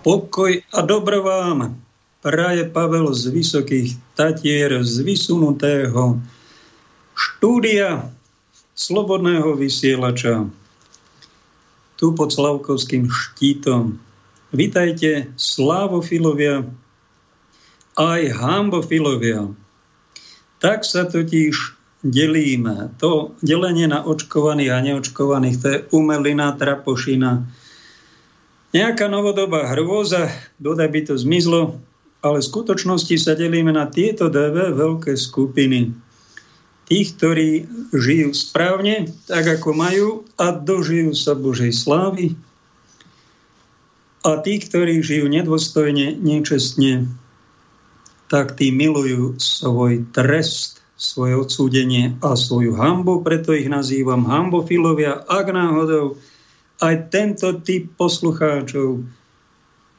Pokoj a dobro vám praje Pavel z Vysokých Tatier, z vysunutého štúdia Slobodného vysielača tu pod Slavkovským štítom. Vítajte slávofilovia aj hambofilovia. Tak sa totiž delíme. To delenie na očkovaných a neočkovaných, to je umelina, trapošina, Nejaká novodobá hrôza, dodaj by to zmizlo, ale v skutočnosti sa delíme na tieto dve veľké skupiny. Tých, ktorí žijú správne, tak ako majú a dožijú sa Božej slávy. A tí, ktorí žijú nedôstojne, nečestne, tak tí milujú svoj trest, svoje odsúdenie a svoju hambu, preto ich nazývam hambofilovia, ak náhodou aj tento typ poslucháčov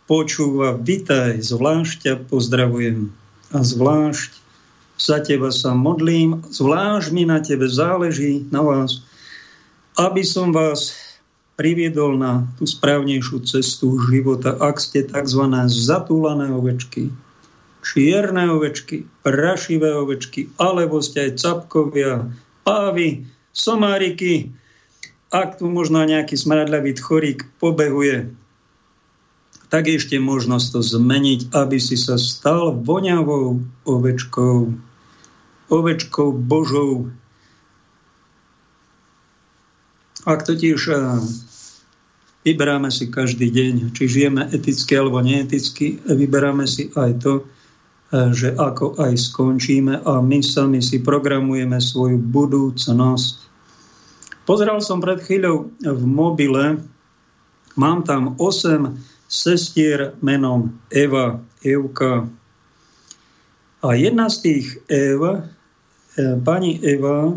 počúva. Vitaj, zvlášť ťa pozdravujem a zvlášť za teba sa modlím, zvlášť mi na tebe záleží, na vás, aby som vás priviedol na tú správnejšiu cestu života, ak ste tzv. zatúlané ovečky, čierne ovečky, prašivé ovečky, alebo ste aj capkovia, pávy, somáriky, ak tu možno nejaký smradľavý chorík pobehuje, tak ešte možnosť to zmeniť, aby si sa stal voňavou ovečkou, ovečkou Božou. Ak totiž eh, vyberáme si každý deň, či žijeme eticky alebo neeticky, vyberáme si aj to, eh, že ako aj skončíme a my sami si programujeme svoju budúcnosť Pozeral som pred chvíľou v mobile, mám tam 8 sestier menom Eva, Evka. A jedna z tých Eva, e, pani Eva,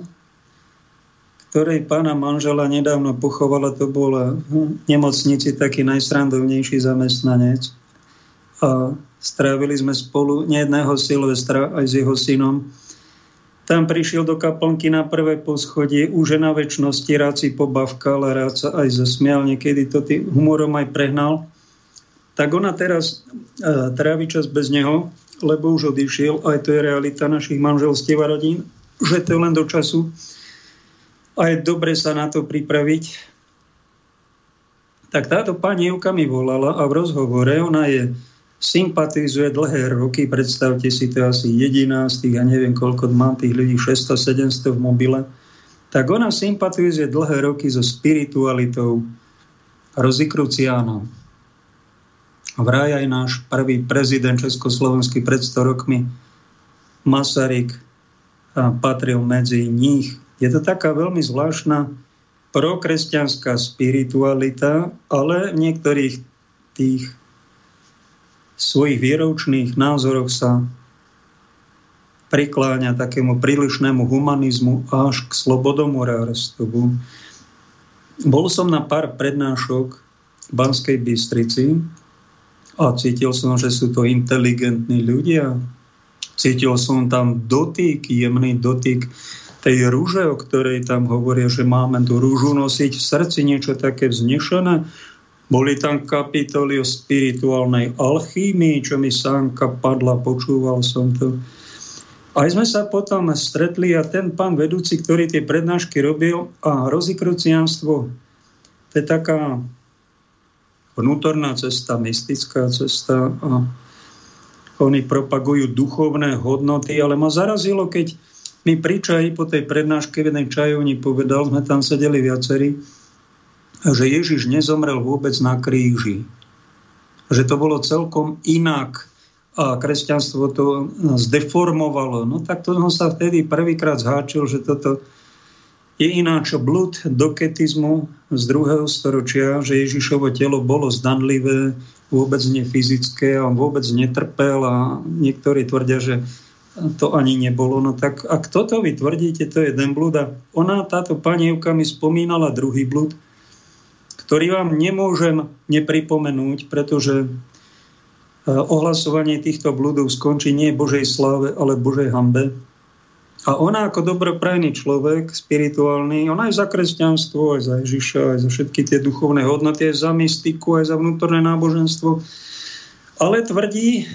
ktorej pána manžela nedávno pochovala, to bol v nemocnici taký najsrandovnejší zamestnanec. A strávili sme spolu nejedného Silvestra aj s jeho synom tam prišiel do kaplnky na prvé poschodie, už na väčšnosti rád si pobavkal rád sa aj zasmial, niekedy to tým humorom aj prehnal. Tak ona teraz uh, trávi čas bez neho, lebo už odišiel, aj to je realita našich manželstiev a rodín, že to je len do času. A je dobre sa na to pripraviť. Tak táto pani Juka mi volala a v rozhovore, ona je sympatizuje dlhé roky, predstavte si to asi jediná z tých, ja neviem koľko mám tých ľudí, 600-700 v mobile, tak ona sympatizuje dlhé roky so spiritualitou Rozikruciánov. Vraj aj náš prvý prezident Československý pred 100 rokmi, Masaryk, patril medzi nich. Je to taká veľmi zvláštna prokresťanská spiritualita, ale v niektorých tých svojich vieroučných názoroch sa prikláňa takému prílišnému humanizmu až k slobodomorárstvu. Bol som na pár prednášok v Banskej Bystrici a cítil som, že sú to inteligentní ľudia. Cítil som tam dotyk, jemný dotyk tej rúže, o ktorej tam hovoria, že máme tú rúžu nosiť v srdci, niečo také vznešené. Boli tam kapitoly o spirituálnej alchýmii, čo mi sánka padla, počúval som to. Aj sme sa potom stretli a ten pán vedúci, ktorý tie prednášky robil a rozikrucianstvo, to je taká vnútorná cesta, mystická cesta a oni propagujú duchovné hodnoty, ale ma zarazilo, keď mi pri čaji po tej prednáške v jednej čajovni povedal, sme tam sedeli viacerí, že Ježiš nezomrel vôbec na kríži. Že to bolo celkom inak a kresťanstvo to zdeformovalo. No tak to som sa vtedy prvýkrát zháčil, že toto je ináč blud doketizmu z druhého storočia, že Ježišovo telo bolo zdanlivé, vôbec nie fyzické a vôbec netrpel a niektorí tvrdia, že to ani nebolo. No tak ak toto vy tvrdíte, to je jeden blud. A ona, táto pani Evka mi spomínala druhý blud, ktorý vám nemôžem nepripomenúť, pretože e, ohlasovanie týchto bludov skončí nie Božej sláve, ale Božej hambe. A ona ako dobroprajný človek, spirituálny, ona aj za kresťanstvo, aj za Ježiša, aj za všetky tie duchovné hodnoty, aj za mystiku, aj za vnútorné náboženstvo, Ale tvrdí,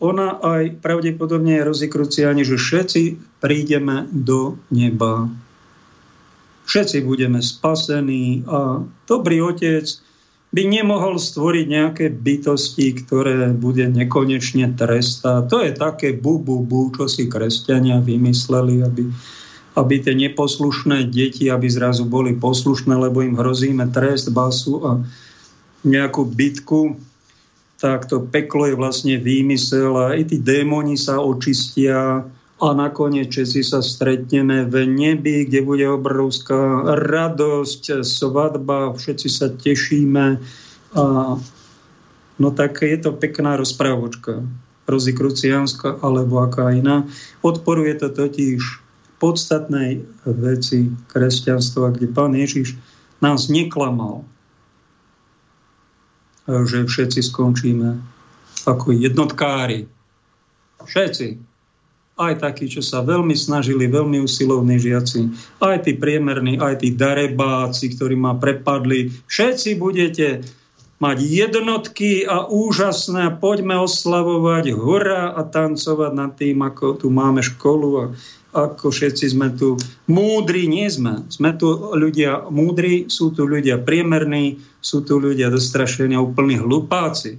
ona aj pravdepodobne Rozi Kruciani, že všetci prídeme do neba. Všetci budeme spasení a dobrý otec by nemohol stvoriť nejaké bytosti, ktoré bude nekonečne trestať. To je také bu, bu, bu, čo si kresťania vymysleli, aby, aby tie neposlušné deti, aby zrazu boli poslušné, lebo im hrozíme trest, basu a nejakú bitku tak to peklo je vlastne výmysel a aj tí démoni sa očistia a nakoniec všetci sa stretneme v nebi, kde bude obrovská radosť, svadba, všetci sa tešíme. A, no tak je to pekná rozprávočka, rozikruciánska alebo aká iná. Odporuje to totiž podstatnej veci kresťanstva, kde pán Ježiš nás neklamal že všetci skončíme ako jednotkári. Všetci. Aj takí, čo sa veľmi snažili, veľmi usilovní žiaci, aj tí priemerní, aj tí darebáci, ktorí ma prepadli. Všetci budete mať jednotky a úžasné. Poďme oslavovať hora a tancovať nad tým, ako tu máme školu a ako všetci sme tu múdri, nie sme. Sme tu ľudia múdri, sú tu ľudia priemerní, sú tu ľudia dostrašení a úplní hlupáci.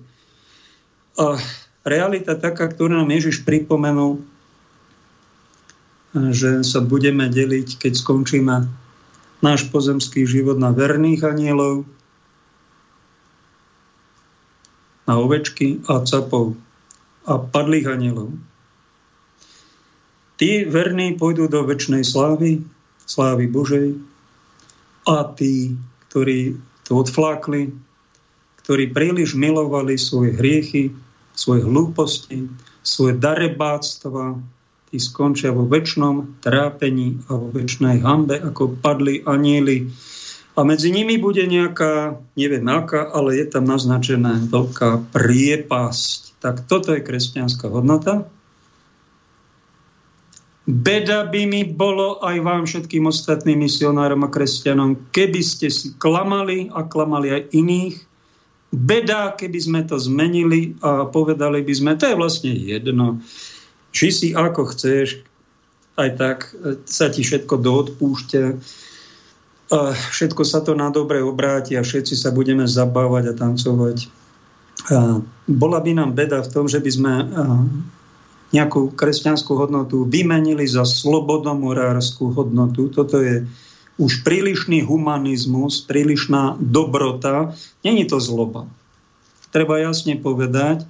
A realita taká, ktorú nám Ježiš pripomenul, že sa budeme deliť, keď skončíme náš pozemský život na verných anielov, na ovečky a capov a padlých anielov. Tí verní pôjdu do väčšnej slávy, slávy Božej a tí, ktorí to odflákli, ktorí príliš milovali svoje hriechy, svoje hlúposti, svoje darebáctva, tí skončia vo väčšnom trápení a vo väčšnej hambe, ako padli anieli. A medzi nimi bude nejaká, neviem aká, ale je tam naznačená veľká priepasť. Tak toto je kresťanská hodnota. Beda by mi bolo aj vám všetkým ostatným misionárom a kresťanom, keby ste si klamali a klamali aj iných. Beda, keby sme to zmenili a povedali by sme, to je vlastne jedno. Či si ako chceš, aj tak e, sa ti všetko doodpúšťa. A všetko sa to na dobre obráti a všetci sa budeme zabávať a tancovať. A bola by nám beda v tom, že by sme nejakú kresťanskú hodnotu vymenili za slobodomorárskú hodnotu. Toto je už prílišný humanizmus, prílišná dobrota. Není to zloba. Treba jasne povedať,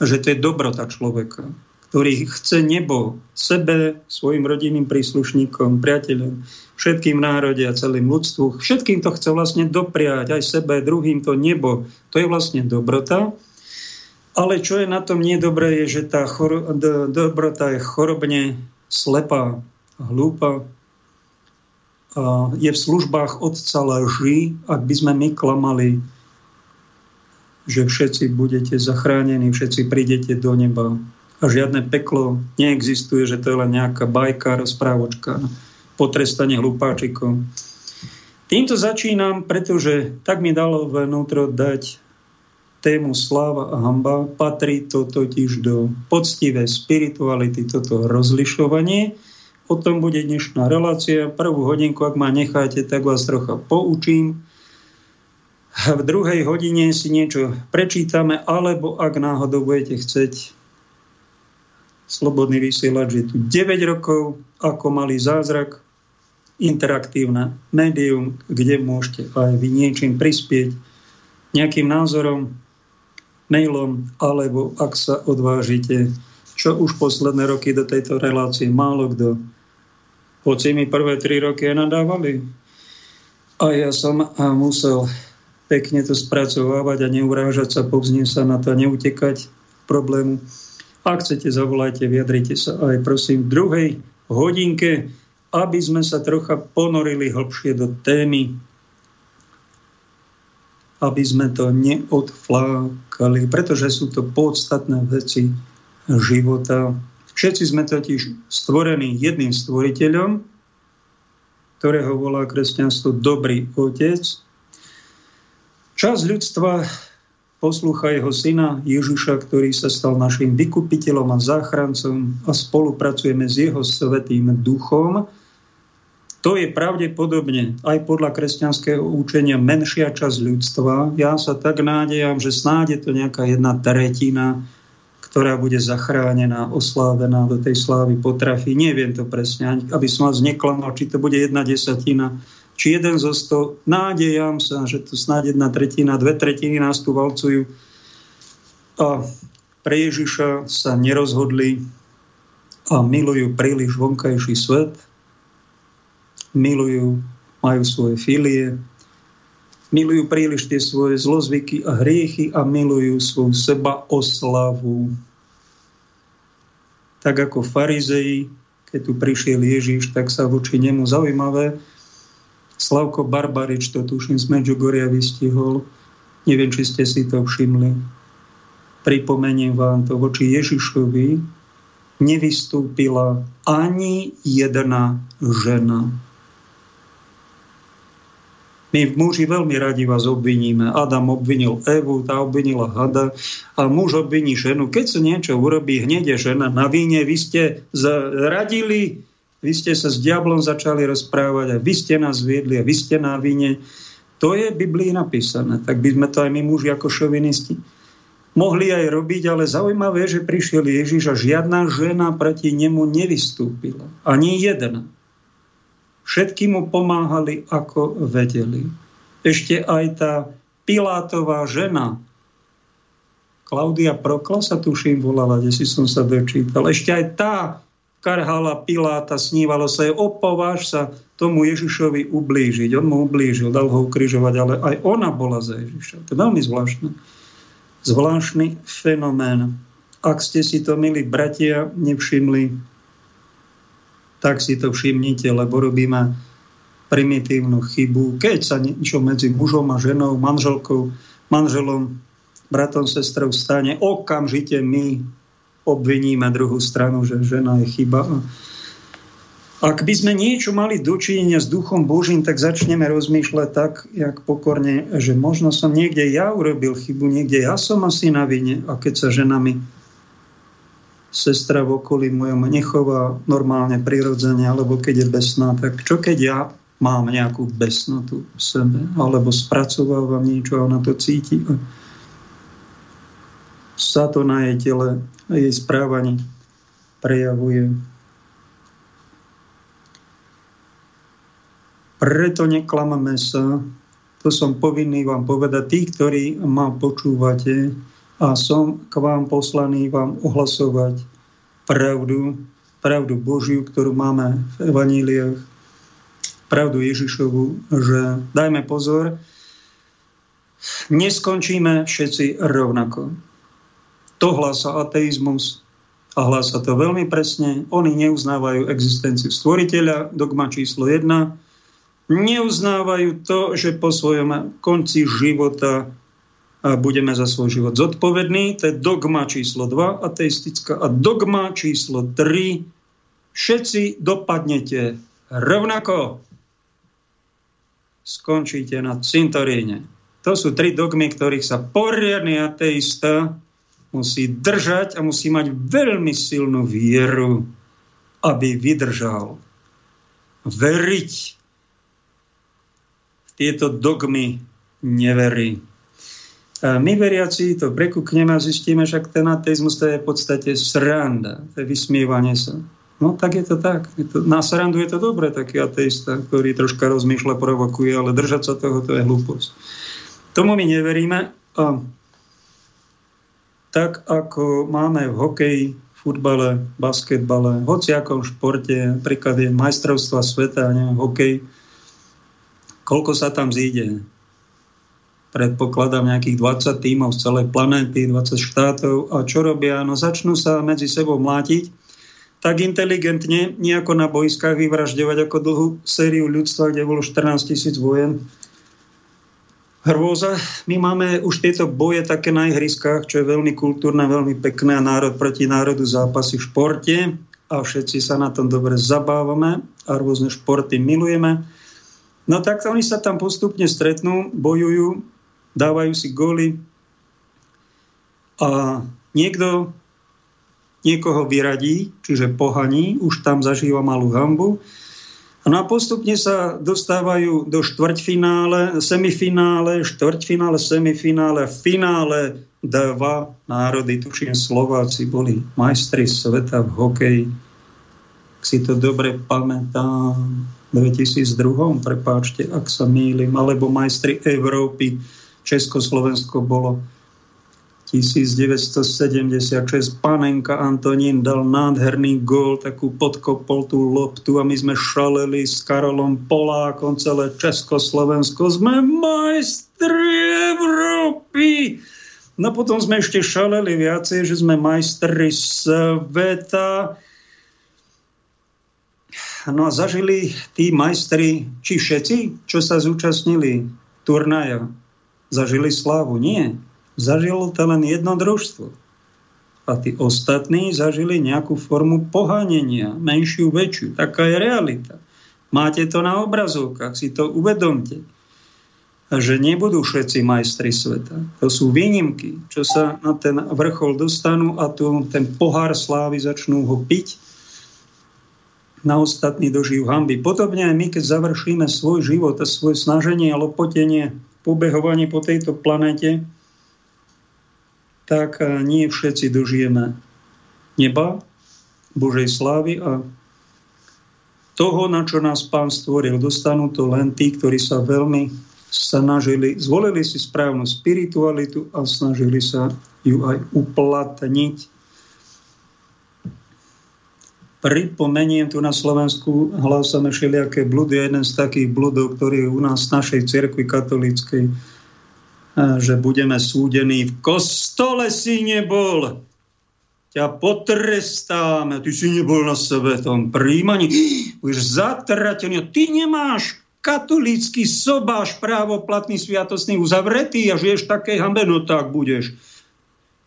že to je dobrota človeka, ktorý chce nebo sebe, svojim rodinným príslušníkom, priateľom, všetkým národe a celým ľudstvu. Všetkým to chce vlastne dopriať, aj sebe, druhým to nebo. To je vlastne dobrota. Ale čo je na tom nedobré, je, že tá chor- do- dobrota je chorobne slepá, hlúpa, a je v službách Otca lži, ak by sme my klamali, že všetci budete zachránení, všetci prídete do neba a žiadne peklo neexistuje, že to je len nejaká bajka, rozprávočka, potrestanie hlupáčikov. Týmto začínam, pretože tak mi dalo vnútro dať tému sláva a hamba. Patrí to totiž do poctivej spirituality, toto rozlišovanie. O tom bude dnešná relácia. Prvú hodinku, ak ma necháte, tak vás trocha poučím. V druhej hodine si niečo prečítame, alebo ak náhodou budete chceť, slobodný vysielač je tu 9 rokov, ako malý zázrak, interaktívne médium, kde môžete aj vy niečím prispieť, nejakým názorom, mailom, alebo ak sa odvážite, čo už posledné roky do tejto relácie málo kto. Hoci mi prvé tri roky nadávali. A ja som musel pekne to spracovávať a neurážať sa, povznie sa na to a neutekať problému. Ak chcete, zavolajte, vyjadrite sa aj prosím v druhej hodinke, aby sme sa trocha ponorili hlbšie do témy aby sme to neodflákali, pretože sú to podstatné veci života. Všetci sme totiž stvorení jedným stvoriteľom, ktorého volá kresťanstvo dobrý otec. Čas ľudstva poslúcha jeho syna Ježiša, ktorý sa stal našim vykupiteľom a záchrancom a spolupracujeme s jeho svetým duchom, to je pravdepodobne aj podľa kresťanského účenia menšia časť ľudstva. Ja sa tak nádejam, že snáď je to nejaká jedna tretina, ktorá bude zachránená, oslávená do tej slávy potrafy. Neviem to presne, aby som vás neklamal, či to bude jedna desatina, či jeden zo sto. Nádejam sa, že to snáď jedna tretina, dve tretiny nás tu valcujú. A pre Ježiša sa nerozhodli a milujú príliš vonkajší svet, milujú, majú svoje filie, milujú príliš tie svoje zlozvyky a hriechy a milujú svoju seba oslavu. Tak ako farizei, keď tu prišiel Ježiš, tak sa voči nemu zaujímavé. Slavko Barbarič, to tuším z Medžugoria vystihol. Neviem, či ste si to všimli. Pripomeniem vám to. Voči Ježišovi nevystúpila ani jedna žena. My muži veľmi radi vás obviníme. Adam obvinil Evu, tá obvinila Hada a muž obviní ženu. Keď sa niečo urobí, hneď je žena na víne. Vy ste zradili, vy ste sa s diablom začali rozprávať a vy ste nás viedli a vy ste na víne. To je v Biblii napísané. Tak by sme to aj my muži ako šovinisti mohli aj robiť, ale zaujímavé, že prišiel Ježiš a žiadna žena proti nemu nevystúpila. Ani jedna. Všetky mu pomáhali, ako vedeli. Ešte aj tá Pilátová žena, Klaudia Prokla sa tuším volala, kde si som sa dočítal. Ešte aj tá karhala Piláta, snívalo sa jej, opováž sa tomu Ježišovi ublížiť. On mu ublížil, dal ho ukrižovať, ale aj ona bola za Ježiša. To je veľmi zvláštne. Zvláštny fenomén. Ak ste si to, milí bratia, nevšimli, tak si to všimnite, lebo robíme primitívnu chybu. Keď sa niečo medzi mužom a ženou, manželkou, manželom, bratom, sestrou stane, okamžite my obviníme druhú stranu, že žena je chyba. Ak by sme niečo mali dočinenia s duchom Božím, tak začneme rozmýšľať tak, jak pokorne, že možno som niekde ja urobil chybu, niekde ja som asi na vine. A keď sa ženami sestra v okolí mojom nechová normálne, prirodzene, alebo keď je besná, tak čo keď ja mám nejakú besnotu v sebe, alebo spracovávam niečo a ona to cíti sa to na jej tele jej správaní prejavuje. Preto neklamame sa, to som povinný vám povedať, tí, ktorí ma počúvate, a som k vám poslaný vám ohlasovať pravdu, pravdu Božiu, ktorú máme v Evaníliách, pravdu Ježišovu, že dajme pozor, neskončíme všetci rovnako. To hlása ateizmus a hlása to veľmi presne. Oni neuznávajú existenciu stvoriteľa, dogma číslo 1. Neuznávajú to, že po svojom konci života budeme za svoj život zodpovední. To je dogma číslo 2 ateistická. A dogma číslo 3 všetci dopadnete rovnako. Skončíte na cintoríne. To sú tri dogmy, ktorých sa poriadny ateista musí držať a musí mať veľmi silnú vieru, aby vydržal. Veriť v tieto dogmy neverí. My veriaci to prekúkneme a zistíme, že ten ateizmus to je v podstate sranda, to je vysmievanie sa. No tak je to tak. Je to, na srandu je to dobre, taký ateista, ktorý troška rozmýšľa, provokuje, ale držať sa toho, to je hlúposť. Tomu my neveríme. A tak ako máme v hokeji, futbale, basketbale, hociakom športe, príklad je majstrovstva sveta, neviem, hokej, koľko sa tam zíde? predpokladám nejakých 20 tímov z celej planéty, 20 štátov. A čo robia? No začnú sa medzi sebou mlátiť tak inteligentne, nejako na bojskách vyvražďovať ako dlhú sériu ľudstva, kde bolo 14 tisíc vojen. Hrôza. My máme už tieto boje také na ihriskách, čo je veľmi kultúrne, veľmi pekné a národ proti národu zápasy v športe a všetci sa na tom dobre zabávame a rôzne športy milujeme. No tak oni sa tam postupne stretnú, bojujú dávajú si góly, A niekto niekoho vyradí, čiže pohaní, už tam zažíva malú hambu. No a postupne sa dostávajú do štvrťfinále, semifinále, štvrťfinále, semifinále, finále dva národy, tuším Slováci, boli majstri sveta v hokeji. Ak si to dobre pamätám, v 2002, prepáčte, ak sa mýlim, alebo majstri Európy, Československo bolo 1976 Panenka Antonín dal nádherný gól, takú podkopol tú loptu a my sme šaleli s Karolom Polákom celé Československo. Sme majstri Európy! No potom sme ešte šaleli viacej, že sme majstri sveta. No a zažili tí majstri, či všetci, čo sa zúčastnili turnaja, zažili slávu? Nie Zažilo to len jedno družstvo. A tí ostatní zažili nejakú formu pohánenia, menšiu, väčšiu. Taká je realita. Máte to na obrazovkách, si to uvedomte. A že nebudú všetci majstri sveta. To sú výnimky, čo sa na ten vrchol dostanú a tu ten pohár slávy začnú ho piť na ostatní dožijú hamby. Podobne aj my, keď završíme svoj život a svoje snaženie a lopotenie, pobehovanie po tejto planete, tak eh, nie všetci dožijeme neba, Božej slávy a toho, na čo nás Pán stvoril, dostanú to len tí, ktorí sa veľmi snažili, zvolili si správnu spiritualitu a snažili sa ju aj uplatniť. Pripomeniem tu na Slovensku, hlásame všelijaké bludy. Jeden z takých bludov, ktorý je u nás v našej cerkvi katolíckej, že budeme súdení. V kostole si nebol. Ťa potrestáme. Ty si nebol na tom príjmaní. Už zatratený. Ty nemáš katolícky sobáš právoplatný sviatostný uzavretý a žiješ také hambe, no tak budeš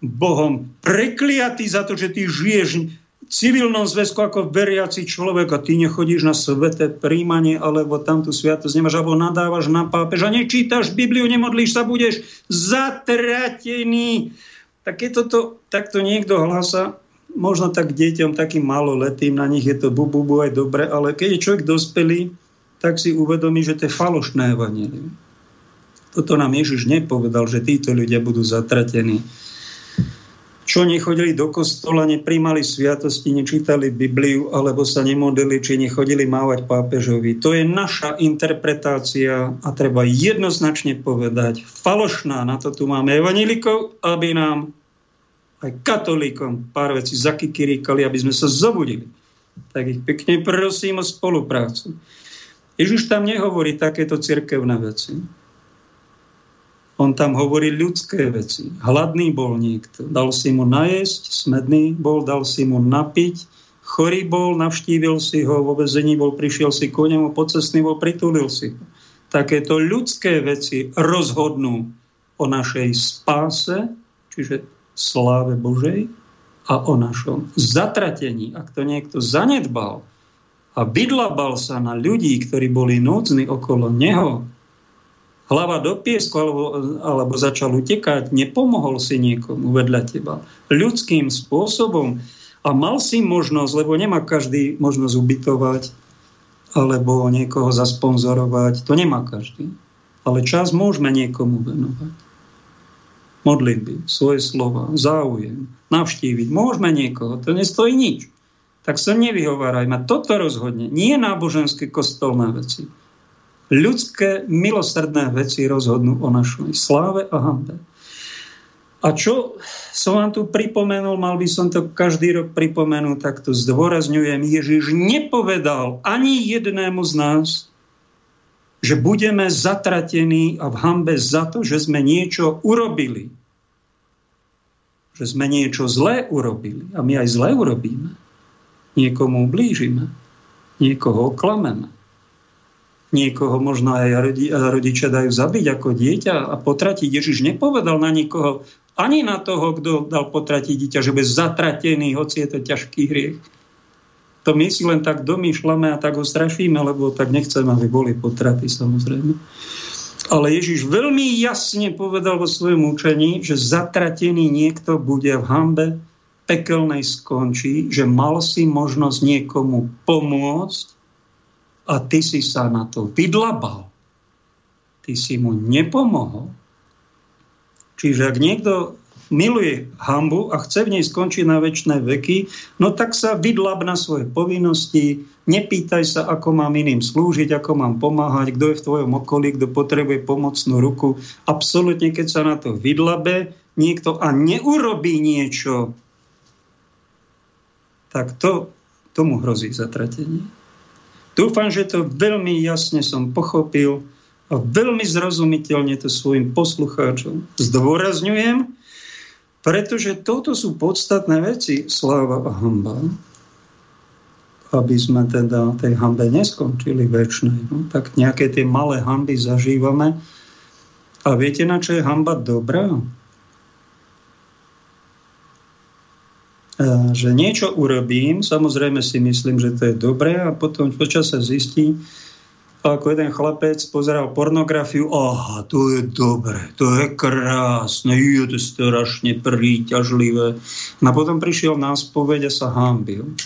Bohom prekliatý za to, že ty žiješ civilnom zväzku ako veriaci človek a ty nechodíš na sveté príjmanie, alebo tam tú sviatosť nemáš, alebo nadávaš na pápeža, nečítaš Bibliu, nemodlíš sa, budeš zatratený. Tak keď toto takto niekto hlása, možno tak deťom, takým maloletým, na nich je to bu, bu, bu aj dobre, ale keď je človek dospelý, tak si uvedomí, že to je falošné evanelium. Toto nám Ježiš nepovedal, že títo ľudia budú zatratení čo nechodili do kostola, nepríjmali sviatosti, nečítali Bibliu, alebo sa nemodlili, či nechodili mávať pápežovi. To je naša interpretácia a treba jednoznačne povedať, falošná, na to tu máme evanilikov, aby nám aj katolíkom pár vecí zakikiríkali, aby sme sa zobudili. Tak ich pekne prosím o spoluprácu. Ježiš tam nehovorí takéto cirkevné veci. On tam hovorí ľudské veci. Hladný bol niekto, dal si mu najesť, smedný bol, dal si mu napiť, chorý bol, navštívil si ho, vo vezení bol, prišiel si ku nemu, pocestný bol, pritulil si ho. Takéto ľudské veci rozhodnú o našej spáse, čiže sláve Božej, a o našom zatratení. Ak to niekto zanedbal a bydlabal sa na ľudí, ktorí boli núdzni okolo neho, hlava do piesku alebo, alebo začal utekať, nepomohol si niekomu vedľa teba ľudským spôsobom a mal si možnosť, lebo nemá každý možnosť ubytovať alebo niekoho zasponzorovať, to nemá každý. Ale čas môžeme niekomu venovať. Modlitby, svoje slova, záujem, navštíviť. Môžeme niekoho, to nestojí nič. Tak sa nevyhovárajme. Toto rozhodne. Nie náboženské kostolné veci ľudské milosrdné veci rozhodnú o našej sláve a hambe. A čo som vám tu pripomenul, mal by som to každý rok pripomenúť, tak to zdôrazňujem. Ježiš nepovedal ani jednému z nás, že budeme zatratení a v hambe za to, že sme niečo urobili. Že sme niečo zlé urobili. A my aj zlé urobíme. Niekomu ublížime. Niekoho oklameme Niekoho možno aj rodi, rodičia dajú zabiť ako dieťa a potratiť. Ježiš nepovedal na nikoho, ani na toho, kto dal potratiť dieťa, že bude zatratený, hoci je to ťažký hriech. To my si len tak domýšľame a tak ho strašíme, lebo tak nechceme, aby boli potraty samozrejme. Ale Ježiš veľmi jasne povedal vo svojom učení, že zatratený niekto bude v hambe pekelnej skončí, že mal si možnosť niekomu pomôcť a ty si sa na to vydlabal. Ty si mu nepomohol. Čiže ak niekto miluje hambu a chce v nej skončiť na väčšie veky, no tak sa vydlab na svoje povinnosti, nepýtaj sa, ako mám iným slúžiť, ako mám pomáhať, kto je v tvojom okolí, kto potrebuje pomocnú ruku. Absolutne, keď sa na to vydlabe niekto a neurobí niečo, tak to, tomu hrozí zatratenie. Dúfam, že to veľmi jasne som pochopil a veľmi zrozumiteľne to svojim poslucháčom zdôrazňujem, pretože toto sú podstatné veci, sláva a hamba. Aby sme teda tej hambe neskončili väčšnej. No, tak nejaké tie malé hamby zažívame. A viete, na čo je hamba dobrá? Že niečo urobím, samozrejme si myslím, že to je dobré a potom počas sa zistí, ako jeden chlapec pozeral pornografiu, aha, to je dobre, to je krásne, je to strašne príťažlivé. No a potom prišiel na spoveď a sa hámbil.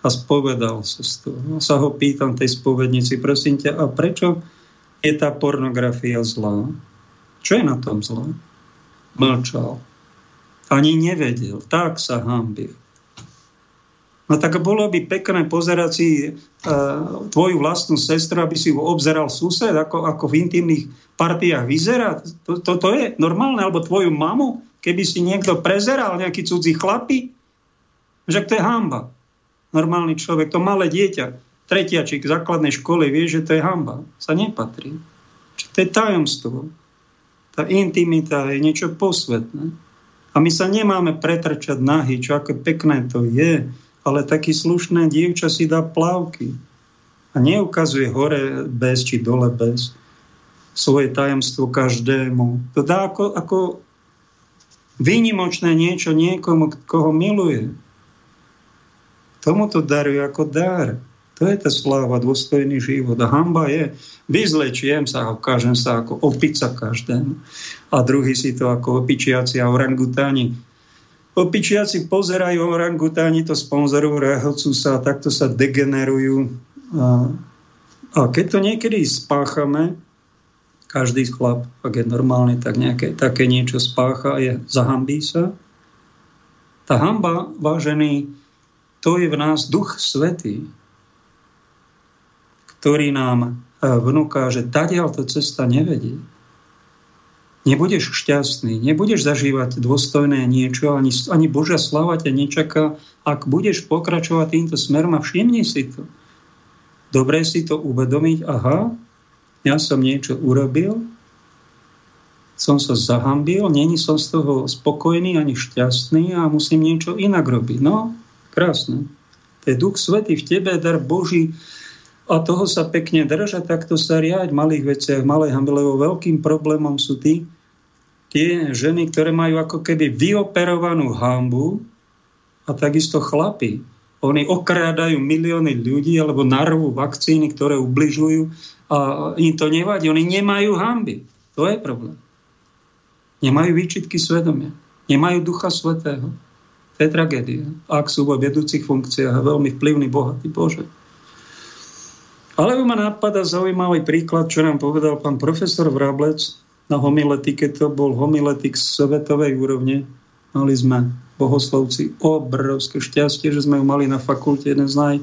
A spovedal sa z toho. A sa ho pýtam tej spovednici, prosím ťa, a prečo je tá pornografia zlá? Čo je na tom zlá? Mlčal. Ani nevedel. Tak sa hámbil. No tak bolo by pekné pozerať si uh, tvoju vlastnú sestru, aby si ju obzeral sused, ako, ako v intimných partiách vyzerá. To, to, to je normálne, alebo tvoju mamu, keby si niekto prezeral, nejaký cudzí chlapi, že to je hamba. Normálny človek, to malé dieťa, tretiačik v základnej škole vie, že to je hamba. Sa nepatrí. Čiže to je tajomstvo. Tá intimita je niečo posvetné. A my sa nemáme pretrčať nahy, čo ako pekné to je ale taký slušné dievča si dá plavky a neukazuje hore bez či dole bez svoje tajomstvo každému. To dá ako, ako výnimočné niečo niekomu, koho miluje. Tomu to daruje ako dar. To je tá sláva, dôstojný život. A hamba je, vyzlečiem sa a ukážem sa ako opica každému. A druhý si to ako opičiaci a orangutáni Opičiaci pozerajú orangutáni, to sponzorujú, rehocú sa a takto sa degenerujú. A, a keď to niekedy spáchame, každý chlap, ak je normálny, tak nejaké také niečo spácha a je, zahambí sa. Tá hamba, vážený, to je v nás duch svetý, ktorý nám e, vnúka, že tadiaľ cesta nevedie nebudeš šťastný, nebudeš zažívať dôstojné niečo, ani, ani Božia slava ťa nečaká, ak budeš pokračovať týmto smerom a všimni si to. Dobre si to uvedomiť, aha, ja som niečo urobil, som sa zahambil, není som z toho spokojný ani šťastný a musím niečo inak robiť. No, krásne. To je Duch Svetý v tebe, dar Boží, a toho sa pekne držať, takto sa riať v malých veciach, malej hambe, lebo veľkým problémom sú tí, tie ženy, ktoré majú ako keby vyoperovanú hambu a takisto chlapi. Oni okrádajú milióny ľudí alebo narvú vakcíny, ktoré ubližujú a im to nevadí. Oni nemajú hamby. To je problém. Nemajú výčitky svedomia. Nemajú ducha svetého. To je tragédia. Ak sú vo vedúcich funkciách a veľmi vplyvný, bohatý Bože. Alebo ma napadá zaujímavý príklad, čo nám povedal pán profesor Vrablec na homiletike. To bol homiletik svetovej úrovne. Mali sme bohoslovci obrovské šťastie, že sme ju mali na fakulte jeden z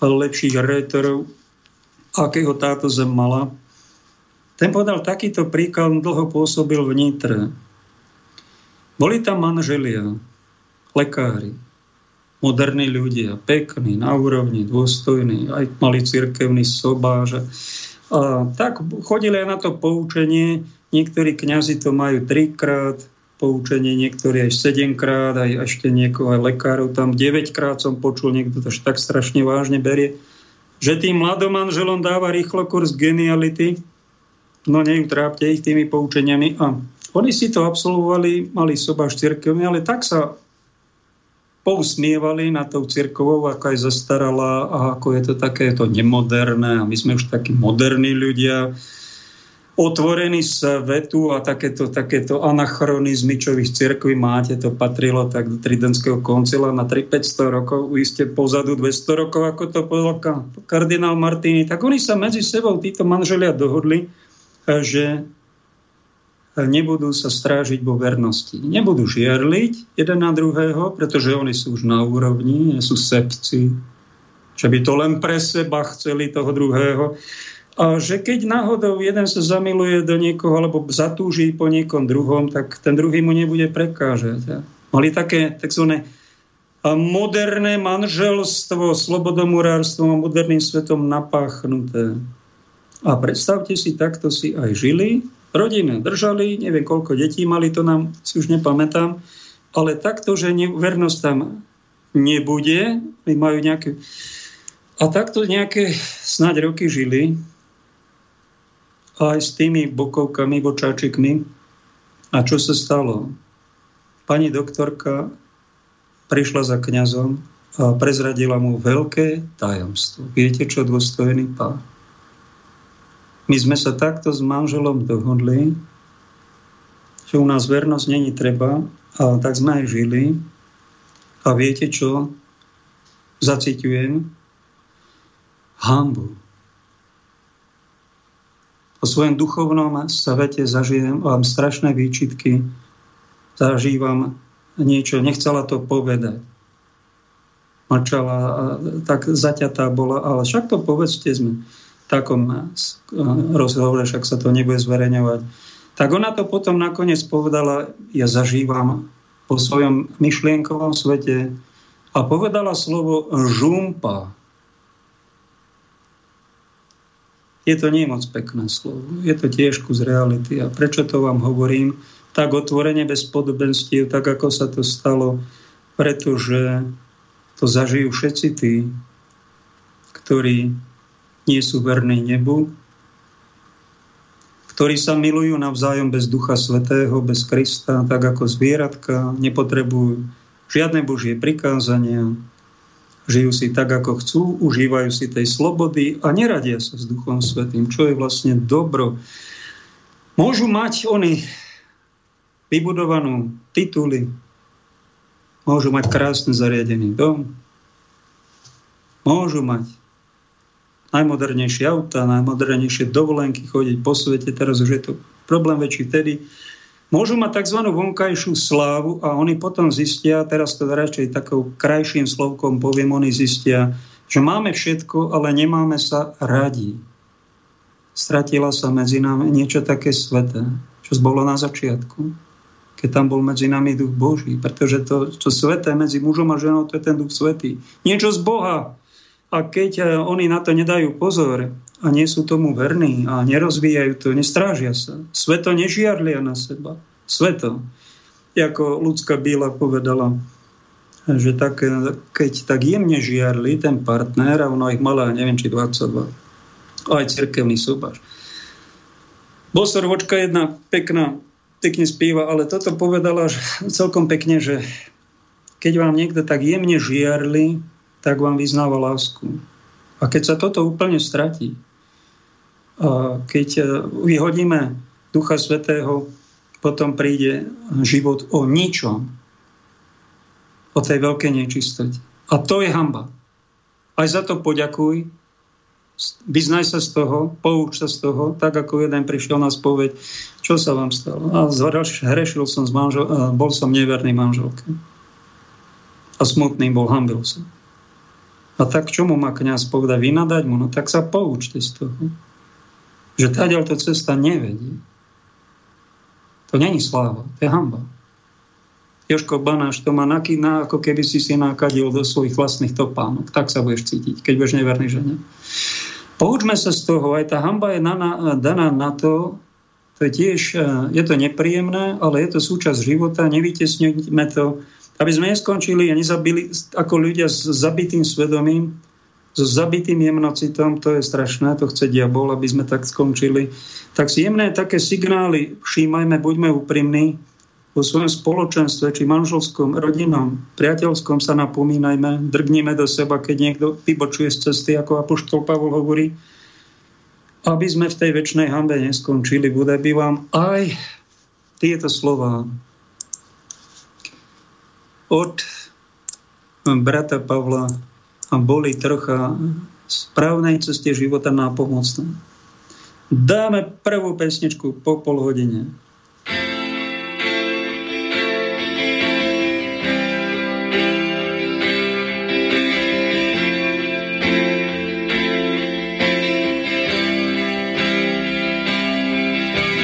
najlepších rétorov, akého táto zem mala. Ten povedal takýto príklad, dlho pôsobil v Nitre. Boli tam manželia, lekári, moderní ľudia, pekní, na úrovni, dôstojní, aj mali cirkevný sobáž. A tak chodili aj na to poučenie. Niektorí kňazi to majú trikrát, poučenie, niektorí aj sedemkrát, aj ešte niekoho aj lekárov tam 9 krát som počul, niekto to tak strašne vážne berie, že tým mladom manželom dáva rýchlo kurz geniality, no neutrápte ich tými poučeniami. A oni si to absolvovali, mali sobáš cirkevný, ale tak sa pousmievali na tou cirkovou, ako aj zastarala a ako je to také to nemoderné a my sme už takí moderní ľudia, otvorený svetu a takéto, takéto anachronizmy, čo v cirkvi máte, to patrilo tak do Tridentského koncila na 3-500 rokov, iste pozadu 200 rokov, ako to povedal kardinál Martini, tak oni sa medzi sebou, títo manželia dohodli, že nebudú sa strážiť vo vernosti. Nebudú žiarliť jeden na druhého, pretože oni sú už na úrovni, nie sú sebci, že by to len pre seba chceli toho druhého. A že keď náhodou jeden sa zamiluje do niekoho alebo zatúži po niekom druhom, tak ten druhý mu nebude prekážať. Mali také tzv. moderné manželstvo, slobodomurárstvo a moderným svetom napáchnuté. A predstavte si, takto si aj žili, rodiny držali, neviem koľko detí mali, to nám si už nepamätám, ale takto, že vernosť tam nebude, majú nejaké... A takto nejaké snáď roky žili, aj s tými bokovkami, bočáčikmi. A čo sa stalo? Pani doktorka prišla za kňazom a prezradila mu veľké tajomstvo. Viete, čo dôstojný pán? My sme sa takto s manželom dohodli, že u nás vernosť není treba, a tak sme aj žili. A viete čo? Zaciťujem. Hambu po svojom duchovnom svete zažijem vám strašné výčitky, zažívam niečo, nechcela to povedať. Mačala, tak zaťatá bola, ale však to povedzte sme takom rozhovore, však sa to nebude zverejňovať. Tak ona to potom nakoniec povedala, ja zažívam po svojom myšlienkovom svete a povedala slovo žumpa. Je to nie moc pekné slovo. Je to tiež kus reality. A prečo to vám hovorím? Tak otvorene bez podobenstiev, tak ako sa to stalo, pretože to zažijú všetci tí, ktorí nie sú verní nebu, ktorí sa milujú navzájom bez Ducha Svetého, bez Krista, tak ako zvieratka, nepotrebujú žiadne Božie prikázania, žijú si tak, ako chcú, užívajú si tej slobody a neradia sa s Duchom Svetým, čo je vlastne dobro. Môžu mať oni vybudovanú tituly, môžu mať krásne zariadený dom, môžu mať najmodernejšie auta, najmodernejšie dovolenky, chodiť po svete, teraz už je to problém väčší vtedy, Môžu mať tzv. vonkajšiu slávu a oni potom zistia, teraz to radšej takou krajším slovkom poviem, oni zistia, že máme všetko, ale nemáme sa radi. Stratila sa medzi nami niečo také sveté, čo bolo na začiatku, keď tam bol medzi nami duch Boží, pretože to, čo sveté medzi mužom a ženou, to je ten duch svetý. Niečo z Boha. A keď eh, oni na to nedajú pozor, a nie sú tomu verní a nerozvíjajú to, nestrážia sa. Sveto nežiarlia na seba. Sveto. Ako ľudská bíla povedala, že tak, keď tak jemne žiarli ten partner, a ono ich mala, neviem, či 22, aj cirkevný súbaž. Bosorovočka jedna pekná, pekne spíva, ale toto povedala celkom pekne, že keď vám niekto tak jemne žiarli, tak vám vyznáva lásku. A keď sa toto úplne stratí, keď e, vyhodíme Ducha Svetého, potom príde život o ničom, o tej veľkej nečistote. A to je hamba. Aj za to poďakuj, vyznaj sa z toho, pouč sa z toho, tak ako jeden prišiel na spoveď, čo sa vám stalo. A hrešil som, s manžel, e, bol som neverný manželke. A smutný bol, hambil som. A tak čomu má kniaz povedať? Vynadať mu? No tak sa poučte z toho že táďal to cesta nevedie. To není sláva, to je hamba. Joško Banáš to má nakýna, ako keby si si nakadil do svojich vlastných topánok. Tak sa budeš cítiť, keď budeš neverný žene. Poučme sa z toho, aj tá hamba je daná, daná na to, to je tiež, e, je to nepríjemné, ale je to súčasť života, nevytesňujme to, aby sme neskončili a nezabili ako ľudia s zabitým svedomím, so zabitým jemnocitom, to je strašné, to chce diabol, aby sme tak skončili. Tak si jemné také signály všímajme, buďme úprimní, vo svojom spoločenstve, či manželskom, rodinom, priateľskom sa napomínajme, drgnime do seba, keď niekto vybočuje z cesty, ako Apoštol Pavol hovorí, aby sme v tej väčšnej hambe neskončili. Bude by vám aj tieto slova od brata Pavla a boli trocha správnej ceste života nápomocné. Dáme prvú pesničku po pol hodine.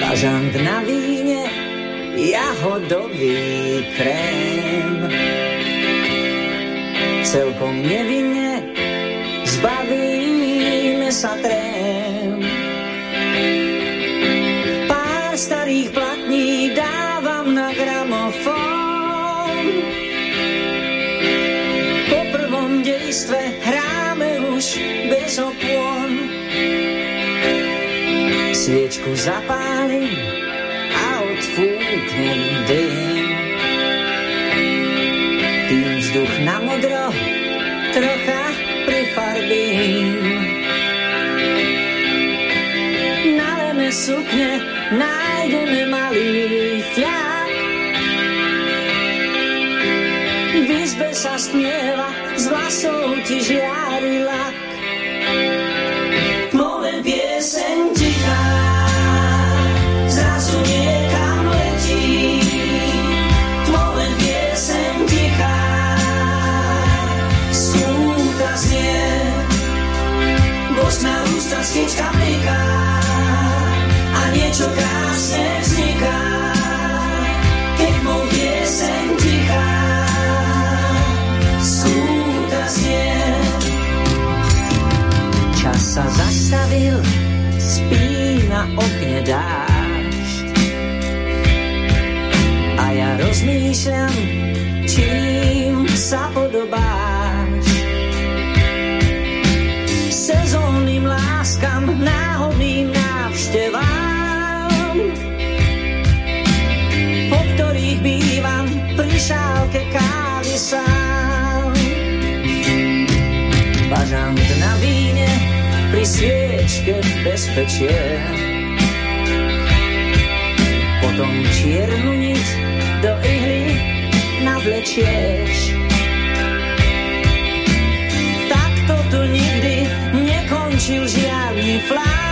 Bažant na víne, jahodový krém. Celkom nevinne zbavíme sa trém starých platní dávam na gramofón. Po prvom dejstve hráme už bez opon. Sviečku zapálim a odfúknem dym. Trocha prifarbím. Naleme sukne nájdeme malý fľak. V izbe sa smieva, z vlasov ti žiari lak. Tmové pieseň bosk na ústa snička mliká niečo krásne vzniká, keď mu pieseň tichá, skúta znie. Čas sa zastavil, spí na okne dážď. A ja rozmýšľam, čím sa podobáš. Šálke kávy sám. Bažant na víne pri sviečke bezpečie. Potom čiernu niť do ihly navlečieš. Takto tu nikdy nekončil žiadny flám.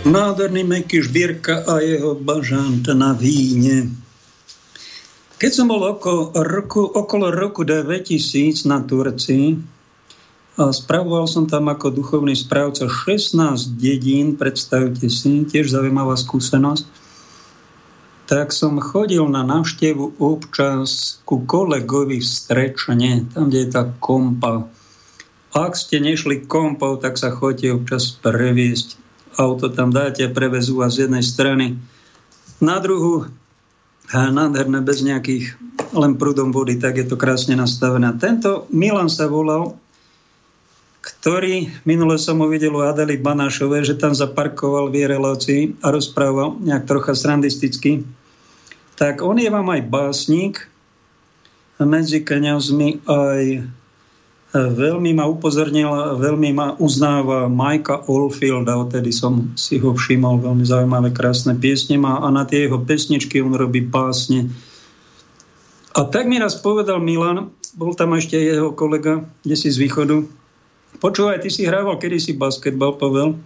Nádherný Meky Žbírka a jeho bažant na víne. Keď som bol okolo roku, okolo roku 2000 na Turcii, a spravoval som tam ako duchovný správca 16 dedín, predstavte si, tiež zaujímavá skúsenosť, tak som chodil na návštevu občas ku kolegovi v Strečne, tam, kde je tá kompa. Ak ste nešli kompou, tak sa chodite občas previesť auto tam dáte prevezú vás z jednej strany na druhú. nádherné bez nejakých len prúdom vody, tak je to krásne nastavené. Tento Milan sa volal, ktorý, minule som ho u Adely Banášovej, že tam zaparkoval v jej relácii a rozprával nejak trocha srandisticky. Tak on je vám aj básnik, medzi kniazmi aj Veľmi ma upozornil, veľmi ma uznáva Majka Oldfielda, odtedy som si ho všimol, veľmi zaujímavé, krásne piesne má a na tie jeho pesničky on robí básne. A tak mi raz povedal Milan, bol tam ešte jeho kolega, kde si z východu, počúvaj, ty si hrával kedysi basketbal, Pavel,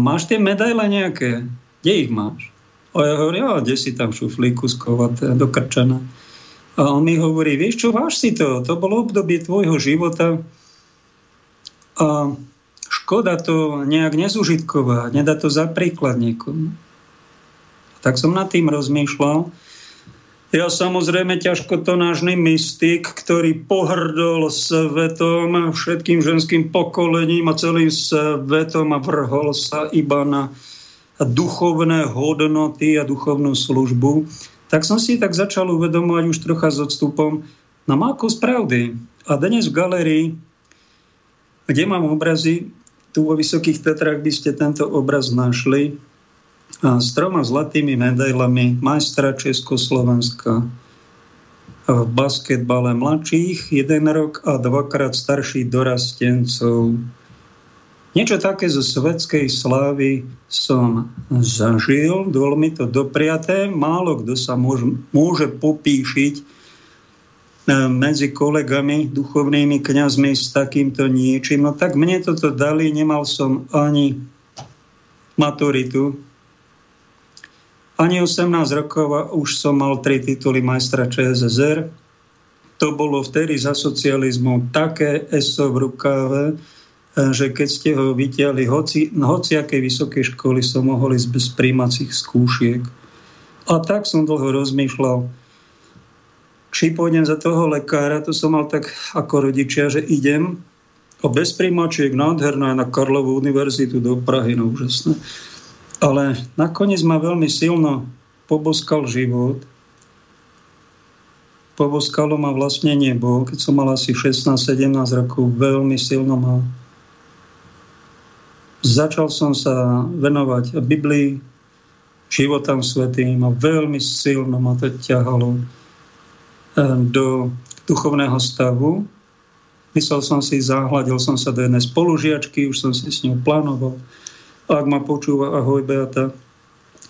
máš tie medaile nejaké? Kde ich máš? A ja hovorím, kde si tam šuflíku skovaté, dokrčané. A on mi hovorí, vieš čo, váš si to, to bolo obdobie tvojho života a škoda to nejak nezužitkovať, nedá to za príklad niekomu. Tak som nad tým rozmýšľal. Ja samozrejme ťažko to nážny mystik, ktorý pohrdol svetom, všetkým ženským pokolením a celým svetom a vrhol sa iba na duchovné hodnoty a duchovnú službu tak som si tak začal uvedomovať už trocha s odstupom na máku z pravdy. A dnes v galerii, kde mám obrazy, tu vo Vysokých Tatrách by ste tento obraz našli, a s troma zlatými medailami majstra Československa v basketbale mladších, jeden rok a dvakrát starších dorastencov Niečo také zo svetskej slávy som zažil, bolo mi to dopriaté. Málo kto sa môže, môže popíšiť e, medzi kolegami, duchovnými kňazmi s takýmto niečím. No tak mne toto dali, nemal som ani maturitu, ani 18 rokov a už som mal tri tituly majstra ČSSR. To bolo vtedy za socializmu také ESO v rukáve, že keď ste ho vytiahli hoci, hociakej vysokej školy som mohol ísť bez príjmacích skúšiek. A tak som dlho rozmýšľal, či pôjdem za toho lekára, to som mal tak ako rodičia, že idem a bez príjmačiek nádherná na Karlovú univerzitu do Prahy, no úžasné. Ale nakoniec ma veľmi silno poboskal život. Poboskalo ma vlastne nebo. Keď som mal asi 16-17 rokov, veľmi silno ma Začal som sa venovať Biblii, životom svetým a veľmi silno ma to ťahalo eh, do duchovného stavu. Myslel som si, zahľadil som sa do jednej spolužiačky, už som si s ňou plánoval. Ak ma počúva, ahoj Beata,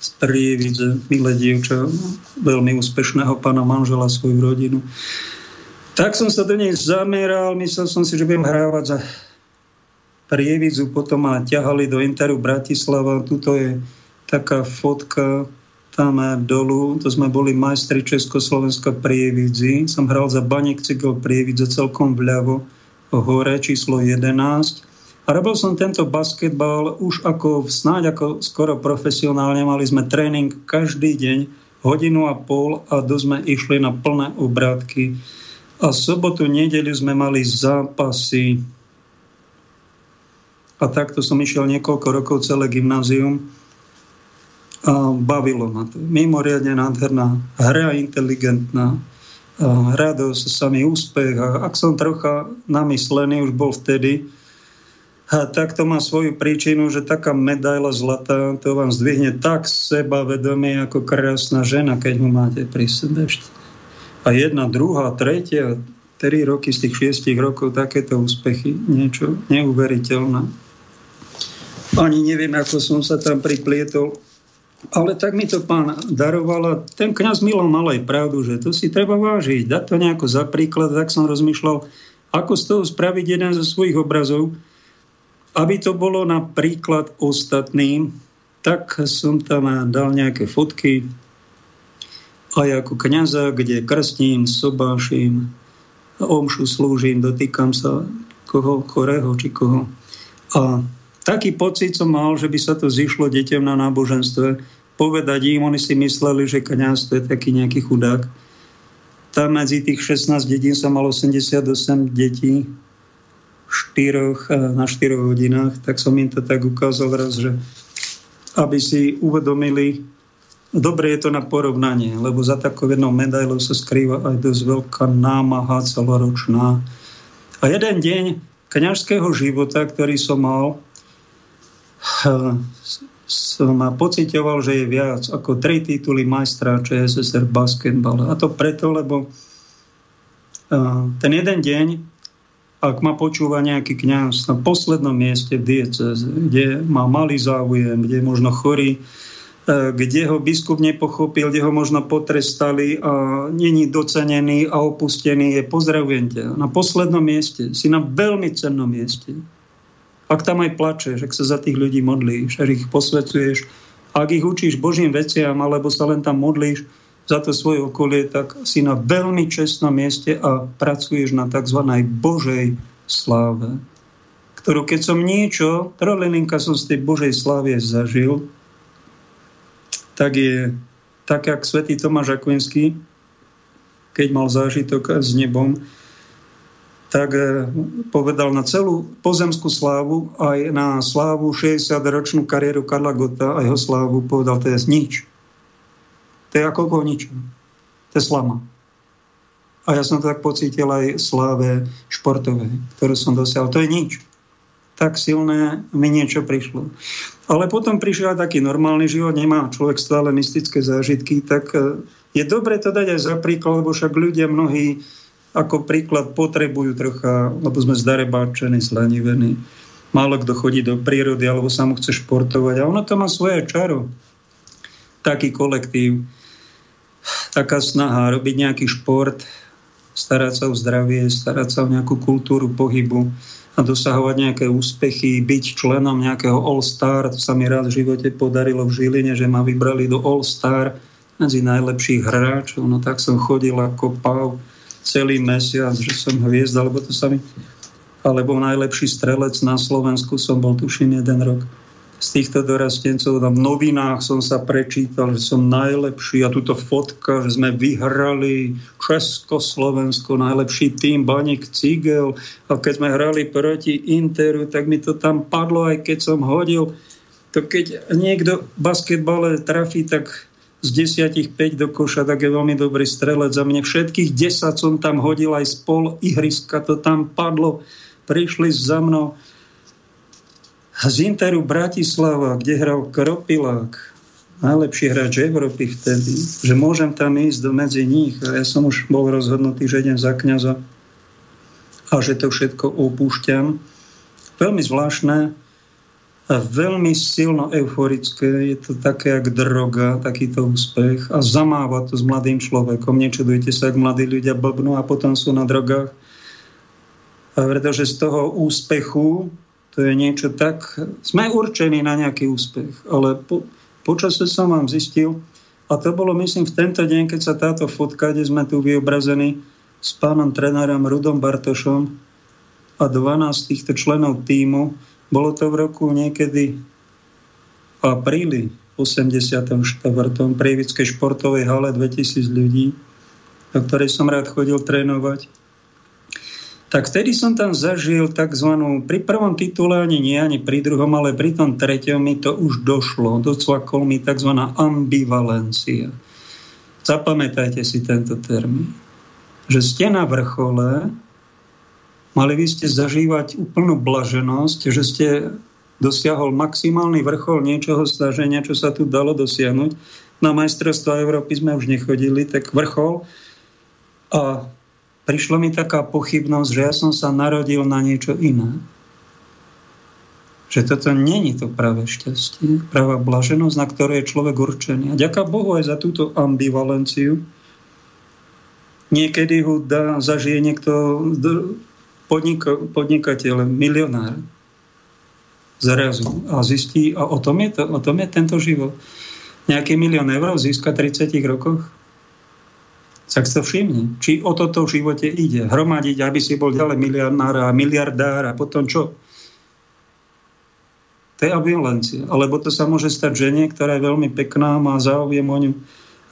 z Prievidze, milé dievča, veľmi úspešného pána manžela, svoju rodinu. Tak som sa do nej zameral, myslel som si, že budem hrávať za Prievidzu, potom ma ťahali do Interu Bratislava. Tuto je taká fotka tam dolu, to sme boli majstri Československa Prievidzi. Som hral za Banek Cigel Prievidze celkom vľavo, hore číslo 11. A robil som tento basketbal už ako snáď ako skoro profesionálne. Mali sme tréning každý deň, hodinu a pol a do sme išli na plné obrátky. A sobotu, nedeli sme mali zápasy a takto som išiel niekoľko rokov celé gymnázium a bavilo ma to. Mimoriadne nádherná hra, inteligentná, a radosť, samý úspech. A ak som trocha namyslený, už bol vtedy, a tak to má svoju príčinu, že taká medaila zlatá, to vám zdvihne tak seba vedomie ako krásna žena, keď mu máte pri sebe. A jedna, druhá, tretia, tri roky z tých šiestich rokov takéto úspechy, niečo neuveriteľné ani neviem, ako som sa tam priplietol. Ale tak mi to pán daroval a ten kňaz Milan mal aj pravdu, že to si treba vážiť, dať to nejako za príklad, tak som rozmýšľal, ako z toho spraviť jeden zo svojich obrazov, aby to bolo na príklad ostatným, tak som tam dal nejaké fotky aj ako kniaza, kde krstím, sobášim, omšu slúžim, dotýkam sa koho, koreho či koho. A taký pocit som mal, že by sa to zišlo deťom na náboženstve, povedať im, oni si mysleli, že kniaz to je taký nejaký chudák. Tam medzi tých 16 dedín som mal 88 detí štyroch, na 4 hodinách, tak som im to tak ukázal raz, že aby si uvedomili, dobre je to na porovnanie, lebo za takou jednou medailou sa skrýva aj dosť veľká námaha celoročná. A jeden deň kňažského života, ktorý som mal, som pocitoval, že je viac ako tri tituly majstra ČSSR basketbale. A to preto, lebo ten jeden deň, ak ma počúva nejaký kňaz na poslednom mieste v dieceze, kde má malý záujem, kde je možno chorý, E, kde ho biskup nepochopil, kde ho možno potrestali a není docenený a opustený, je pozdravujem ťa. Na poslednom mieste, si na veľmi cennom mieste. Ak tam aj plačeš, ak sa za tých ľudí modlíš, ak ich posvecuješ, ak ich učíš Božím veciam, alebo sa len tam modlíš za to svoje okolie, tak si na veľmi čestnom mieste a pracuješ na tzv. Božej sláve, ktorú keď som niečo, trolininka som z tej Božej slávy zažil, tak je tak, jak svätý Tomáš Akvinský, keď mal zážitok s nebom, tak eh, povedal na celú pozemskú slávu, aj na slávu 60-ročnú kariéru Karla Gota a jeho slávu povedal, to je nič. To je ako nič. To je slama. A ja som to tak pocítil aj sláve športovej, ktorú som dosiahol. To je nič tak silné mi niečo prišlo. Ale potom prišiel aj taký normálny život, nemá človek stále mystické zážitky, tak e, je dobre to dať aj za príklad, lebo však ľudia mnohí ako príklad potrebujú trocha, lebo sme zdarebáčení, zlanivení. Málo kto chodí do prírody, alebo sa mu chce športovať. A ono to má svoje čaro. Taký kolektív, taká snaha robiť nejaký šport, starať sa o zdravie, starať sa o nejakú kultúru pohybu a dosahovať nejaké úspechy, byť členom nejakého All-Star. To sa mi raz v živote podarilo v Žiline, že ma vybrali do All-Star medzi najlepších hráčov. No tak som chodil ako pav celý mesiac, že som hviezda, alebo to sa mi... Alebo najlepší strelec na Slovensku som bol, tuším, jeden rok z týchto dorastencov. Tam v novinách som sa prečítal, že som najlepší a túto fotka, že sme vyhrali Česko-Slovensko, najlepší tým Baník Cigel a keď sme hrali proti Interu, tak mi to tam padlo, aj keď som hodil. To keď niekto v basketbale trafí, tak z desiatich 5 do koša, tak je veľmi dobrý strelec. Za mne všetkých 10 som tam hodil aj spol ihriska, to tam padlo. Prišli za mnou z Interu Bratislava, kde hral Kropilák, najlepší hráč Európy vtedy, že môžem tam ísť do medzi nich. A ja som už bol rozhodnutý, že idem za kniaza a že to všetko opúšťam. Veľmi zvláštne veľmi silno euforické. Je to také, jak droga, takýto úspech a zamáva to s mladým človekom. Nečudujte sa, ak mladí ľudia blbnú a potom sú na drogách. Pretože z toho úspechu to je niečo tak... Sme určení na nejaký úspech, ale po, počasie som vám zistil, a to bolo, myslím, v tento deň, keď sa táto fotka, kde sme tu vyobrazení s pánom trenérom Rudom Bartošom a 12 týchto členov týmu, bolo to v roku niekedy v apríli 84. v Prievickej športovej hale 2000 ľudí, do ktorej som rád chodil trénovať tak vtedy som tam zažil tzv. pri prvom titule ani nie, ani pri druhom, ale pri tom treťom mi to už došlo. Docvakol mi tzv. ambivalencia. Zapamätajte si tento termín. Že ste na vrchole, mali by ste zažívať úplnú blaženosť, že ste dosiahol maximálny vrchol niečoho snaženia, čo sa tu dalo dosiahnuť. Na majstrovstvo Európy sme už nechodili, tak vrchol. A prišla mi taká pochybnosť, že ja som sa narodil na niečo iné. Že toto není to práve šťastie, práva blaženosť, na ktoré je človek určený. A ďaká Bohu aj za túto ambivalenciu. Niekedy ho dá, zažije niekto podnika, podnikateľ, milionár zrazu a zistí, a o tom je, to, o tom je tento život. Nejaký milión eur získa 30 rokoch tak to všimni, či o toto v živote ide. Hromadiť, aby si bol ďalej miliardár a miliardár a potom čo? To je ambivalencia. Alebo to sa môže stať žene, ktorá je veľmi pekná, má záujem o ňu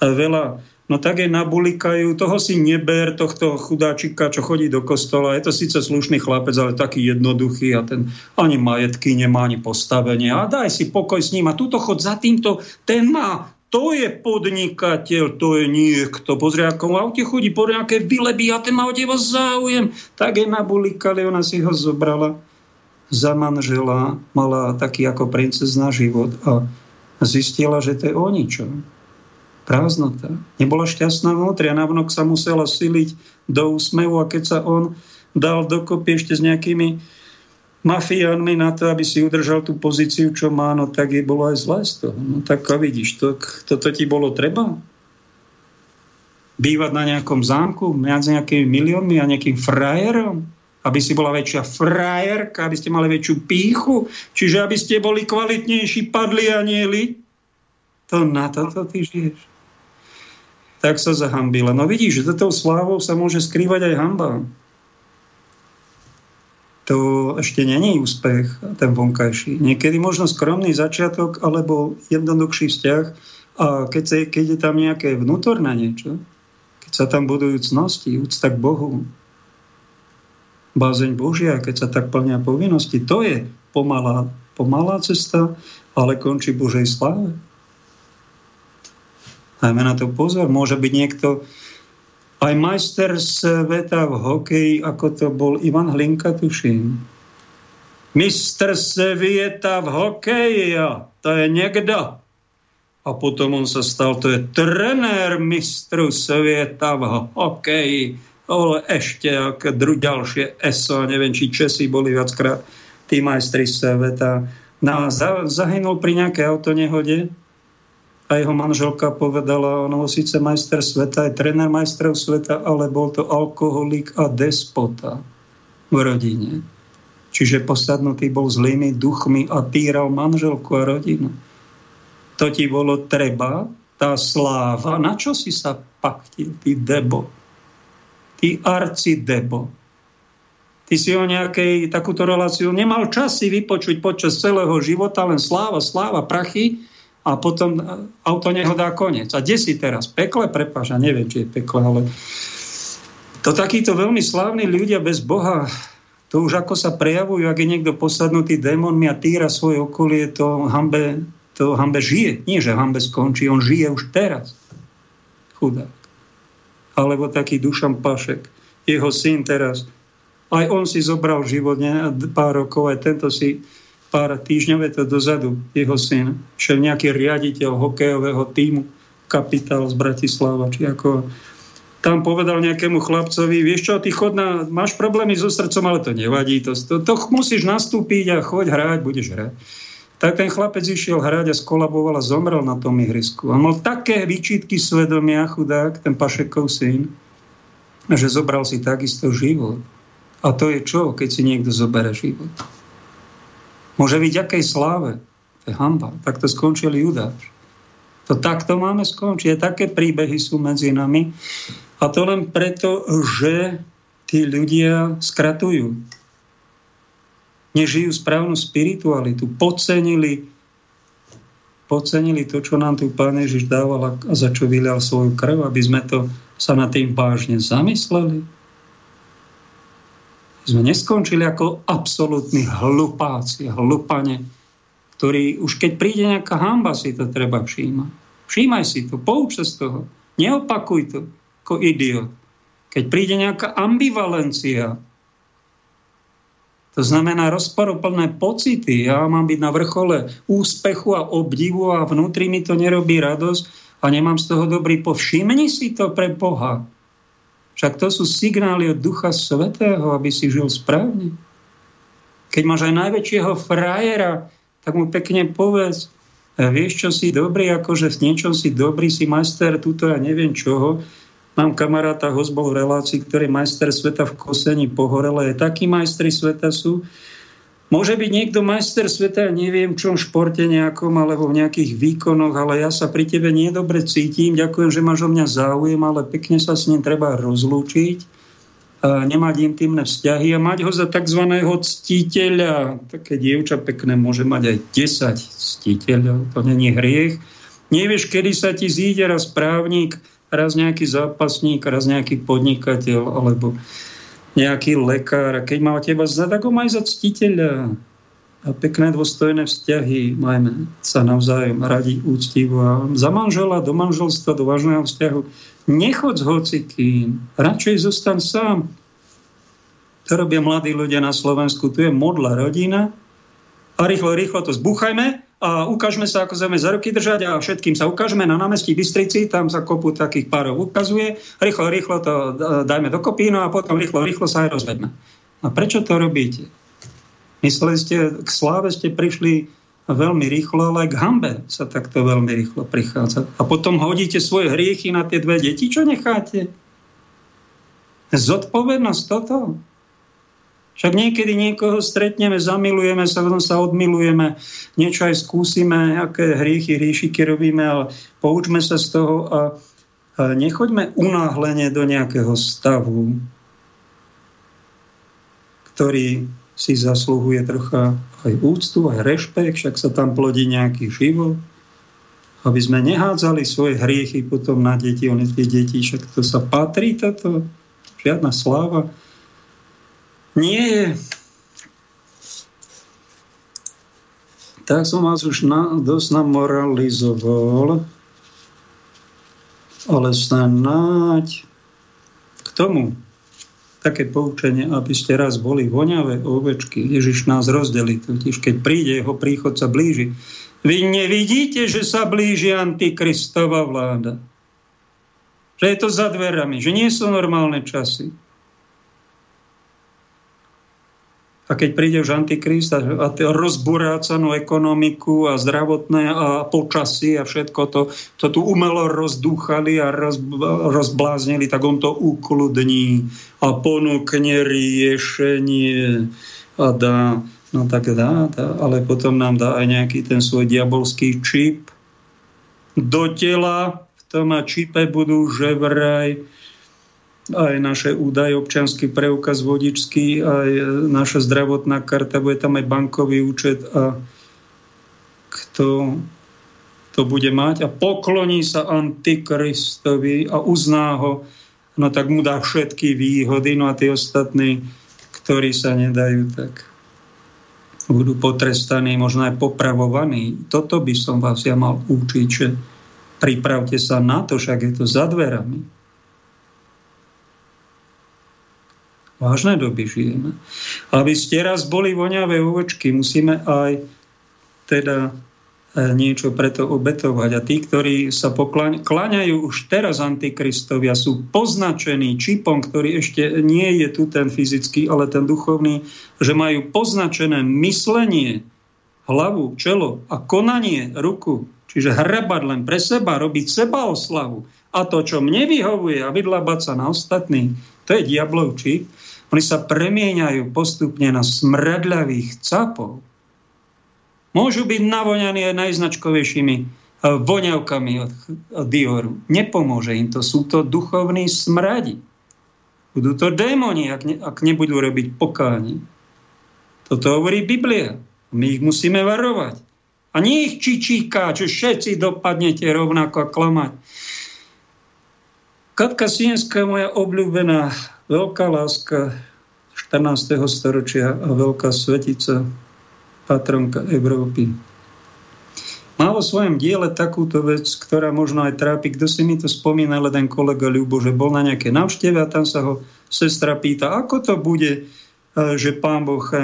veľa. No tak jej nabulikajú, toho si neber, tohto chudáčika, čo chodí do kostola. Je to síce slušný chlapec, ale taký jednoduchý a ten ani majetky nemá, ani postavenie. A daj si pokoj s ním a túto chod za týmto, ten má to je podnikateľ, to je niekto. Pozri, ako v aute chodí, po nejaké vyleby a ten má o teba záujem. Tak je nabulikali, ona si ho zobrala za manžela, mala taký ako princezná život a zistila, že to je o ničom. Prázdnota. Nebola šťastná vnútri a navnok sa musela siliť do úsmevu a keď sa on dal dokopy ešte s nejakými mafiánmi na to, aby si udržal tú pozíciu, čo má, no tak je bolo aj zlé z toho. No tak a vidíš, to, toto ti bolo treba? Bývať na nejakom zámku, s nejakými miliónmi a nejakým frajerom? Aby si bola väčšia frajerka, aby ste mali väčšiu píchu? Čiže aby ste boli kvalitnejší padli anieli? To na toto ty žiješ. Tak sa zahambila. No vidíš, že toto slávou sa môže skrývať aj hamba to ešte není úspech, ten vonkajší. Niekedy možno skromný začiatok alebo jednoduchší vzťah a keď, sa, keď je tam nejaké vnútorné niečo, keď sa tam budujú cnosti, úcta k Bohu, bázeň Božia, keď sa tak plnia povinnosti, to je pomalá, pomalá cesta, ale končí Božej sláve. Dajme na to pozor. Môže byť niekto, aj majster sveta v hokeji, ako to bol Ivan Hlinka, tuším. Mister sveta v hokeji, to je niekto. A potom on sa stal, to je trenér mistru sveta v hokeji. To bolo ešte ako ďalšie ESO, neviem, či Česi boli viackrát tí majstri sveta. No, zahynul pri nejakej autonehode, a jeho manželka povedala, on bol síce majster sveta, aj tréner majstrov sveta, ale bol to alkoholik a despota v rodine. Čiže posadnutý bol zlými duchmi a týral manželku a rodinu. To ti bolo treba, tá sláva. Na čo si sa paktil, ty debo? Ty arci debo. Ty si o nejakej takúto reláciu nemal čas si vypočuť počas celého života, len sláva, sláva, prachy, a potom auto nehodá koniec. A kde si teraz? Pekle? Prepáš, ja neviem, či je pekle, ale to takíto veľmi slávni ľudia bez Boha, to už ako sa prejavujú, ak je niekto posadnutý démonmi a týra svoje okolie, to hambe, to hambe žije. Nie, že hambe skončí, on žije už teraz. Chudák. Alebo taký Dušan Pašek, jeho syn teraz. Aj on si zobral život ne, pár rokov, aj tento si pár týždňov to dozadu, jeho syn, šiel nejaký riaditeľ hokejového týmu, kapitál z Bratislava, či ako tam povedal nejakému chlapcovi, vieš čo, ty chod na, máš problémy so srdcom, ale to nevadí, to, to, to musíš nastúpiť a choď hrať, budeš hrať. Tak ten chlapec išiel hrať a skolaboval a zomrel na tom ihrisku. On mal také výčitky svedomia, chudák, ten Pašekov syn, že zobral si takisto život. A to je čo, keď si niekto zobere život? Môže byť akej sláve. To je hamba. to skončil Judáš. To takto máme skončiť. Také príbehy sú medzi nami. A to len preto, že tí ľudia skratujú. Nežijú správnu spiritualitu. Podcenili, podcenili to, čo nám tu Pán Ježiš dával a za čo vylial svoju krv, aby sme to sa na tým vážne zamysleli sme neskončili ako absolútni hlupáci, hlupane, ktorí už keď príde nejaká hamba, si to treba všímať. Všímaj si to, pouč z toho. Neopakuj to ako idiot. Keď príde nejaká ambivalencia, to znamená rozporoplné pocity. Ja mám byť na vrchole úspechu a obdivu a vnútri mi to nerobí radosť a nemám z toho dobrý povšimni si to pre Boha. Však to sú signály od Ducha Svetého, aby si žil správne. Keď máš aj najväčšieho frajera, tak mu pekne povedz, e, vieš, čo si dobrý, akože s niečom si dobrý, si majster, tuto ja neviem čoho. Mám kamaráta, host bol v relácii, ktorý je majster sveta v kosení pohorele. Takí majstri sveta sú, Môže byť niekto majster sveta, neviem v čom športe nejakom, alebo v nejakých výkonoch, ale ja sa pri tebe nedobre cítim. Ďakujem, že máš o mňa záujem, ale pekne sa s ním treba rozlúčiť, a nemať intimné vzťahy a mať ho za tzv. ctiteľa. Také dievča pekné môže mať aj 10 ctiteľov, to není hriech. Nevieš, kedy sa ti zíde raz právnik, raz nejaký zápasník, raz nejaký podnikateľ, alebo nejaký lekár, a keď má o teba znať, tak ho maj za ctiteľa. a pekné dôstojné vzťahy, majme sa navzájom radi, úctivo a za manžela, do manželstva, do vážneho vzťahu. Nechod s hocikým, radšej zostan sám. To robia mladí ľudia na Slovensku, tu je modla rodina a rýchlo, rýchlo to zbuchajme a ukážme sa, ako sme za ruky držať a všetkým sa ukážeme na námestí Bystrici, tam sa kopu takých párov ukazuje, rýchlo, rýchlo to dajme do kopínu a potom rýchlo, rýchlo sa aj rozvedme. A prečo to robíte? Mysleli ste, k sláve ste prišli veľmi rýchlo, ale k hambe sa takto veľmi rýchlo prichádza. A potom hodíte svoje hriechy na tie dve deti, čo necháte? Zodpovednosť toto? Však niekedy niekoho stretneme, zamilujeme sa, potom sa odmilujeme, niečo aj skúsime, aké hriechy, hríšiky robíme, ale poučme sa z toho a, nechoďme unáhlenie do nejakého stavu, ktorý si zasluhuje trocha aj úctu, aj rešpekt, však sa tam plodí nejaký život. Aby sme nehádzali svoje hriechy potom na deti, oni tie deti, však to sa patrí, toto, žiadna sláva. Nie je. Tak som vás už na, dosť namoralizoval, ale snáď k tomu, také poučenie, aby ste raz boli voňavé ovečky. Ježiš nás rozdeli, totiž keď príde jeho príchod sa blíži. Vy nevidíte, že sa blíži antikristova vláda. Že je to za dverami, že nie sú normálne časy. A keď príde už Antikrist a, a rozburácanú ekonomiku a zdravotné a počasy a všetko to, to tu umelo rozdúchali a roz, rozbláznili, tak on to ukludní a ponúkne riešenie a dá, no tak dá, dá, ale potom nám dá aj nejaký ten svoj diabolský čip. Do tela, v tom a čipe budú že vraj aj naše údaje, občanský preukaz vodičský, aj naša zdravotná karta, bude tam aj bankový účet a kto to bude mať a pokloní sa Antikristovi a uzná ho, no tak mu dá všetky výhody, no a tí ostatní, ktorí sa nedajú, tak budú potrestaní, možno aj popravovaní. Toto by som vás ja mal učiť, že pripravte sa na to, však je to za dverami. Vážne doby žijeme. Aby ste raz boli voňavé ovočky, musíme aj teda e, niečo preto obetovať. A tí, ktorí sa kláňajú už teraz Antikristovia, sú poznačení čipom, ktorý ešte nie je tu ten fyzický, ale ten duchovný, že majú poznačené myslenie, hlavu, čelo a konanie ruku, čiže hrabať len pre seba, robiť seba oslavu a to, čo mne vyhovuje a vydlabať sa na ostatný, to je diablov čip, oni sa premieňajú postupne na smradľavých capov. Môžu byť navoňaní aj najznačkovejšími eh, voňavkami od, od Dioru. Nepomôže im to. Sú to duchovní smradi. Budú to démoni, ak, ne, ak nebudú robiť pokáni. Toto hovorí Biblia. My ich musíme varovať. A nie ich čičíka, čo všetci dopadnete rovnako a klamať. Katka Sienská, moja obľúbená veľká láska 14. storočia a veľká svetica, patronka Európy. Má vo svojom diele takúto vec, ktorá možno aj trápi. Kto si mi to spomína, ale ten kolega Ľubo, že bol na nejaké návšteve a tam sa ho sestra pýta, ako to bude, e, že pán Boh e,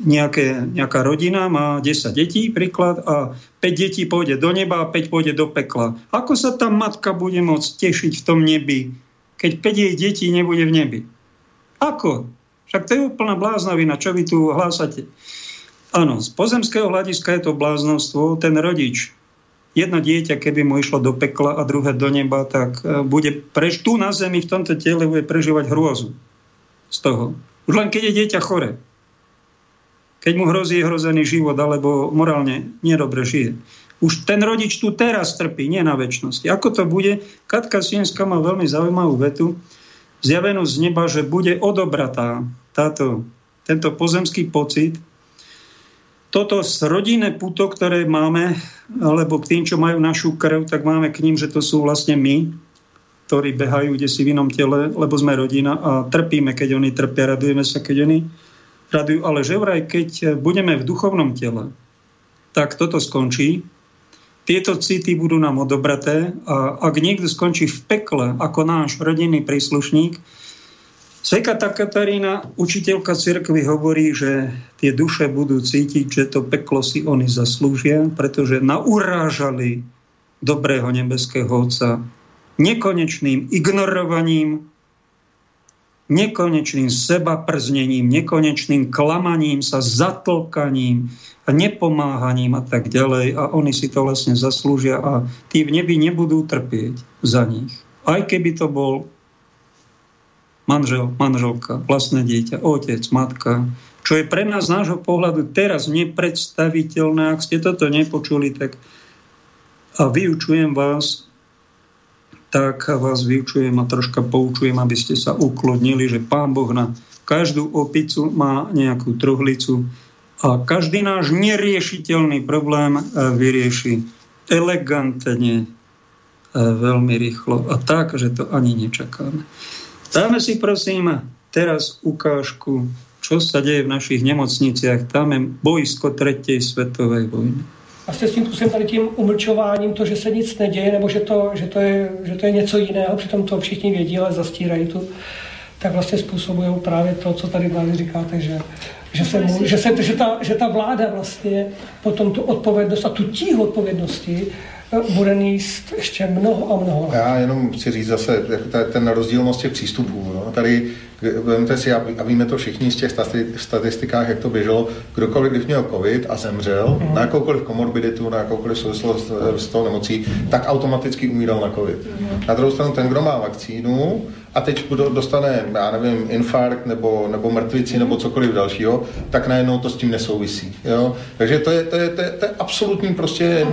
nejaké, nejaká rodina má 10 detí, príklad, a 5 detí pôjde do neba a 5 pôjde do pekla. Ako sa tá matka bude môcť tešiť v tom nebi, keď 5 jej detí nebude v nebi. Ako? Však to je úplná bláznovina, čo vy tu hlásate. Áno, z pozemského hľadiska je to bláznostvo. Ten rodič, jedno dieťa, keby mu išlo do pekla a druhé do neba, tak e, bude prež, tu na zemi, v tomto tele bude prežívať hrôzu z toho. Už len keď je dieťa chore. Keď mu hrozí hrozený život, alebo morálne nedobre žije. Už ten rodič tu teraz trpí, nie na väčšnosti. Ako to bude? Katka Sienská má veľmi zaujímavú vetu, zjavenú z neba, že bude odobratá táto, tento pozemský pocit, toto rodinné puto, ktoré máme, alebo k tým, čo majú našu krv, tak máme k ním, že to sú vlastne my, ktorí behajú kde si v inom tele, lebo sme rodina a trpíme, keď oni trpia, radujeme sa, keď oni radujú, ale že vraj, keď budeme v duchovnom tele, tak toto skončí. Tieto city budú nám odobraté a ak niekto skončí v pekle ako náš rodinný príslušník, Svekata Katarína, učiteľka cirkvi, hovorí, že tie duše budú cítiť, že to peklo si oni zaslúžia, pretože naurážali dobrého nebeského Otca nekonečným ignorovaním, nekonečným seba nekonečným klamaním sa, zatlkaním a nepomáhaním a tak ďalej. A oni si to vlastne zaslúžia a tí v nebi nebudú trpieť za nich. Aj keby to bol manžel, manželka, vlastné dieťa, otec, matka, čo je pre nás z nášho pohľadu teraz nepredstaviteľné. Ak ste toto nepočuli, tak a vyučujem vás, tak vás vyučujem a troška poučujem, aby ste sa uklodnili, že Pán Boh na každú opicu má nejakú truhlicu a každý náš neriešiteľný problém e, vyrieši elegantne, e, veľmi rýchlo a tak, že to ani nečakáme. Dáme si prosím teraz ukážku, čo sa deje v našich nemocniciach. Tam je bojsko tretej svetovej vojny. Jste s tím způsobem tady tím umlčováním, to, že se nic neděje, nebo že to, že to, je, že to je něco jiného, přitom to všichni vědí, ale zastírají tu, tak vlastně způsobují právě to, co tady vlády říkáte, že, že, se, že, se, že, ta, že ta vláda vlastně potom tu odpovědnost a tu tíhu odpovědnosti bude níst ještě mnoho a mnoho. Já jenom chci říct zase ten rozdílnost těch přístupů. Jo. Tady Vemte si, a víme to všichni z těch statistikách, jak to běželo, kdokoliv, když měl covid a zemřel, mm. na jakoukoliv komorbiditu, na jakoukoliv souvislost s tou nemocí, tak automaticky umíral na covid. Mm. Na druhou stranu ten, kdo má vakcínu, a teď dostane, já nevím, infarkt nebo, nebo mrtvici nebo cokoliv dalšího, tak najednou to s tím nesouvisí. Jo? Takže to je, to, je, to, je, to je absolutní prostě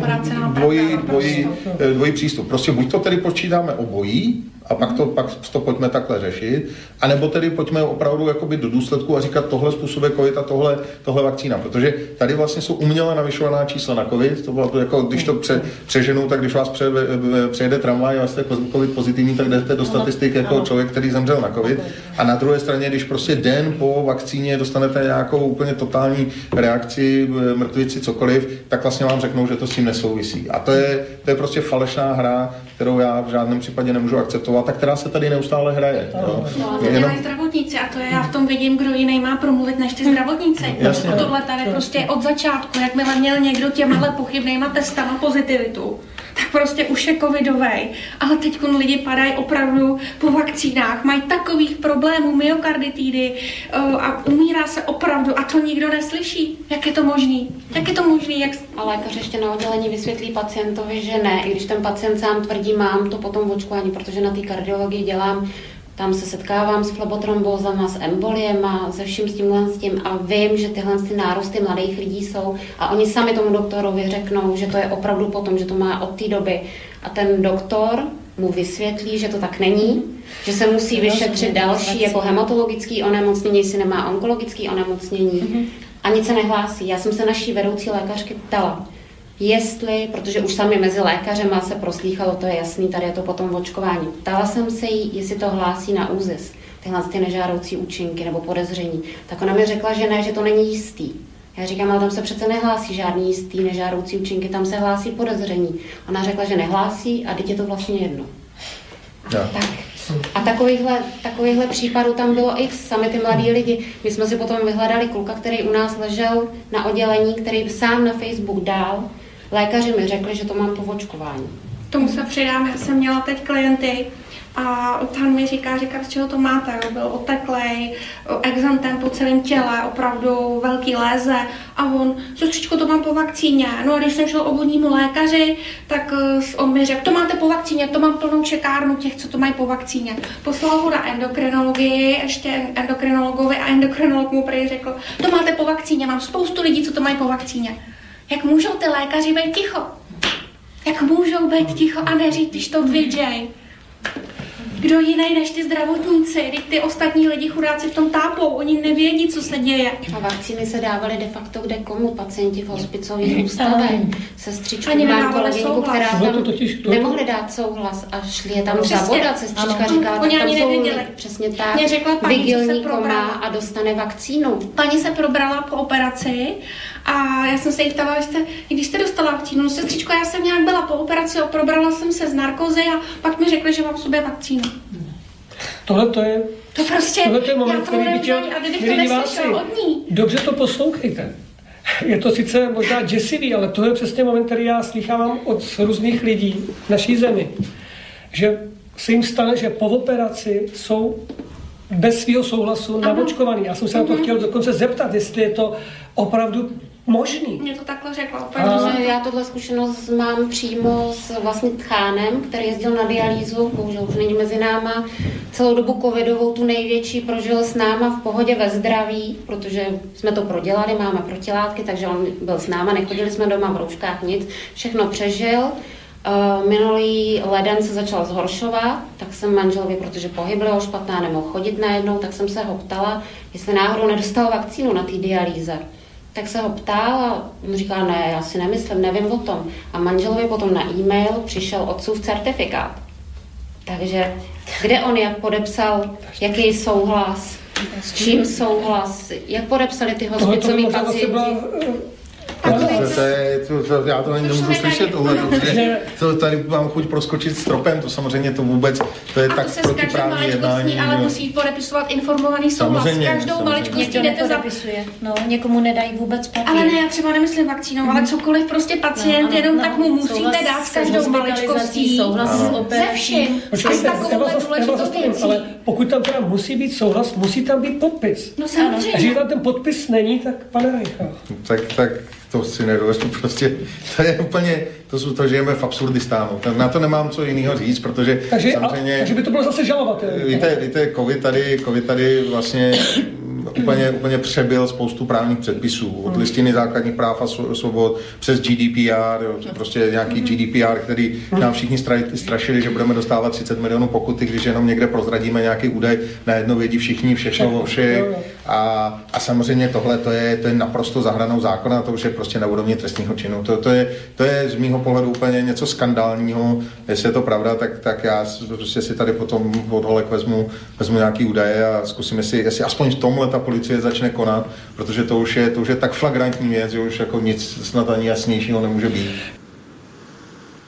dvojí, dvojí, dvojí přístup. Prostě buď to tedy počítáme obojí, a pak to, pak to pojďme takhle řešit, anebo tedy pojďme opravdu jakoby do důsledku a říkat tohle způsobuje COVID a tohle, tohle vakcína, protože tady vlastně jsou uměle navyšovaná čísla na COVID, to bylo jako, když to pře, přeženu, tak když vás pře, přejede tramvaj a jste COVID pozitivní, tak jdete do statistik jako člověk, který zemřel na COVID. A na druhé straně, když prostě den po vakcíně dostanete nějakou úplně totální reakci, mrtvici, cokoliv, tak vlastně vám řeknou, že to s tím nesouvisí. A to je, to je prostě falešná hra, kterou já v žádném případě nemůžu akceptovat a která se tady neustále hraje. No, no to Jenom... zdravotníci a to je, já v tom vidím, kdo jiný má promluvit než ty zdravotníci. Jasně. Tohle tady prostě od začátku, jakmile měl někdo těmahle pochybnýma testama pozitivitu, tak prostě už je covidový. Ale teď lidi padají opravdu po vakcínách, mají takových problémů, myokarditidy eh, a umírá se opravdu a to nikdo neslyší. Jak je to možný? Jak je to možný? Jak... A lékař ještě na oddělení vysvětlí pacientovi, že ne, i když ten pacient sám tvrdí, mám to potom v očkování, protože na té kardiologii dělám tam se setkávám s flebotrombózama, s emboliem a se vším s tímhle s tím a vím, že tyhle ty nárosty mladých lidí jsou a oni sami tomu doktorovi řeknou, že to je opravdu potom, že to má od té doby a ten doktor mu vysvětlí, že to tak není, že se musí vyšetřit další jako hematologický onemocnění, jestli nemá onkologický onemocnění mhm. a nic se nehlásí. Já jsem se naší vedoucí lékařky ptala, jestli, protože už sami mezi lékařema se proslýchalo, to je jasný, tady je to potom v očkování. Ptala jsem se jí, jestli to hlásí na úzis, tyhle ty nežádoucí účinky nebo podezření. Tak ona mi řekla, že ne, že to není jistý. Já říkám, ale tam se přece nehlásí žádný jistý nežádoucí účinky, tam se hlásí podezření. Ona řekla, že nehlásí a teď je to vlastně jedno. Ja. Tak. A takovýchhle, takovýchhle případů tam bylo x, sami ty mladí lidi. My jsme si potom vyhledali kluka, který u nás ležel na oddělení, který sám na Facebook dál, Lékaři mi řekli, že to mám po očkování. Tomu se přidám, já jsem měla teď klienty, a tam mi říká, říká, z čeho to máte, byl oteklej, exantem po celém těle, opravdu velký léze a on, sestřičko, to mám po vakcíně. No a když jsem šel obvodnímu lékaři, tak eh, on mi řekl, to máte po vakcíně, to mám plnou čekárnu těch, co to mají po vakcíně. Poslal ho na endokrinologii, ještě endokrinologovi a endokrinolog mu prý řekl, to máte po vakcíně, mám spoustu lidí, co to mají po vakcíně. Jak můžou ty lékaři být ticho? Jak můžou být ticho a neříct, když to viděj? Kdo jiný než ty zdravotníci, když ty ostatní lidi chudáci v tom tápou, oni nevědí, co se děje. A vakcíny se dávaly de facto kde komu, pacienti v hospicových ústavech, sestřičku, Ani mám kolegyňku, která No tam to totiž- to- nemohli dát souhlas a šli je tam No, zabodat, sestřička Ano. říká, Oni ani jsou nevěděli. přesně tak, Mě řekla paní, se vigilní koma probrala. a dostane vakcínu. Paní se probrala po operaci a já jsem se jí ptala, jste, když jste dostala vakcínu, no sestřičko, já jsem nějak byla po operaci, probrala jsem se z narkozy a pak mi řekli, že mám v sobě vakcínu. Tohle to je, To prostě, tohle to je moment, já který by chtěl, milí diváci, neslyšel od ní. dobře to poslouchejte. Je to sice možná děsivý, ale to je přesně moment, který já slychávám od různých lidí v naší zemi. Že se jim stane, že po operaci jsou bez svého souhlasu navočkovaný. Já jsem se na to chtěl dokonce zeptat, jestli je to opravdu možný. Mě to takhle řekla, úplně A- já tuhle zkušenost mám přímo s vlastně tchánem, který jezdil na dialýzu, bohužel už není mezi náma. Celou dobu covidovou, tu největší, prožil s náma v pohodě ve zdraví, protože jsme to prodělali, máme protilátky, takže on byl s náma, nechodili jsme doma v rouškách, nic, všechno přežil. Eh, Minulý leden se začal zhoršovat, tak jsem manželovi, protože pohyb byl špatná, nemohl chodit najednou, tak jsem se ho ptala, jestli náhodou nedostal vakcínu na té dialýze. Tak se ho ptal a on říká, ne, já si nemyslím, nevím o tom. A manželovi potom na e-mail přišel otcův certifikát. Takže kde on jak podepsal, jaký souhlas, s čím souhlas, jak podepsali ty zase pacienti. byla To, to, to, je, to, to, já to ani nemůžu slyšet, tohle, protože to tady mám chuť proskočit stropem, to samozřejmě to vůbec, to je A to tak se s každou protiprávní jednání. ale že- musí podepisovat informovaný souhlas. Samozřejmě, S každou samozřejmě. maličkostí jdete za... nepodepisuje, no, někomu nedají vůbec papír. Ale ne, já třeba nemyslím vakcínou, ale cokoliv prostě pacient, ano, jenom no, tak mu musíte dát s se každou maličkostí. souhlas s Ze operací. vším. A Počkejte, zastavím, věcí. ale pokud tam teda musí být souhlas, musí tam být podpis. No A samozřejmě. když tam ten podpis není, tak pane Rejcha. tak, tak to si nedovedu prostě, to je úplně, to, jsou, to žijeme v absurdistánu. Na to nemám co jiného říct, protože Takže, samozřejmě... a, takže by to bylo zase žalovatelné. Víte, víte COVID, tady, COVID tady vlastně úplně, úplně přebyl spoustu právních předpisů. Od listiny základních práv a svo- svobod přes GDPR, jo, prostě nějaký GDPR, který nám všichni stra- strašili, že budeme dostávat 30 milionů pokuty, když jenom někde prozradíme nějaký údaj, najednou vědí všichni všechno o všech. A, a samozřejmě tohle to je, to je naprosto zahranou zákona, to už je prostě na úrovni trestního činu. To, to, je, to je z mýho pohledu úplně něco skandálního. Jestli je to pravda, tak, tak já prostě si tady potom od holek vezmu, vezmu nějaký údaje a zkusím, jestli, jestli aspoň v tomhle ta policie začne konat, protože to už je, to už je tak flagrantní věc, že už jako nic snad ani jasnějšího nemůže být.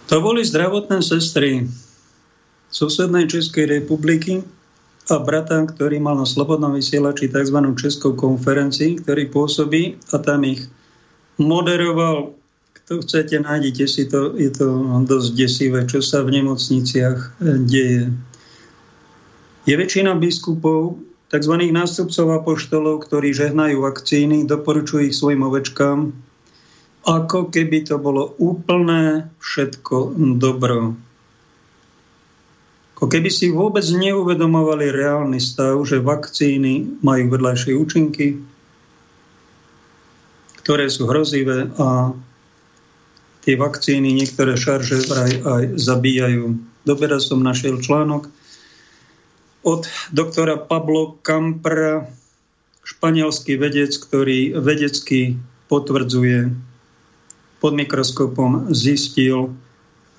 To boli zdravotné sestry susednej Českej republiky a brata, ktorý mal na Slobodnom vysielači tzv. Českou konferencii, ktorý pôsobí a tam ich moderoval. Kto chcete, nájdete si to, je to dosť desivé, čo sa v nemocniciach e, deje. Je väčšina biskupov, tzv. nástupcov apoštolov, ktorí žehnajú vakcíny, doporučujú ich svojim ovečkám, ako keby to bolo úplné všetko dobro. Ako keby si vôbec neuvedomovali reálny stav, že vakcíny majú vedľajšie účinky, ktoré sú hrozivé a tie vakcíny niektoré šarže vraj aj zabíjajú. Dobera som našiel článok od doktora Pablo Campra, španielský vedec, ktorý vedecky potvrdzuje pod mikroskopom zistil,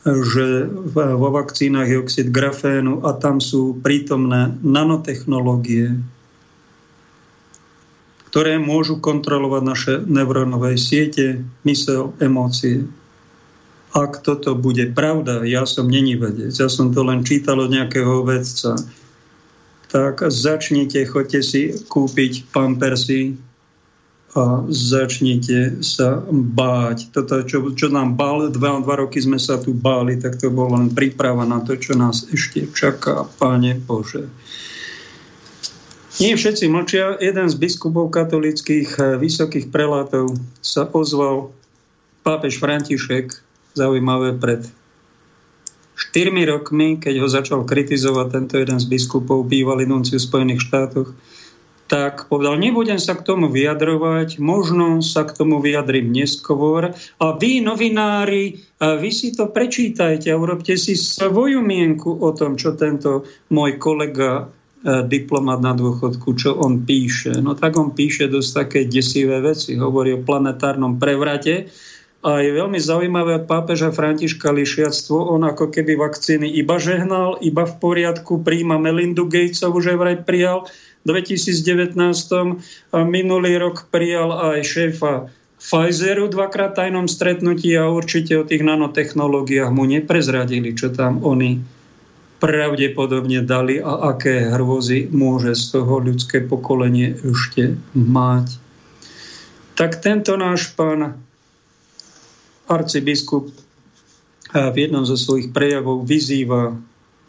že vo vakcínach je oxid grafénu a tam sú prítomné nanotechnológie, ktoré môžu kontrolovať naše neurónové siete, mysel, emócie. Ak toto bude pravda, ja som není vedec, ja som to len čítal od nejakého vedca, tak začnite, choďte si kúpiť pampersy, a začnite sa báť. Toto, čo, čo nám bál, dva, dva roky sme sa tu báli, tak to bolo len príprava na to, čo nás ešte čaká, Pane Bože. Nie všetci mlčia. Jeden z biskupov katolických eh, vysokých prelátov sa ozval pápež František, zaujímavé pred 4 rokmi, keď ho začal kritizovať tento jeden z biskupov, bývalý nunciu v Spojených štátoch, tak povedal, nebudem sa k tomu vyjadrovať, možno sa k tomu vyjadrím neskôr. A vy, novinári, vy si to prečítajte a urobte si svoju mienku o tom, čo tento môj kolega e, diplomat na dôchodku, čo on píše. No tak on píše dosť také desivé veci, hovorí o planetárnom prevrate, a je veľmi zaujímavé pápeža Františka lišiactvo. On ako keby vakcíny iba žehnal, iba v poriadku, príjma Melindu Gatesovu, že vraj prijal 2019. A minulý rok prijal aj šéfa Pfizeru dvakrát tajnom stretnutí a určite o tých nanotechnológiách mu neprezradili, čo tam oni pravdepodobne dali a aké hrôzy môže z toho ľudské pokolenie ešte mať. Tak tento náš pán arcibiskup v jednom zo svojich prejavov vyzýva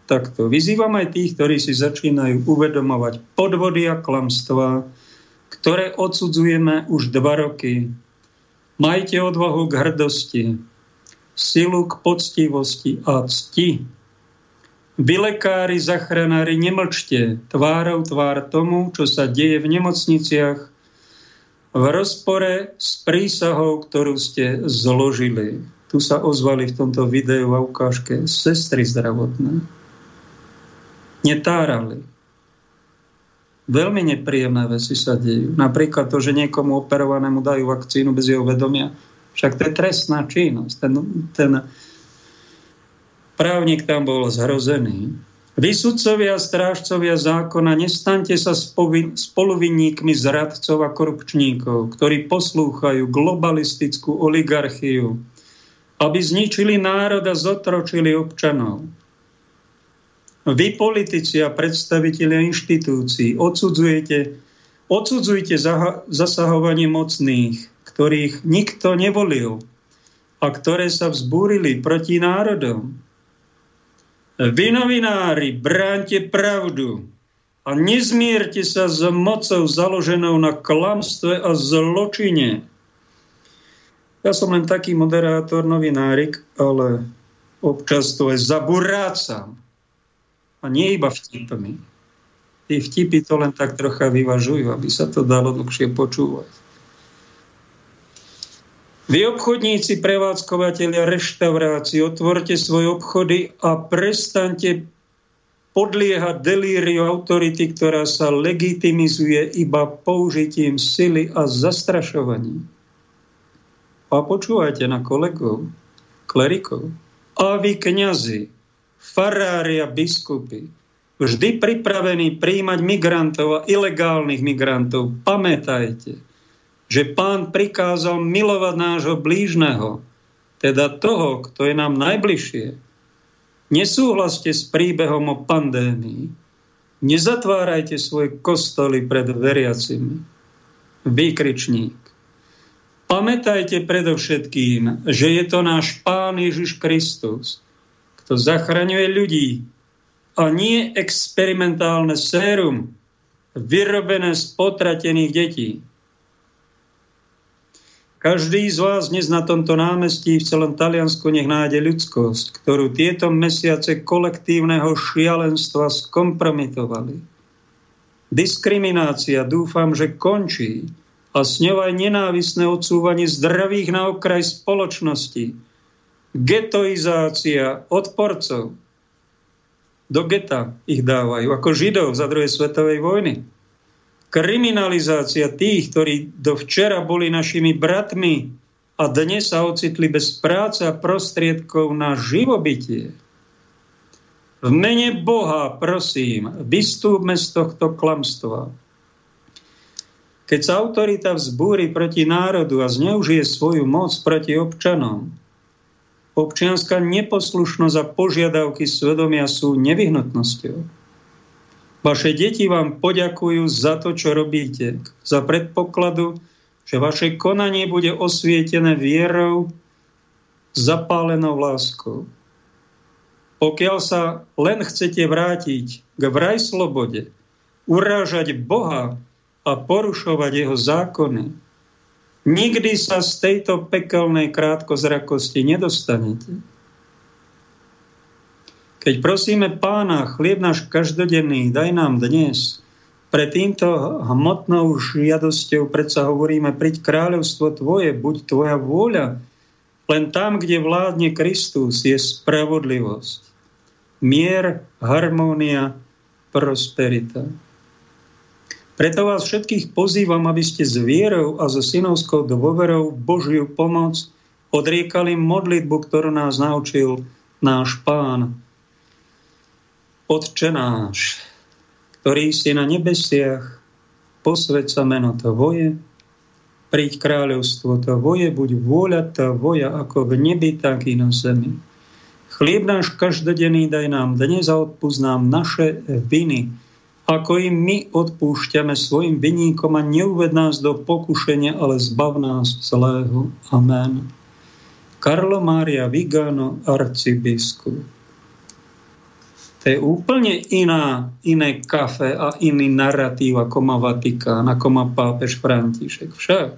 takto. Vyzývam aj tých, ktorí si začínajú uvedomovať podvody a klamstvá, ktoré odsudzujeme už dva roky. Majte odvahu k hrdosti, silu k poctivosti a cti. Vy lekári, zachranári, nemlčte tvárou tvár tomu, čo sa deje v nemocniciach, v rozpore s prísahou, ktorú ste zložili. Tu sa ozvali v tomto videu a ukážke sestry zdravotné netárali. Veľmi nepríjemné veci sa dejú. Napríklad to, že niekomu operovanému dajú vakcínu bez jeho vedomia. Však to je trestná činnosť. Ten, ten právnik tam bol zhrozený. Vy sudcovia strážcovia zákona, nestante sa spoluvinníkmi zradcov a korupčníkov, ktorí poslúchajú globalistickú oligarchiu, aby zničili národ a zotročili občanov. Vy, politici a predstavitelia inštitúcií, odsudzujete, odsudzujete zasahovanie mocných, ktorých nikto nevolil a ktoré sa vzbúrili proti národom. Vy, novinári, bránte pravdu a nezmierte sa s mocou založenou na klamstve a zločine. Ja som len taký moderátor, novinárik, ale občas to aj zaburácam. A nie iba vtipmi. Tí vtipy to len tak trocha vyvažujú, aby sa to dalo dlhšie počúvať. Vy obchodníci, prevádzkovateľia reštaurácií, otvorte svoje obchody a prestante podliehať delíriu autority, ktorá sa legitimizuje iba použitím sily a zastrašovaním. A počúvajte na kolegov, klerikov. A vy, kniazy, farári a biskupy, vždy pripravení príjmať migrantov a ilegálnych migrantov, pamätajte, že pán prikázal milovať nášho blížneho, teda toho, kto je nám najbližšie. Nesúhlaste s príbehom o pandémii. Nezatvárajte svoje kostoly pred veriacimi. Výkričník. Pamätajte predovšetkým, že je to náš Pán Ježiš Kristus, kto zachraňuje ľudí a nie experimentálne sérum vyrobené z potratených detí. Každý z vás dnes na tomto námestí v celom Taliansku nech nájde ľudskosť, ktorú tieto mesiace kolektívneho šialenstva skompromitovali. Diskriminácia dúfam, že končí a s ňou aj nenávisné odsúvanie zdravých na okraj spoločnosti, getoizácia odporcov. Do geta ich dávajú, ako Židov za druhej svetovej vojny. Kriminalizácia tých, ktorí do včera boli našimi bratmi a dnes sa ocitli bez práce a prostriedkov na živobytie. V mene Boha, prosím, vystúpme z tohto klamstva. Keď sa autorita vzbúri proti národu a zneužije svoju moc proti občanom, Občianská neposlušnosť a požiadavky svedomia sú nevyhnutnosťou. Vaše deti vám poďakujú za to, čo robíte, za predpokladu, že vaše konanie bude osvietené vierou, zapálenou láskou. Pokiaľ sa len chcete vrátiť k vraj slobode, urážať Boha a porušovať jeho zákony, Nikdy sa z tejto pekelnej krátkozrakosti nedostanete. Keď prosíme pána, chlieb náš každodenný, daj nám dnes, Pre týmto hmotnou žiadosťou predsa hovoríme, príď kráľovstvo tvoje, buď tvoja vôľa. Len tam, kde vládne Kristus, je spravodlivosť. Mier, harmónia, prosperita. Preto vás všetkých pozývam, aby ste s vierou a so synovskou dôverou Božiu pomoc odriekali modlitbu, ktorú nás naučil náš pán. Otče náš, ktorý si na nebesiach, posved meno Tvoje, príď kráľovstvo Tvoje, buď vôľa Tvoja ako v nebi, tak i na zemi. Chlieb náš každodenný daj nám dnes a odpúsť naše viny, ako im my odpúšťame svojim vinníkom a neuved nás do pokušenia, ale zbav nás zlého. Amen. Karlo Mária Vigano, arcibiskup. To je úplne iná, iné kafe a iný narratív, ako má Vatikán, ako má pápež František. Však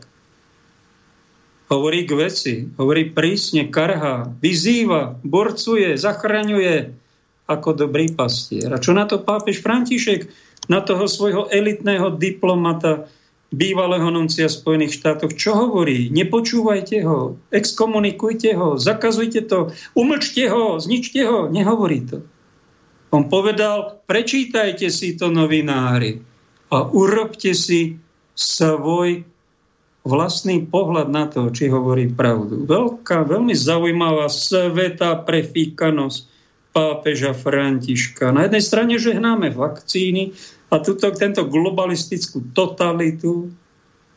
hovorí k veci, hovorí prísne, karha, vyzýva, borcuje, zachraňuje ako dobrý pastier. A čo na to pápež František? Na toho svojho elitného diplomata, bývalého nuncia Spojených štátoch, čo hovorí? Nepočúvajte ho, exkomunikujte ho, zakazujte to, umlčte ho, zničte ho. Nehovorí to. On povedal, prečítajte si to novinári a urobte si svoj vlastný pohľad na to, či hovorí pravdu. Veľká, veľmi zaujímavá sveta prefíkanosť pápeža Františka. Na jednej strane žehnáme vakcíny a tuto, tento globalistickú totalitu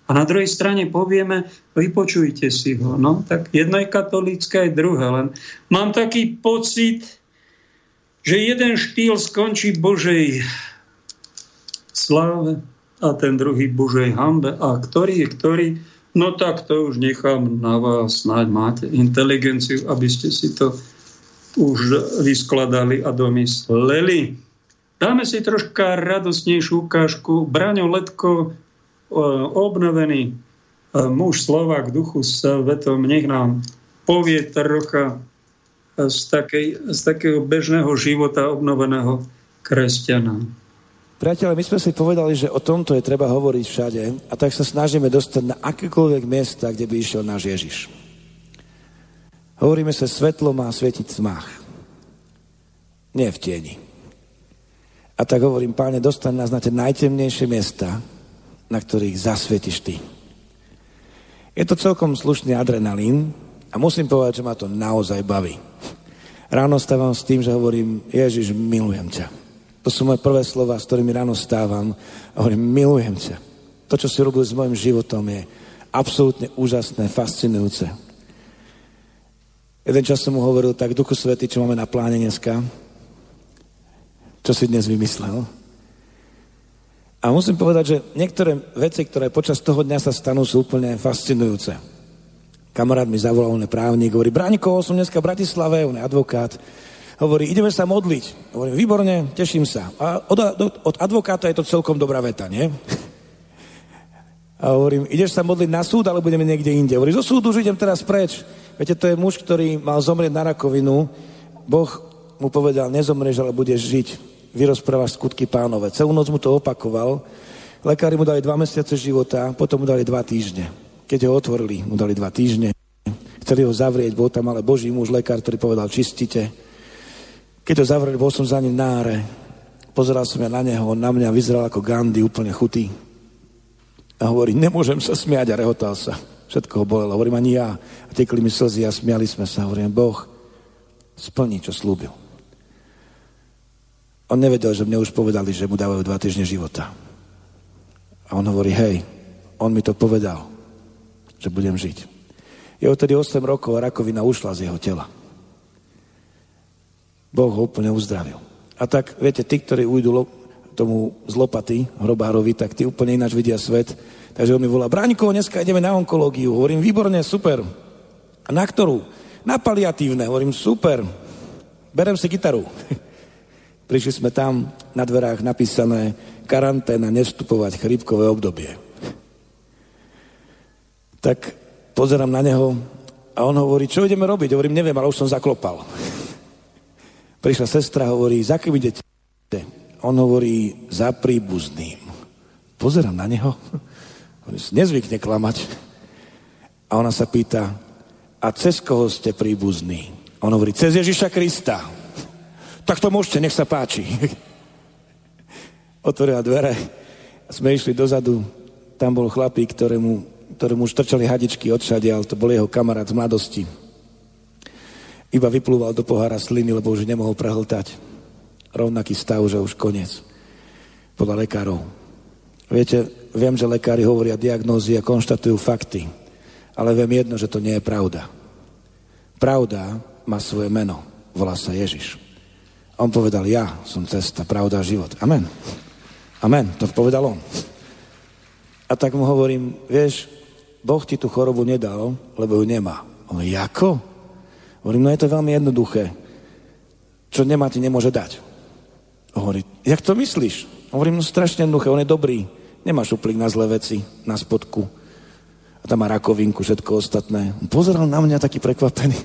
a na druhej strane povieme, vypočujte si ho. No, tak jedno je katolícke, aj druhé. Len mám taký pocit, že jeden štýl skončí Božej sláve a ten druhý Božej hambe. A ktorý je ktorý? No tak to už nechám na vás, snáď máte inteligenciu, aby ste si to už vyskladali a domysleli. Dáme si troška radosnejšiu ukážku. Braňo Letko, e, obnovený e, muž Slovák duchu svetom, nech nám povie trocha z, takej, z takého bežného života obnoveného kresťana. Priatelia, my sme si povedali, že o tomto je treba hovoriť všade a tak sa snažíme dostať na akékoľvek miesta, kde by išiel náš Ježiš. Hovoríme sa, svetlo má svietiť v tmách. Nie v tieni. A tak hovorím, páne, dostaň nás na tie najtemnejšie miesta, na ktorých zasvietiš ty. Je to celkom slušný adrenalín, a musím povedať, že ma to naozaj baví. Ráno stávam s tým, že hovorím, Ježiš, milujem ťa. To sú moje prvé slova, s ktorými ráno stávam a hovorím, milujem ťa. To, čo si robil s mojim životom, je absolútne úžasné, fascinujúce. Jeden čas som mu hovoril, tak Duchu Svety, čo máme na pláne dneska? Čo si dnes vymyslel? A musím povedať, že niektoré veci, ktoré počas toho dňa sa stanú, sú úplne fascinujúce. Kamarát mi zavolal, on je právnik, hovorí, Bránikov, som dneska v Bratislave, on je advokát. Hovorí, ideme sa modliť. Hovorím, výborne, teším sa. A od, od advokáta je to celkom dobrá veta, nie? A hovorím, ideš sa modliť na súd, ale budeme niekde inde. Hovorí, zo súdu už idem teraz preč. Viete, to je muž, ktorý mal zomrieť na rakovinu. Boh mu povedal, nezomrieš, ale budeš žiť. Vyrozprávaš skutky pánové. Celú noc mu to opakoval. Lekári mu dali dva mesiace života, potom mu dali dva týždne. Keď ho otvorili, mu dali dva týždne. Chceli ho zavrieť, bol tam ale Boží muž, lekár, ktorý povedal, čistite. Keď ho zavreli, bol som za ním náre. Pozeral som ja na neho, on na mňa vyzeral ako Gandhi, úplne chutý. A hovorí, nemôžem sa smiať a rehotal sa. Všetko ho bolelo. Hovorím, ani ja. A tekli mi slzy a smiali sme sa. Hovorím, Boh splní, čo slúbil. On nevedel, že mne už povedali, že mu dávajú dva týždne života. A on hovorí, hej, on mi to povedal že budem žiť. Je odtedy 8 rokov a rakovina ušla z jeho tela. Boh ho úplne uzdravil. A tak, viete, tí, ktorí ujdu tomu z lopaty, hrobárovi, tak tí úplne ináč vidia svet. Takže on mi volá, Bráňko, dneska ideme na onkológiu. Hovorím, výborne, super. A na ktorú? Na paliatívne. Hovorím, super. Berem si gitaru. Prišli sme tam, na dverách napísané karanténa, nevstupovať, chrípkové obdobie tak pozerám na neho a on hovorí, čo ideme robiť? Hovorím, neviem, ale už som zaklopal. Prišla sestra, hovorí, za kým idete? On hovorí, za príbuzným. Pozerám na neho. On nezvykne klamať. A ona sa pýta, a cez koho ste príbuzní? On hovorí, cez Ježiša Krista. Tak to môžete, nech sa páči. Otvorila dvere. Sme išli dozadu. Tam bol chlapík, ktorému, ktorému už trčali hadičky odšadial. To bol jeho kamarát z mladosti. Iba vyplúval do pohára sliny, lebo už nemohol prehltať. Rovnaký stav, že už koniec. Podľa lekárov. Viete, viem, že lekári hovoria diagnózy a konštatujú fakty. Ale viem jedno, že to nie je pravda. Pravda má svoje meno. Volá sa Ježiš. On povedal, ja som cesta, pravda a život. Amen. Amen. To povedal on. A tak mu hovorím, vieš, Boh ti tú chorobu nedal, lebo ju nemá. On, ako? Hovorím, no je to veľmi jednoduché. Čo nemá, ti nemôže dať. Hovorí, jak to myslíš? Hovorím, no strašne jednoduché, on je dobrý. Nemá šuplík na zlé veci, na spodku. A tam má rakovinku, všetko ostatné. On pozeral na mňa taký prekvapený.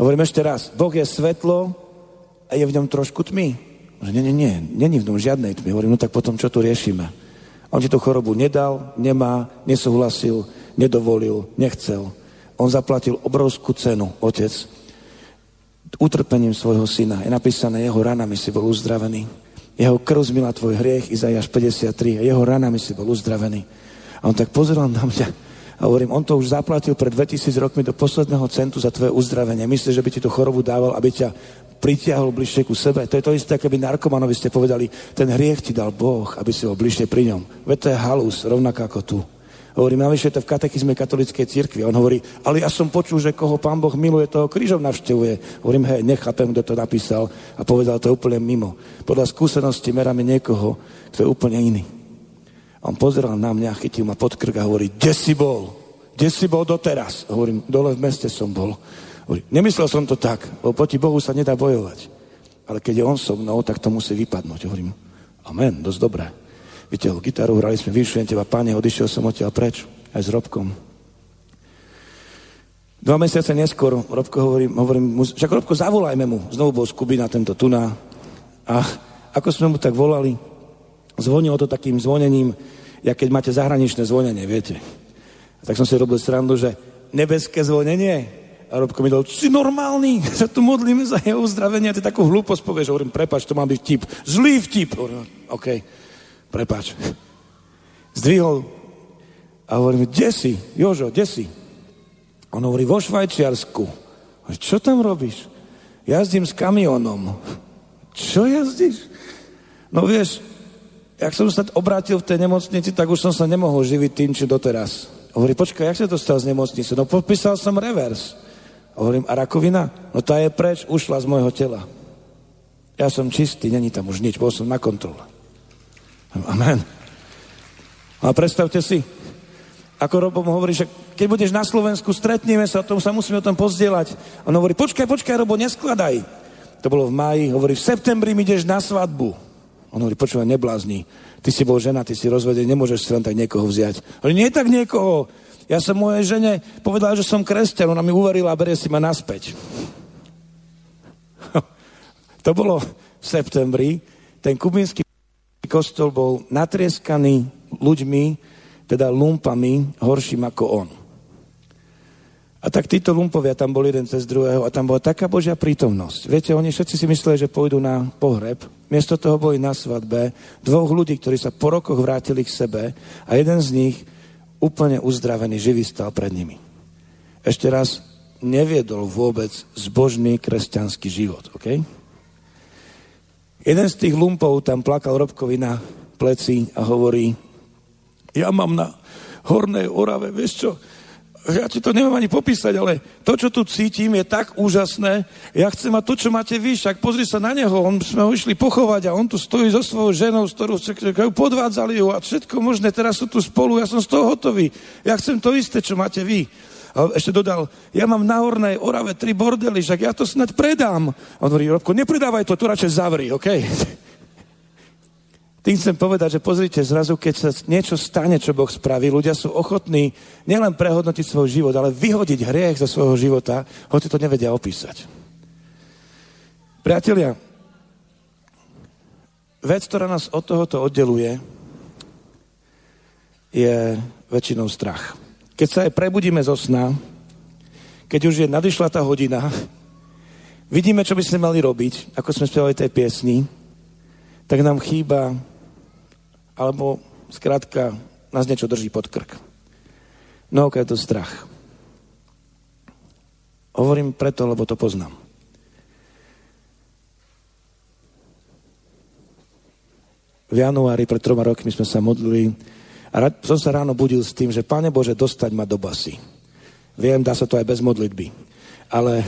Hovorím ešte raz, Boh je svetlo a je v ňom trošku tmy. Že nie, nie, nie, není v ňom žiadnej tmy. Hovorím, no tak potom čo tu riešime? On ti tú chorobu nedal, nemá, nesúhlasil, nedovolil, nechcel. On zaplatil obrovskú cenu, otec, utrpením svojho syna. Je napísané, jeho ranami si bol uzdravený. Jeho krv zmila tvoj hriech, Izajáš 53, a jeho ranami si bol uzdravený. A on tak pozeral na mňa a hovorím, on to už zaplatil pred 2000 rokmi do posledného centu za tvoje uzdravenie. Myslíš, že by ti tú chorobu dával, aby ťa pritiahol bližšie ku sebe? To je to isté, keby narkomanovi ste povedali, ten hriech ti dal Boh, aby si ho bližšie pri ňom. Veď to je halus, rovnako ako tu. Hovorím, navyše to v katechizme katolíckej cirkvi. On hovorí, ale ja som počul, že koho pán Boh miluje, toho krížom navštevuje. Hovorím, hej, nechápem, kto to napísal a povedal to úplne mimo. Podľa skúsenosti meráme niekoho, kto je úplne iný. A on pozeral na mňa, chytil ma pod krk a hovorí, kde si bol? Kde si bol doteraz? Hovorím, dole v meste som bol. Hovorí, nemyslel som to tak, lebo proti Bohu sa nedá bojovať. Ale keď je on so mnou, tak to musí vypadnúť. Hovorím, amen, dosť dobré vytiahol gitaru, hrali sme Vyšujem teba, pane, odišiel som odtiaľ preč, aj s Robkom. Dva mesiace neskôr Robko hovorí, hovorím, však Robko, zavolajme mu. Znovu bol Skubina, tento tuná. A ako sme mu tak volali, zvonilo to takým zvonením, jak keď máte zahraničné zvonenie, viete. A tak som si robil srandu, že nebeské zvonenie. A Robko mi dal, si normálny, sa tu modlíme za jeho uzdravenie a ty takú hlúposť povieš. Hovorím, prepač, to má byť vtip. Zlý vtip. Hovorím, OK prepač. Zdvihol a hovorím, kde si? Jožo, kde si? On hovorí, vo Švajčiarsku. Čo tam robíš? Jazdím s kamionom. Čo jazdíš? No vieš, jak som sa obrátil v tej nemocnici, tak už som sa nemohol živiť tým, či doteraz. Hovorí, počkaj, jak sa dostal z nemocnice? No podpísal som revers. Hovorím, a rakovina? No tá je preč, ušla z môjho tela. Ja som čistý, není tam už nič, bol som na kontrole. Amen. A predstavte si, ako Robo mu hovorí, že keď budeš na Slovensku, stretneme sa, tom sa musíme o tom pozdieľať. On hovorí, počkaj, počkaj, Robo, neskladaj. To bolo v máji, hovorí, v septembri mi ideš na svadbu. On hovorí, počúvaj, neblázni. Ty si bol žena, ty si rozvedený, nemôžeš si len tak niekoho vziať. Hovorí, nie tak niekoho. Ja som mojej žene povedal, že som kresťan, ona mi uverila a berie si ma naspäť. to bolo v septembri. Ten kubínsky kostol bol natrieskaný ľuďmi, teda lumpami, horším ako on. A tak títo lumpovia tam boli jeden cez druhého a tam bola taká Božia prítomnosť. Viete, oni všetci si mysleli, že pôjdu na pohreb. Miesto toho boli na svadbe dvoch ľudí, ktorí sa po rokoch vrátili k sebe a jeden z nich úplne uzdravený, živý stal pred nimi. Ešte raz, neviedol vôbec zbožný kresťanský život, Okay? Jeden z tých lumpov tam plakal Robkovi na pleci a hovorí, ja mám na Hornej Orave, vieš čo, ja ti to nemám ani popísať, ale to, čo tu cítim, je tak úžasné. Ja chcem mať to, čo máte vy, však pozri sa na neho, on sme ho išli pochovať a on tu stojí so svojou ženou, s ktorou podvádzali ju a všetko možné, teraz sú tu spolu, ja som z toho hotový. Ja chcem to isté, čo máte vy. A ešte dodal, ja mám na Hornej Orave tri bordely, však ja to snad predám. A on hovorí, Robko, nepredávaj to, tu radšej zavri, OK? Tým chcem povedať, že pozrite, zrazu, keď sa niečo stane, čo Boh spraví, ľudia sú ochotní nielen prehodnotiť svoj život, ale vyhodiť hriech zo svojho života, hoci to nevedia opísať. Priatelia, vec, ktorá nás od tohoto oddeluje, je väčšinou strach. Keď sa aj prebudíme zo sna, keď už je nadišla tá hodina, vidíme, čo by sme mali robiť, ako sme spievali tej piesni, tak nám chýba, alebo skrátka nás niečo drží pod krk. No, je to strach. Hovorím preto, lebo to poznám. V januári pred troma rokmi sme sa modlili a som sa ráno budil s tým, že Pane Bože, dostať ma do basy. Viem, dá sa to aj bez modlitby. Ale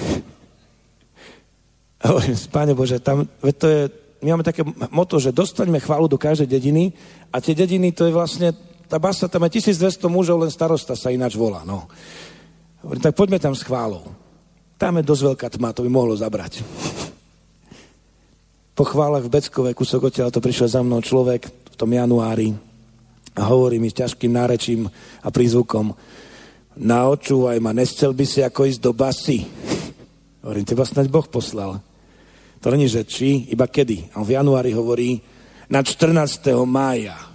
hovorím, Pane Bože, tam, to je, my máme také moto, že dostaňme chválu do každej dediny a tie dediny, to je vlastne, tá basa, tam je 1200 mužov, len starosta sa ináč volá. No. Hovorím, tak poďme tam s chválou. Tam je dosť veľká tma, to by mohlo zabrať. Po chválach v Beckove, kúsok odtiaľ to prišiel za mnou človek v tom januári a hovorí mi s ťažkým nárečím a prízvukom naočúvaj ma, nescel by si ako ísť do basy. Hovorím, teba snaď Boh poslal. To není, že či, iba kedy. A v januári hovorí na 14. mája.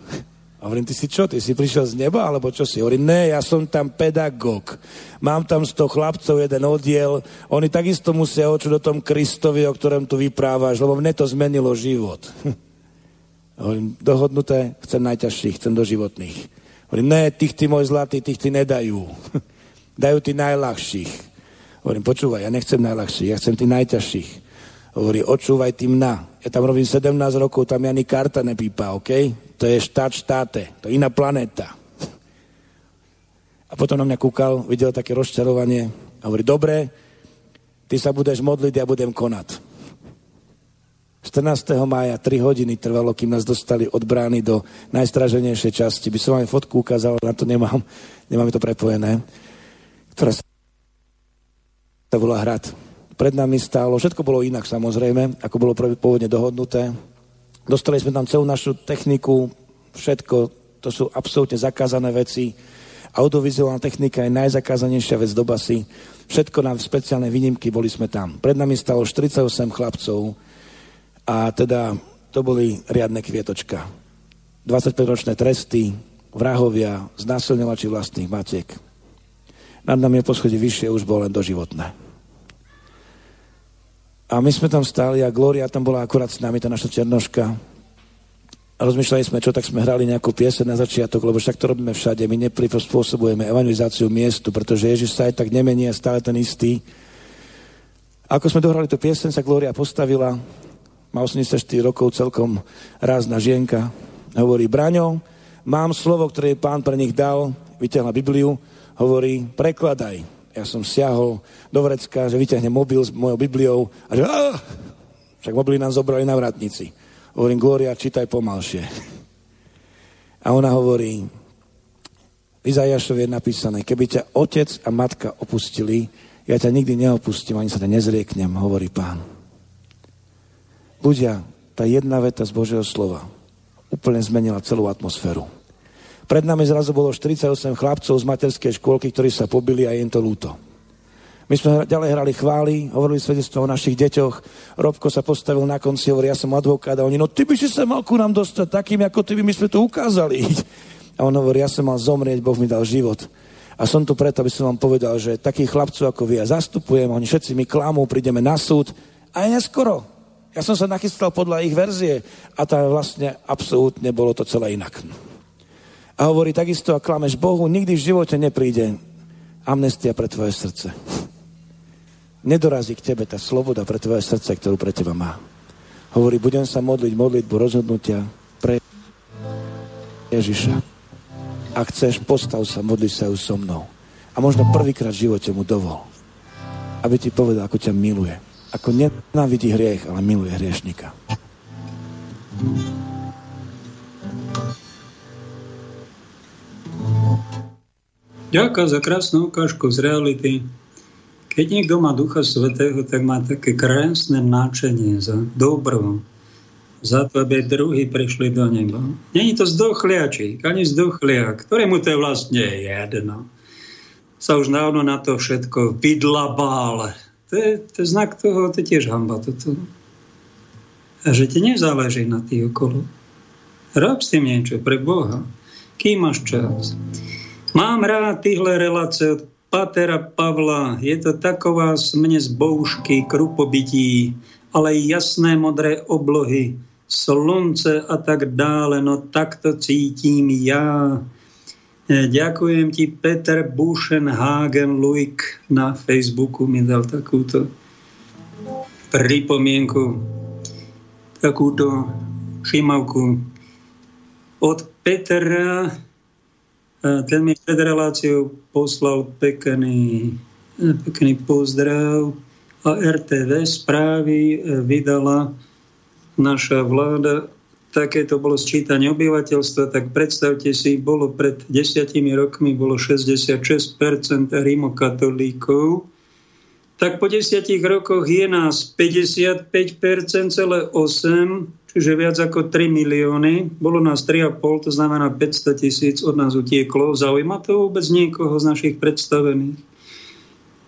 A hovorím, ty si čo, ty si prišiel z neba, alebo čo si? Hovorím, ne, ja som tam pedagóg. Mám tam 100 chlapcov, jeden oddiel. Oni takisto musia očuť o tom Kristovi, o ktorom tu vyprávaš, lebo mne to zmenilo život. Hovorím, dohodnuté, chcem najťažších, chcem do životných. Hovorím, ne, tých ty môj zlatý, tých ty nedajú. Dajú ty najľahších. Hovorím, počúvaj, ja nechcem najľahších, ja chcem tých najťažších. Hovorí, očúvaj tým na. Ja tam robím 17 rokov, tam ani karta nepípa, OK? To je štát štáte, to je iná planéta. A potom na mňa kúkal, videl také rozčarovanie a hovorí, dobre, ty sa budeš modliť, ja budem konať. 14. mája 3 hodiny trvalo, kým nás dostali od brány do najstraženejšej časti. By som vám fotku ukázal, na to nemám, nemám to prepojené. Ktorá sa volá Hrad. Pred nami stálo, všetko bolo inak samozrejme, ako bolo pôvodne dohodnuté. Dostali sme tam celú našu techniku, všetko, to sú absolútne zakázané veci. Audiovizuálna technika je najzakázanejšia vec do basy. Všetko nám speciálne výnimky, boli sme tam. Pred nami stalo 48 chlapcov a teda to boli riadne kvietočka. 25-ročné tresty, vrahovia, znásilňovači vlastných matiek. Nad nami je poschodí vyššie, už bolo len doživotné. A my sme tam stáli a Gloria tam bola akurát s nami, tá naša černoška. A rozmýšľali sme, čo tak sme hrali nejakú piese na začiatok, lebo však to robíme všade. My neprispôsobujeme evangelizáciu miestu, pretože Ježiš sa aj tak nemení a stále ten istý. Ako sme dohrali tú piesen, sa Gloria postavila. Má 84 rokov, celkom rázna žienka. Hovorí, Braňo, mám slovo, ktoré pán pre nich dal, vyťahla Bibliu, hovorí, prekladaj ja som siahol do vrecka, že vyťahnem mobil s mojou Bibliou a že Aah! však mobily nám zobrali na vratnici. Hovorím, Gloria, čítaj pomalšie. A ona hovorí, Izajašovi je napísané, keby ťa otec a matka opustili, ja ťa nikdy neopustím, ani sa ťa nezrieknem, hovorí pán. Ľudia, tá jedna veta z Božieho slova úplne zmenila celú atmosféru. Pred nami zrazu bolo 48 chlapcov z materskej škôlky, ktorí sa pobili a je im to ľúto. My sme ďalej hrali chvály, hovorili svedectvo o našich deťoch. Robko sa postavil na konci, hovorí, ja som advokát a oni, no ty by si sa mal ku nám dostať takým, ako ty by my sme to ukázali. A on hovorí, ja som mal zomrieť, Boh mi dal život. A som tu preto, aby som vám povedal, že takých chlapcov ako vy ja zastupujem, oni všetci mi klamú, prídeme na súd. A je neskoro. Ja som sa nachystal podľa ich verzie a tam vlastne absolútne bolo to celé inak. A hovorí takisto, a klameš Bohu, nikdy v živote nepríde amnestia pre tvoje srdce. Nedorazí k tebe tá sloboda pre tvoje srdce, ktorú pre teba má. Hovorí, budem sa modliť modlitbu rozhodnutia pre Ježiša. Ak chceš, postav sa, modli sa ju so mnou. A možno prvýkrát v živote mu dovol, aby ti povedal, ako ťa miluje. Ako nenávidí hriech, ale miluje hriešnika. Ďakujem za krásnu ukážku z reality. Keď niekto má Ducha Svetého, tak má také krásne náčenie za dobro, za to, aby druhí prišli do neba. Není to zdochliačík, ani zdochliak, ktorému to je vlastne jedno. Sa už dávno na to všetko vydlabal. To je, to je znak toho, to je tiež hamba toto. A že ti nezáleží na tých okolo. Rob s tým niečo pre Boha. Kým máš čas? Mám rád tyhle relácie od Patera Pavla. Je to taková smne z boušky, krupobytí, ale jasné modré oblohy, slunce a tak dále. No tak to cítím ja. Ďakujem ti, Peter Buschenhagen Luik na Facebooku mi dal takúto pripomienku, takúto všimavku od Petra. Ten mi pred reláciou poslal pekný, pekný pozdrav a RTV správy vydala naša vláda takéto bolo sčítanie obyvateľstva, tak predstavte si, bolo pred desiatimi rokmi bolo 66% rimokatolíkov, tak po desiatich rokoch je nás 55%, celé 8, čiže viac ako 3 milióny. Bolo nás 3,5, to znamená 500 tisíc od nás utieklo. Zaujíma to vôbec niekoho z našich predstavených?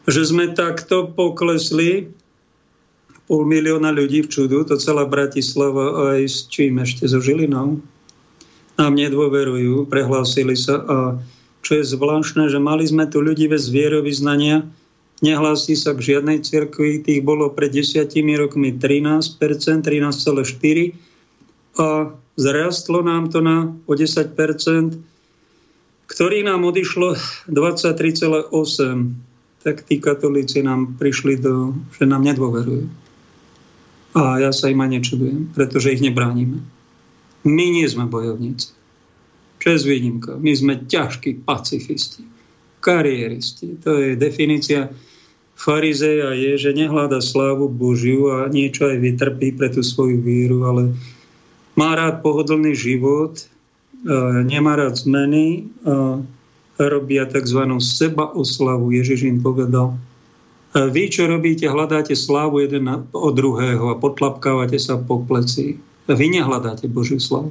Že sme takto poklesli pol milióna ľudí v čudu, to celá Bratislava aj s čím ešte, so Žilinou. Nám nedôverujú, prehlásili sa a čo je zvláštne, že mali sme tu ľudí bez vierovýznania, nehlási sa k žiadnej cirkvi, tých bolo pred desiatimi rokmi 13%, 13,4% a zrastlo nám to na o 10%, ktorý nám odišlo 23,8%. Tak tí katolíci nám prišli do, že nám nedôverujú. A ja sa im aj nečudujem, pretože ich nebránime. My nie sme bojovníci. Čes výnimka. My sme ťažkí pacifisti, kariéristi. To je definícia farizeja je, že nehľada slávu Božiu a niečo aj vytrpí pre tú svoju víru, ale má rád pohodlný život, nemá rád zmeny a robia tzv. seba oslavu. Ježiš im povedal, vy, čo robíte, hľadáte slávu jeden od druhého a potlapkávate sa po pleci. Vy nehľadáte Božiu slavu.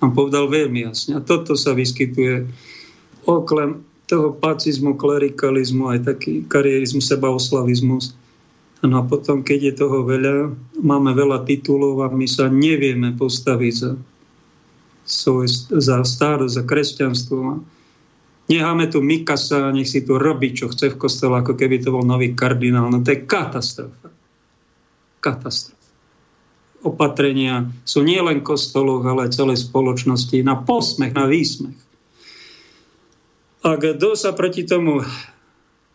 On povedal veľmi jasne. A toto sa vyskytuje oklem toho pacizmu, klerikalizmu, aj taký karierizmus, sebaoslavizmus. No a potom, keď je toho veľa, máme veľa titulov a my sa nevieme postaviť za, za stádo, za kresťanstvo. Necháme tu Mikasa, nech si tu robí, čo chce v kostole, ako keby to bol nový kardinál. No to je katastrofa. Katastrofa. Opatrenia sú nielen kostoloch, ale celej spoločnosti na posmech, na výsmech. A kto sa proti tomu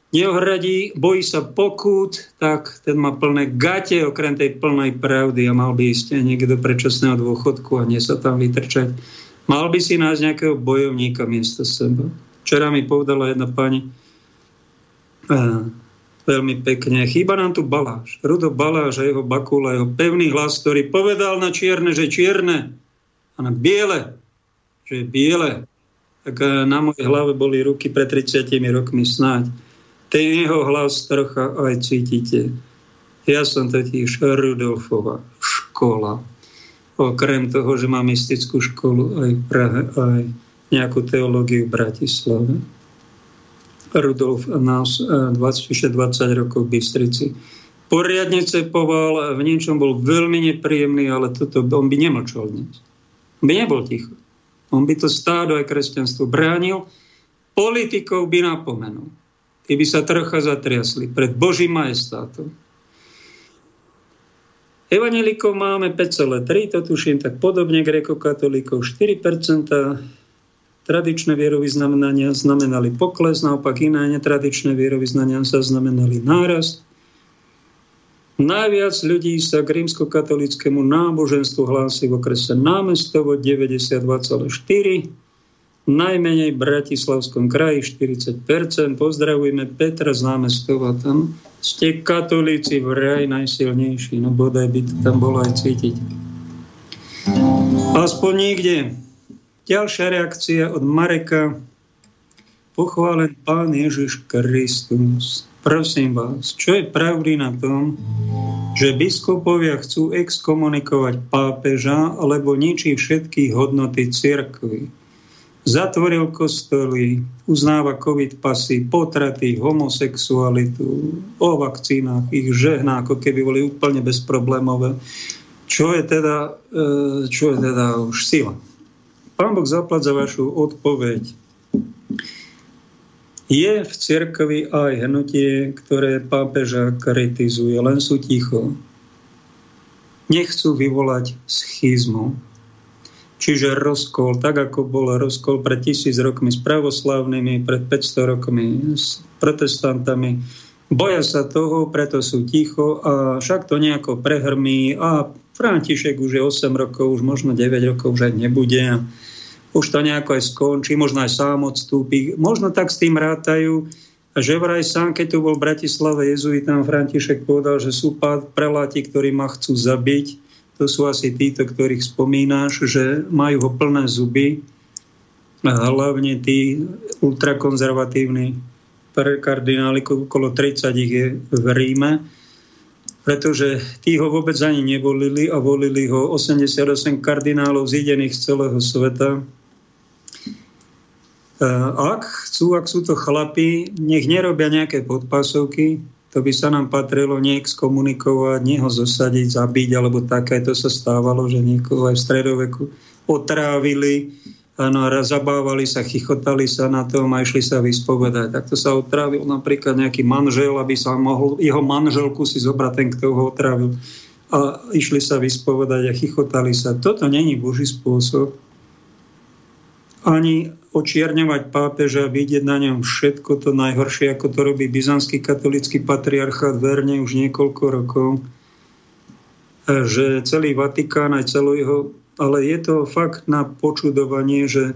neohradí, bojí sa pokút, tak ten má plné gate okrem tej plnej pravdy a mal by ísť niekto predčasného dôchodku a nie sa tam vytrčať. Mal by si nájsť nejakého bojovníka miesto seba. Včera mi povedala jedna pani uh, veľmi pekne, chýba nám tu Baláš. Rudo Baláš a jeho Bakula, jeho pevný hlas, ktorý povedal na čierne, že čierne a na biele, že biele. Tak uh, na mojej hlave boli ruky pred 30 rokmi snáď. Ten jeho hlas trocha aj cítite. Ja som totiž Rudolfova škola. Okrem toho, že mám mystickú školu aj v Prahe, aj nejakú teológiu v Bratislave. Rudolf nás 20, 20 rokov v Bystrici. Poriadne cepoval, v niečom bol veľmi nepríjemný, ale toto, on by nemlčal dnes. On by nebol ticho. On by to stádo aj kresťanstvo bránil, politikov by napomenul. Tí by sa trocha zatriasli pred Božím majestátom. Evangelikov máme 5,3, to tuším tak podobne, grekokatolíkov 4%, Tradičné vierovýznania znamenali pokles, naopak iné netradičné vierovýznania zaznamenali nárast. Najviac ľudí sa k rímskokatolickému náboženstvu hlási v okrese námestovo 92,4, najmenej v Bratislavskom kraji 40%. Pozdravujeme Petra z námestova, tam ste katolíci v najsilnejší, no bodaj by to tam bolo aj cítiť. Aspoň niekde Ďalšia reakcia od Mareka. Pochválen Pán Ježiš Kristus. Prosím vás, čo je pravdy na tom, že biskupovia chcú exkomunikovať pápeža, alebo ničí všetky hodnoty cirkvy. Zatvoril kostoly, uznáva covid pasy, potraty, homosexualitu, o vakcínach, ich žehná, ako keby boli úplne bezproblémové. Čo je teda, e, čo je teda už sila? Pán Boh zaplať za vašu odpoveď. Je v cirkvi aj hnutie, ktoré pápeža kritizuje, len sú ticho. Nechcú vyvolať schizmu. Čiže rozkol, tak ako bol rozkol pred tisíc rokmi s pravoslavnými, pred 500 rokmi s protestantami. Boja sa toho, preto sú ticho a však to nejako prehrmí a František už je 8 rokov, už možno 9 rokov už aj nebude už to nejako aj skončí, možno aj sám odstúpi. Možno tak s tým rátajú, že vraj sám, keď tu bol v Bratislave jezuitám František povedal, že sú preláti, ktorí ma chcú zabiť. To sú asi títo, ktorých spomínáš, že majú ho plné zuby. A hlavne tí ultrakonzervatívni kardináli, okolo 30 ich je v Ríme, pretože tí ho vôbec ani nevolili a volili ho 88 kardinálov zidených z celého sveta. Eh, ak chcú, ak sú to chlapi, nech nerobia nejaké podpasovky, to by sa nám patrilo niek skomunikovať, nie ho zosadiť, zabiť, alebo také to sa stávalo, že niekoho aj v stredoveku otrávili, raz zabávali sa, chichotali sa na tom a išli sa vyspovedať. Takto sa otrávil napríklad nejaký manžel, aby sa mohol jeho manželku si zobrať ten, kto ho otrávil. A išli sa vyspovedať a chichotali sa. Toto není Boží spôsob. Ani očierňovať pápeža, vidieť na ňom všetko to najhoršie, ako to robí byzantský katolický patriarchát verne už niekoľko rokov, že celý Vatikán aj celú jeho... Ale je to fakt na počudovanie, že e,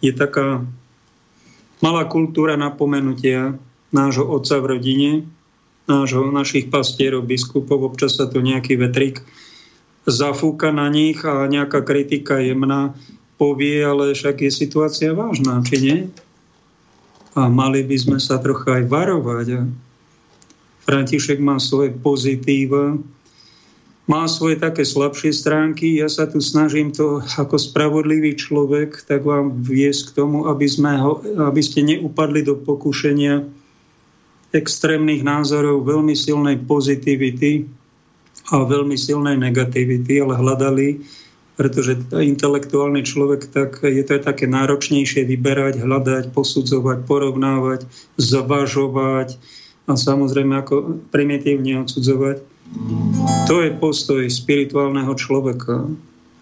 je taká malá kultúra napomenutia nášho otca v rodine, nášho, našich pastierov, biskupov, občas sa tu nejaký vetrik zafúka na nich a nejaká kritika jemná povie, ale však je situácia vážna, či nie? A mali by sme sa trocha aj varovať. A František má svoje pozitíva, má svoje také slabšie stránky. Ja sa tu snažím to ako spravodlivý človek tak vám viesť k tomu, aby, sme ho, aby ste neupadli do pokušenia extrémnych názorov, veľmi silnej pozitivity a veľmi silnej negativity, ale hľadali pretože intelektuálny človek, tak je to také náročnejšie vyberať, hľadať, posudzovať, porovnávať, zvažovať a samozrejme ako primitívne odsudzovať. To je postoj spirituálneho človeka.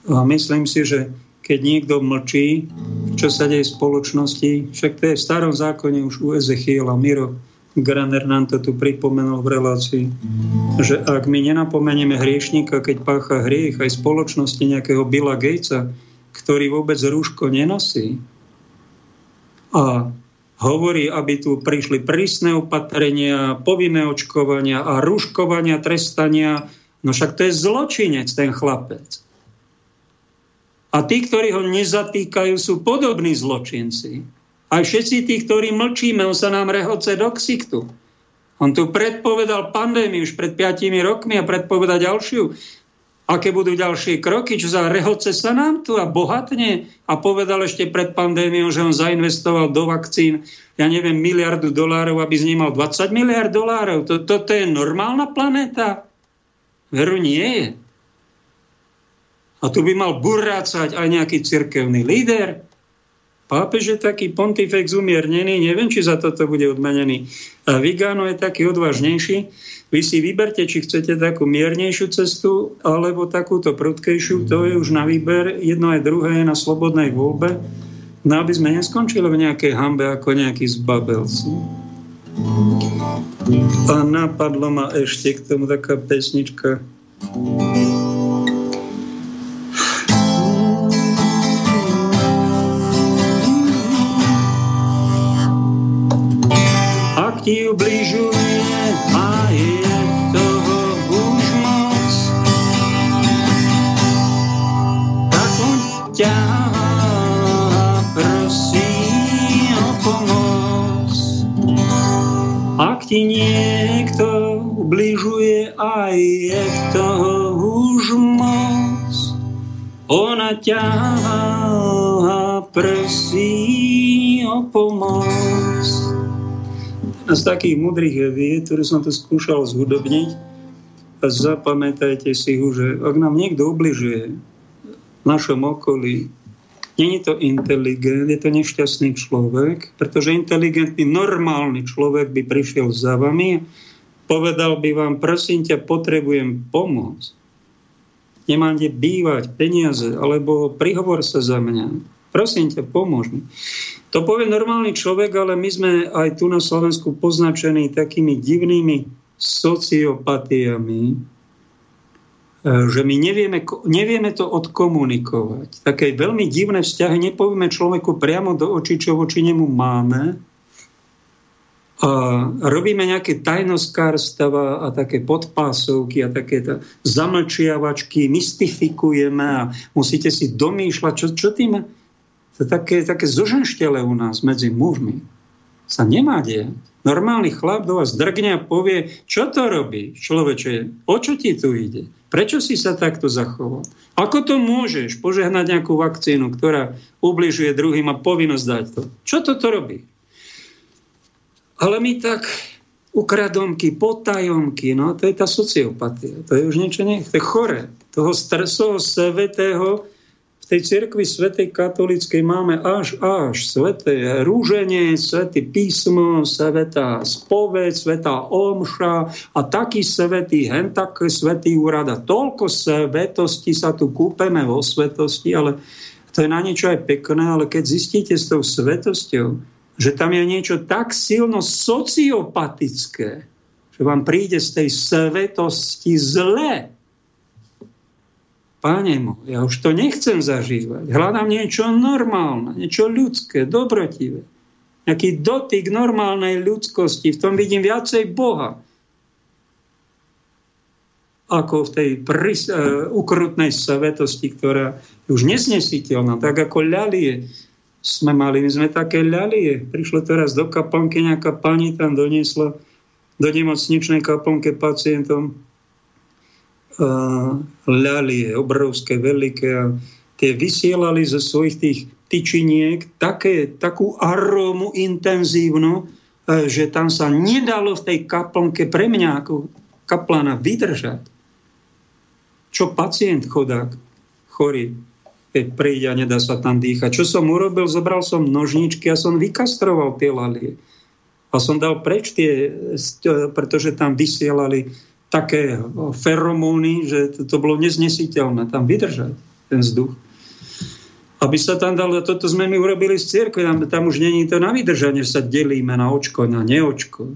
A myslím si, že keď niekto mlčí, čo sa deje v spoločnosti, však to je v starom zákone už u Ezechiela Miro, Graner nám to tu pripomenul v relácii, že ak my nenapomenieme hriešníka, keď pácha hriech aj spoločnosti nejakého Billa Gatesa, ktorý vôbec rúško nenosí a hovorí, aby tu prišli prísne opatrenia, povinné očkovania a rúškovania, trestania, no však to je zločinec, ten chlapec. A tí, ktorí ho nezatýkajú, sú podobní zločinci. Aj všetci tí, ktorí mlčíme, on sa nám rehoce do ksichtu. On tu predpovedal pandémiu už pred 5 rokmi a predpovedal ďalšiu. Aké budú ďalšie kroky, čo za rehoce sa nám tu a bohatne. A povedal ešte pred pandémiou, že on zainvestoval do vakcín, ja neviem, miliardu dolárov, aby z nej mal 20 miliard dolárov. Toto to je normálna planéta? Veru nie je. A tu by mal burrácať aj nejaký cirkevný líder. Pápež je taký pontifex umiernený, neviem, či za toto bude odmenený. A Vigano je taký odvážnejší. Vy si vyberte, či chcete takú miernejšiu cestu, alebo takúto prudkejšiu. To je už na výber. Jedno aj druhé je na slobodnej voľbe. No aby sme neskončili v nejakej hambe ako nejaký zbabelci. A napadlo ma ešte k tomu taká pesnička. Ona ťa prosí o pomoc z takých mudrých vied, ktoré som to skúšal zhudobniť. A zapamätajte si ho, že ak nám niekto obližuje, našom okolí. Není to inteligent, je to nešťastný človek, pretože inteligentný, normálny človek by prišiel za vami, povedal by vám, prosím ťa, potrebujem pomoc. Nemám kde bývať, peniaze, alebo prihovor sa za mňa. Prosím ťa, pomôž mi. To povie normálny človek, ale my sme aj tu na Slovensku poznačení takými divnými sociopatiami, E, že my nevieme, nevieme to odkomunikovať. Také veľmi divné vzťahy nepovieme človeku priamo do očí, čo voči nemu máme. A robíme nejaké tajnoskárstava a také podpásovky a také zamlčiavačky, mystifikujeme a musíte si domýšľať, čo, čo tým... To je také, také zoženštele u nás medzi mužmi. Sa nemá diať. Normálny chlap do vás drgne a povie, čo to robí, človeče, o čo ti tu ide? Prečo si sa takto zachoval? Ako to môžeš požehnať nejakú vakcínu, ktorá ubližuje druhým a povinnosť dať to? Čo toto robí? Ale my tak ukradomky, potajomky, no to je tá sociopatia. To je už niečo, nie, to je chore. Toho stresového svetého tej cirkvi svetej katolíckej máme až, až sveté rúženie, sveté písmo, svetá spoveď, svetá omša a taký svetý, hen taký svetý úrad a toľko svetosti sa tu kúpeme vo svetosti, ale to je na niečo aj pekné, ale keď zistíte s tou svetosťou, že tam je niečo tak silno sociopatické, že vám príde z tej svetosti zle, Páne môj, ja už to nechcem zažívať. Hľadám niečo normálne, niečo ľudské, dobrotivé. Nejaký dotyk normálnej ľudskosti. V tom vidím viacej Boha ako v tej pris, uh, ukrutnej svetosti, ktorá je už nesnesiteľná. Tak ako ľalie sme mali, my sme také ľalie. Prišlo teraz do kaponky, nejaká pani tam doniesla do nemocničnej kaponke pacientom ľalie, obrovské, veľké a tie vysielali zo svojich tých tyčiniek také, takú arómu intenzívnu, e, že tam sa nedalo v tej kaplnke pre mňa ako kaplana vydržať. Čo pacient chodák, chorý, keď príde a nedá sa tam dýchať. Čo som urobil? Zobral som nožničky a som vykastroval tie lalie. A som dal preč tie, pretože tam vysielali také feromóny, že to, bolo neznesiteľné tam vydržať ten vzduch. Aby sa tam dalo, toto sme my urobili z cirkvi, tam, tam už není to na vydržanie, sa delíme na očko, na neočko.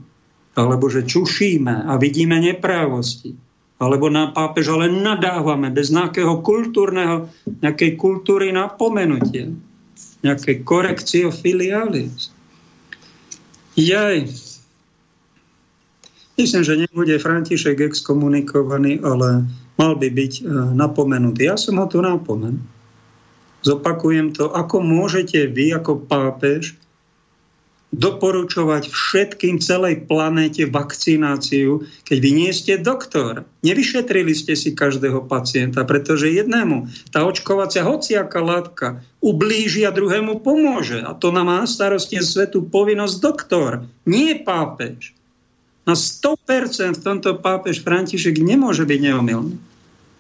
Alebo že čušíme a vidíme neprávosti. Alebo na pápež, ale nadávame bez nejakého kultúrneho, nejakej kultúry napomenutia. Nejakej korekcie filialis. Jaj, Myslím, že nebude František exkomunikovaný, ale mal by byť e, napomenutý. Ja som ho tu napomenul. Zopakujem to, ako môžete vy ako pápež doporučovať všetkým celej planéte vakcináciu, keď vy nie ste doktor. Nevyšetrili ste si každého pacienta, pretože jednému tá očkovacia hociaká látka ublíži a druhému pomôže. A to nám má starosti svetú povinnosť doktor, nie pápež. Na 100% v tomto pápež František nemôže byť neomilný.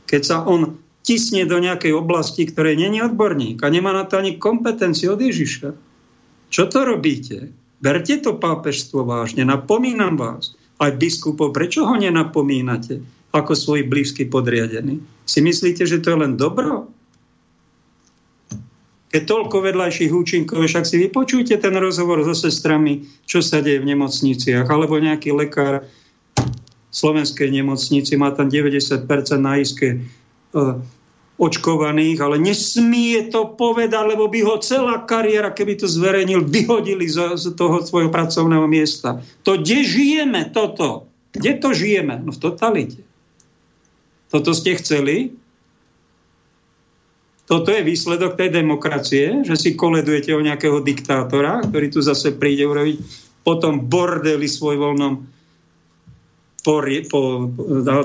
Keď sa on tisne do nejakej oblasti, ktorej není odborník a nemá na to ani kompetenciu od Ježiša. Čo to robíte? Berte to pápežstvo vážne, napomínam vás. Aj biskupov, prečo ho nenapomínate ako svoj blízky podriadený? Si myslíte, že to je len dobro? Keď toľko vedľajších účinkov, však si vypočujte ten rozhovor so sestrami, čo sa deje v nemocniciach, alebo nejaký lekár v slovenskej nemocnici má tam 90% na iske uh, očkovaných, ale nesmie to povedať, lebo by ho celá kariéra, keby to zverejnil, vyhodili z, toho svojho pracovného miesta. To, kde žijeme toto? Kde to žijeme? No v totalite. Toto ste chceli? Toto je výsledok tej demokracie, že si koledujete o nejakého diktátora, ktorý tu zase príde urobiť potom bordeli svoj voľnom po, po,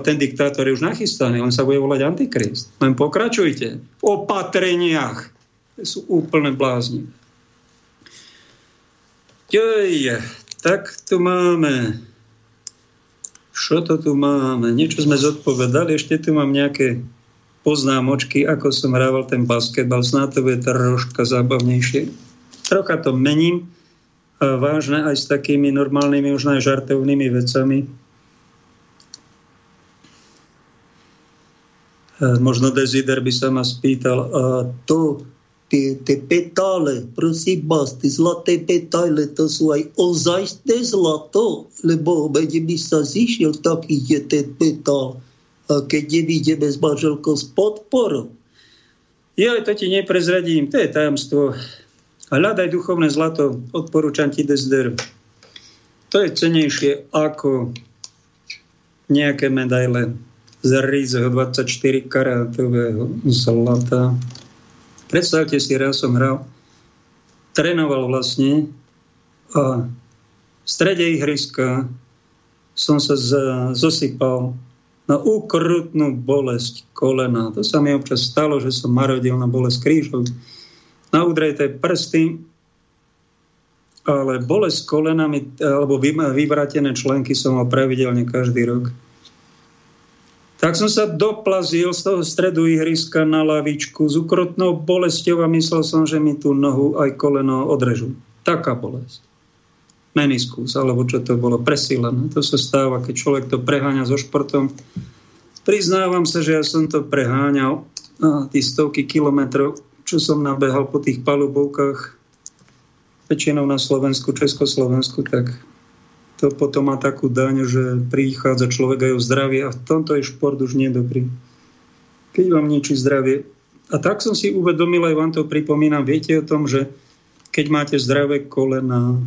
ten diktátor je už nachystaný, on sa bude volať Antikrist. Len pokračujte v opatreniach. Sú úplne blázni. Jej, tak tu máme. Čo to tu máme? Niečo sme zodpovedali, ešte tu mám nejaké poznámočky, ako som hrával ten basketbal. Snáď to bude troška zábavnejšie. Trocha to mením, vážne aj s takými normálnymi, už aj vecami. Možno Desider by sa ma spýtal, to tie, tie petále, prosím vás, tie zlaté petále, to sú aj ozajstné zlato, lebo mene by sa zišiel taký je ten petál, a keď nevidíme s manželkou s podporou. Ja to ti neprezradím, to je tajomstvo. Hľadaj duchovné zlato, odporúčam ti Desder. To je cenejšie ako nejaké medaile z rízeho 24 karátového zlata. Predstavte si, raz som hral, trénoval vlastne a v strede ihriska som sa zosypal na úkrutnú bolesť kolena. To sa mi občas stalo, že som marodil na bolesť krížov. Na udrejté prsty, ale bolesť kolenami alebo vyvrátené členky som mal pravidelne každý rok. Tak som sa doplazil z toho stredu ihriska na lavičku s ukrotnou bolesťou a myslel som, že mi tú nohu aj koleno odrežú. Taká bolesť. Meniskus, alebo čo to bolo, presílené. To sa stáva, keď človek to preháňa so športom. Priznávam sa, že ja som to preháňal a tí stovky kilometrov, čo som nabehal po tých palubovkách, väčšinou na Slovensku, Československu, tak to potom má takú daň, že prichádza človek aj o zdravie a v tomto je šport už nedobrý. Keď vám niečí zdravie. A tak som si uvedomil, aj vám to pripomínam, viete o tom, že keď máte zdravé kolena,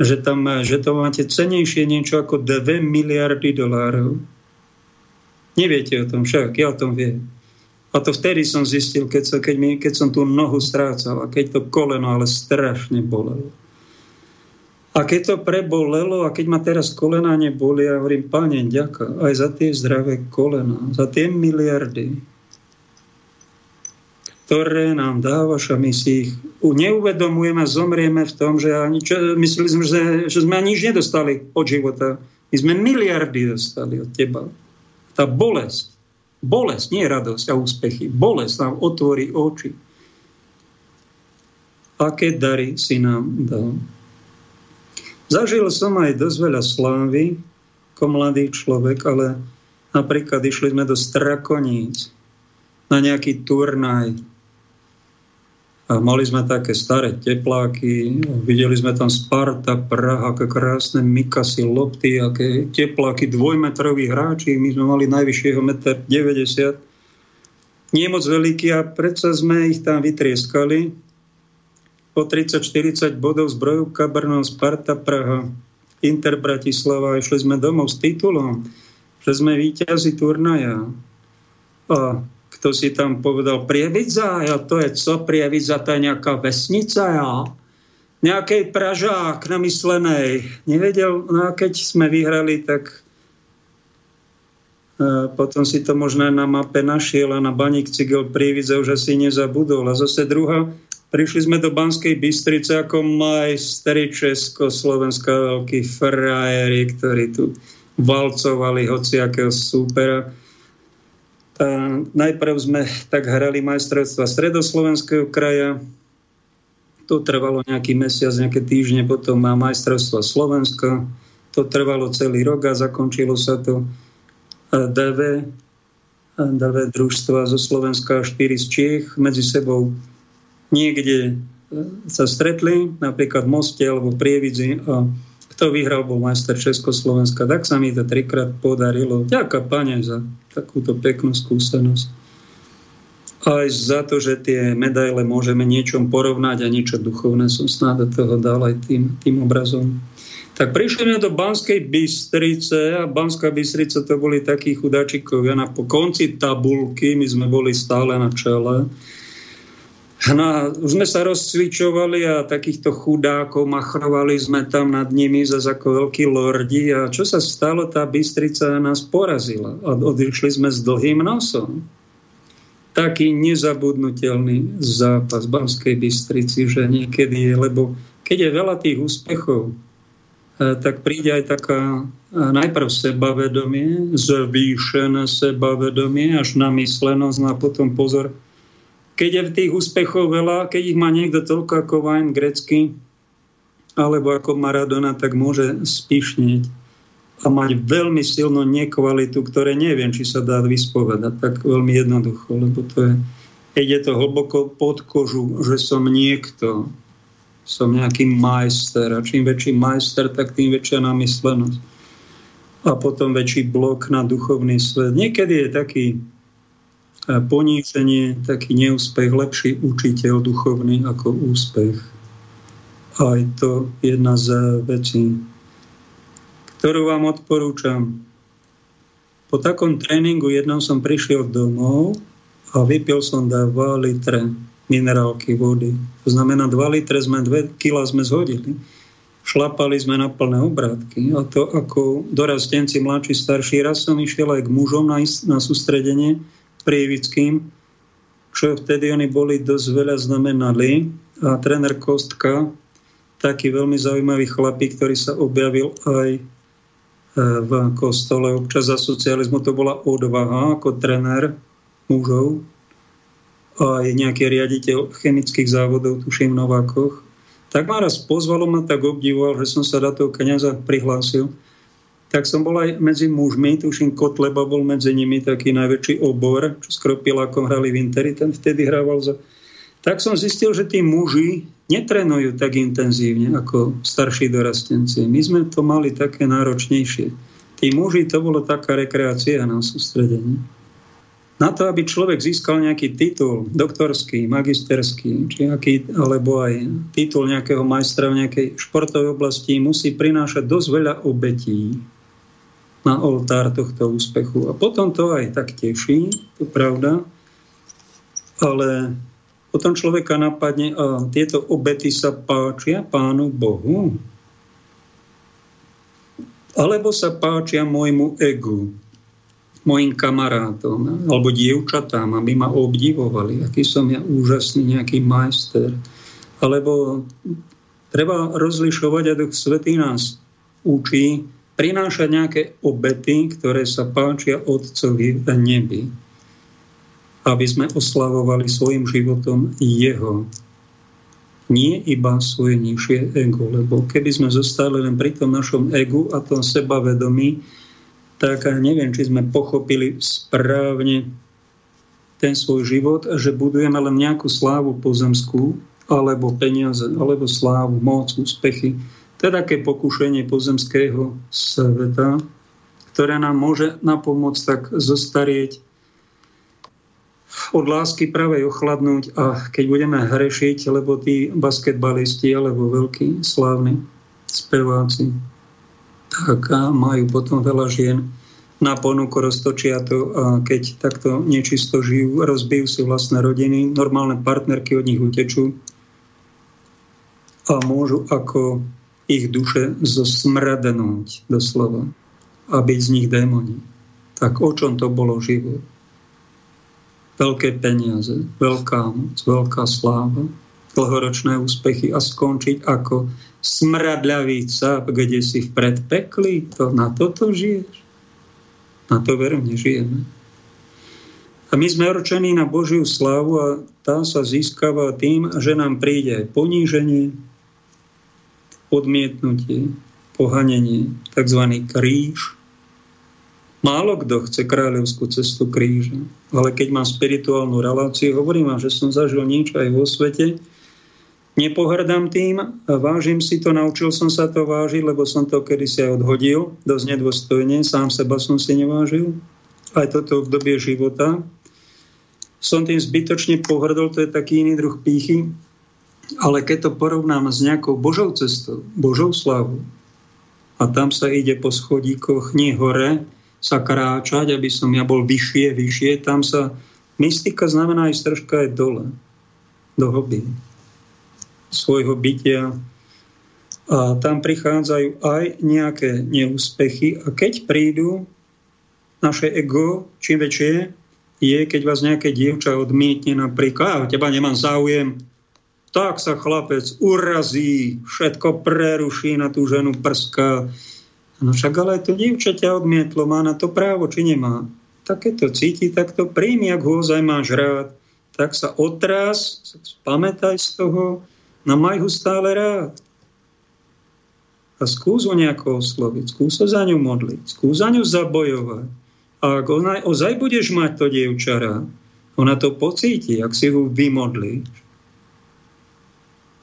že, tam, že to máte cenejšie niečo ako 2 miliardy dolárov. Neviete o tom však, ja o tom viem. A to vtedy som zistil, keď, sa, keď, mi, keď som tú nohu strácal a keď to koleno ale strašne bolelo. A keď to prebolelo a keď ma teraz kolena neboli, ja hovorím, páne, ďaká aj za tie zdravé kolena, za tie miliardy, ktoré nám dávaš a my si ich neuvedomujeme zomrieme v tom, že ani čo, mysleli sme, že, že sme ani nič nedostali od života. My sme miliardy dostali od teba. Tá bolesť, bolesť, nie radosť a úspechy, bolesť nám otvorí oči. Aké dary si nám dal. Zažil som aj dosť veľa slávy ako mladý človek, ale napríklad išli sme do Strakoníc na nejaký turnaj. A mali sme také staré tepláky, videli sme tam Sparta, Praha, aké krásne mikasy, lopty, aké tepláky, dvojmetroví hráči, my sme mali najvyššieho 1,90 m. Nie moc veľký a predsa sme ich tam vytrieskali po 30-40 bodov zbrojovka Brno, Sparta, Praha, Inter Bratislava. Išli sme domov s titulom, že sme víťazi turnaja. A kto si tam povedal Prievidza? Ja to je co? Prievidza to je nejaká vesnica, ja. Nejakej Pražák namyslenej. Nevedel, no a keď sme vyhrali, tak e, potom si to možno na mape našiel a na Baník Cigel Prievidza už asi nezabudol. A zase druhá, Prišli sme do Banskej Bystrice ako majstri Československa, veľkí frajeri, ktorí tu valcovali hociakého súpera. A najprv sme tak hrali majstrovstva Stredoslovenského kraja, to trvalo nejaký mesiac, nejaké týždne, potom má majstrovstva Slovenska, to trvalo celý rok a zakončilo sa to DV, DV družstva zo Slovenska a 4 z Čiech medzi sebou niekde e, sa stretli, napríklad v Moste alebo v Prievidzi a kto vyhral, bol majster Československa. Tak sa mi to trikrát podarilo. Ďaká pane za takúto peknú skúsenosť. Aj za to, že tie medaile môžeme niečom porovnať a niečo duchovné som snáď do toho dal aj tým, tým obrazom. Tak prišli sme do Banskej Bystrice a Banská Bystrica to boli takí chudáčikovia na po konci tabulky, my sme boli stále na čele No, sme sa rozcvičovali a takýchto chudákov machrovali sme tam nad nimi za ako veľkí lordi a čo sa stalo, tá Bystrica nás porazila a odišli sme s dlhým nosom. Taký nezabudnutelný zápas Banskej Bystrici, že niekedy je, lebo keď je veľa tých úspechov, tak príde aj taká e, najprv sebavedomie, zvýšené sebavedomie, až namyslenosť no a potom pozor. Keď je v tých úspechov veľa, keď ich má niekto toľko ako Wayne grecky, alebo ako Maradona, tak môže spišnieť a mať veľmi silnú nekvalitu, ktoré neviem, či sa dá vyspovedať tak veľmi jednoducho, lebo to je, ide to hlboko pod kožu, že som niekto, som nejaký majster a čím väčší majster, tak tým väčšia namyslenosť a potom väčší blok na duchovný svet. Niekedy je taký poníženie, taký neúspech, lepší učiteľ duchovný ako úspech. A je to jedna z vecí, ktorú vám odporúčam. Po takom tréningu jednom som prišiel domov a vypil som 2 litre minerálky vody. To znamená 2 litre sme, 2 kg sme zhodili. Šlapali sme na plné obrátky. A to ako dorastenci, mladší, starší. Raz som išiel aj k mužom na, na sústredenie prievickým, čo vtedy oni boli dosť veľa znamenali. A tréner Kostka, taký veľmi zaujímavý chlapík, ktorý sa objavil aj E, v kostole. Občas za socializmu to bola odvaha ako trenér mužov a je nejaký riaditeľ chemických závodov, tuším Novákoch. Tak ma raz pozvalo, ma tak obdivoval, že som sa do toho kniaza prihlásil. Tak som bol aj medzi mužmi, tuším Kotleba bol medzi nimi taký najväčší obor, čo s Kropilákom hrali v Interi, ten vtedy hrával za tak som zistil, že tí muži netrenujú tak intenzívne ako starší dorastenci. My sme to mali také náročnejšie. Tí muži, to bolo taká rekreácia na sústredení. Na to, aby človek získal nejaký titul, doktorský, magisterský, či aký, alebo aj titul nejakého majstra v nejakej športovej oblasti, musí prinášať dosť veľa obetí na oltár tohto úspechu. A potom to aj tak teší, to pravda, ale potom človeka napadne, a tieto obety sa páčia Pánu Bohu. Alebo sa páčia môjmu egu, mojim kamarátom, alebo dievčatám, aby ma obdivovali, aký som ja úžasný nejaký majster. Alebo treba rozlišovať a Duch Svetý nás učí prinášať nejaké obety, ktoré sa páčia Otcovi v nebi aby sme oslavovali svojim životom Jeho. Nie iba svoje nižšie ego, lebo keby sme zostali len pri tom našom egu a tom sebavedomí, tak neviem, či sme pochopili správne ten svoj život, že budujeme len nejakú slávu pozemskú, alebo peniaze, alebo slávu, moc, úspechy. Také pokušenie pozemského sveta, ktoré nám môže napomôcť tak zostarieť od lásky pravej ochladnúť a keď budeme hrešiť, lebo tí basketbalisti alebo veľkí slávni speváci, tak majú potom veľa žien na ponuku, roztočia to a keď takto nečisto žijú, rozbijú si vlastné rodiny, normálne partnerky od nich utečú a môžu ako ich duše zosmradenúť doslova a byť z nich démoni. Tak o čom to bolo život? veľké peniaze, veľká moc, veľká sláva, dlhoročné úspechy a skončiť ako smradľavý cap, kde si v predpekli. To, na toto žiješ? Na to verom nežijeme. A my sme ročení na Božiu slávu a tá sa získava tým, že nám príde poníženie, odmietnutie, pohanenie, tzv. kríž, Málo kto chce kráľovskú cestu kríža, ale keď mám spirituálnu reláciu, hovorím vám, že som zažil niečo aj vo svete, nepohrdám tým, vážim si to, naučil som sa to vážiť, lebo som to kedysi aj odhodil, dosť nedôstojne, sám seba som si nevážil, aj toto obdobie života. Som tým zbytočne pohrdol, to je taký iný druh pýchy, ale keď to porovnám s nejakou Božou cestou, Božou slávu, a tam sa ide po schodíkoch nie hore, sa kráčať, aby som ja bol vyššie, vyššie. Tam sa mystika znamená aj troška aj dole, do hobby svojho bytia. A tam prichádzajú aj nejaké neúspechy. A keď prídu, naše ego, čím väčšie, je, keď vás nejaké dievča odmietne napríklad, a teba nemám záujem, tak sa chlapec urazí, všetko preruší na tú ženu prská. No však ale to dievča ťa odmietlo, má na to právo, či nemá. Tak to cíti, tak to príjmi, ak ho ozaj máš rád. Tak sa otrás, pamätaj z toho, no maj ho stále rád. A skús ho nejako osloviť, skús ho za ňu modliť, skús za ňu zabojovať. A ak ona, ozaj budeš mať to dievča rád, ona to pocíti, ak si ho vymodlíš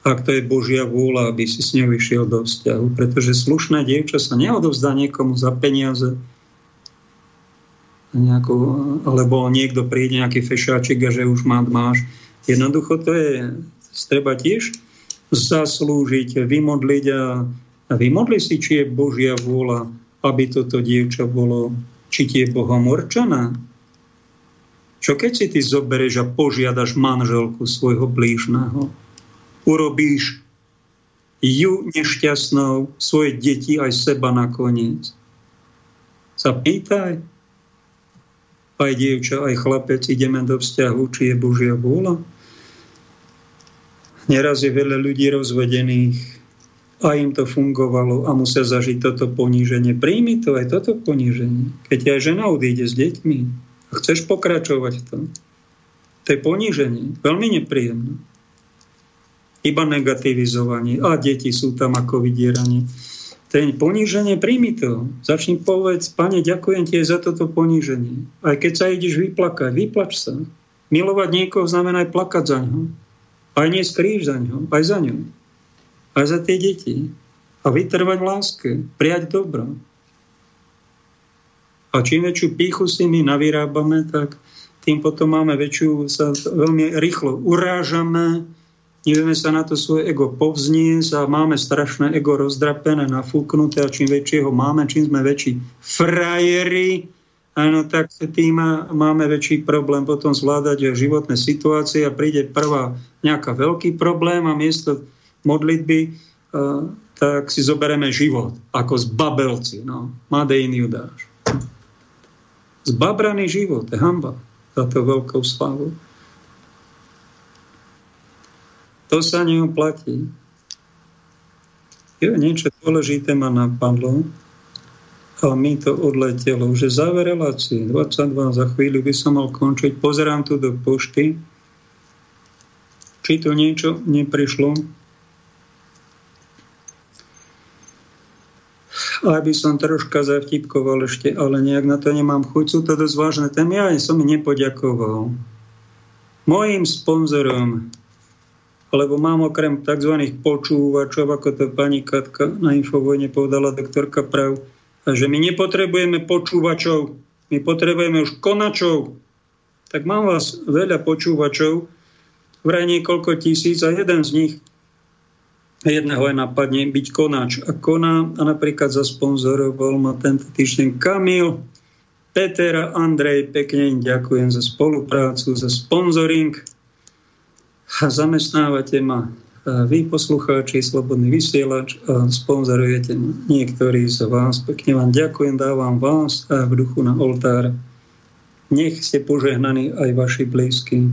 ak to je Božia vôľa, aby si s ňou išiel do vzťahu. Pretože slušná dievča sa neodovzdá niekomu za peniaze, nejakú, alebo niekto príde nejaký fešáčik a že už má, máš. Jednoducho to je, treba tiež zaslúžiť, vymodliť a, a vymodli si, či je Božia vôľa, aby toto dievča bolo, či ti je Bohom určená. Čo keď si ty zoberieš a požiadaš manželku svojho blížneho? Urobíš ju nešťastnou, svoje deti aj seba nakoniec. Sa pýtaj, aj dievča, aj chlapec, ideme do vzťahu, či je Božia vôľa. Neraz je veľa ľudí rozvedených a im to fungovalo a musia zažiť toto poníženie. Príjmi to aj toto poníženie. Keď aj žena odíde s deťmi a chceš pokračovať v tom, to je poníženie, veľmi nepríjemné iba negativizovanie. A deti sú tam ako vydieranie. Ten poníženie, príjmi to. Začni povedz, pane, ďakujem ti za toto poníženie. Aj keď sa ideš vyplakať, vyplač sa. Milovať niekoho znamená aj plakať za ňo. Aj nie za ňo, aj za ňo. Aj za tie deti. A vytrvať v láske, prijať dobro. A čím väčšiu píchu si my navyrábame, tak tým potom máme väčšiu, sa veľmi rýchlo urážame, nevieme sa na to svoje ego povzniesť a máme strašné ego rozdrapené, nafúknuté a čím väčšie ho máme, čím sme väčší frajeri, áno, tak tým máme väčší problém potom zvládať životné situácie a príde prvá nejaká veľký problém a miesto modlitby tak si zoberieme život, ako z babelci, no, Made in Judáš. Zbabraný život, hamba za to veľkou slavu. To sa neoplatí. Jo, niečo dôležité ma napadlo a mi to odletelo. Už je záver relácie. 22 za chvíľu by som mal končiť. Pozerám tu do pošty. Či to niečo neprišlo. Aby som troška zavtipkoval ešte, ale nejak na to nemám chuť. Sú to dosť vážne témy. Ja som nepoďakoval. Mojím sponzorom lebo mám okrem tzv. počúvačov, ako to pani Katka na Infovojne povedala doktorka Prav, že my nepotrebujeme počúvačov, my potrebujeme už konačov. Tak mám vás veľa počúvačov, vraj niekoľko tisíc a jeden z nich jedného je napadne byť konáč. A koná a napríklad zasponzoroval ma tento týždeň Kamil, Peter a Andrej, pekne ďakujem za spoluprácu, za sponzoring zamestnávate ma vy, poslucháči, Slobodný vysielač, a sponzorujete niektorí z vás. Pekne vám ďakujem, dávam vás v duchu na oltár. Nech ste požehnaní aj vaši blízky.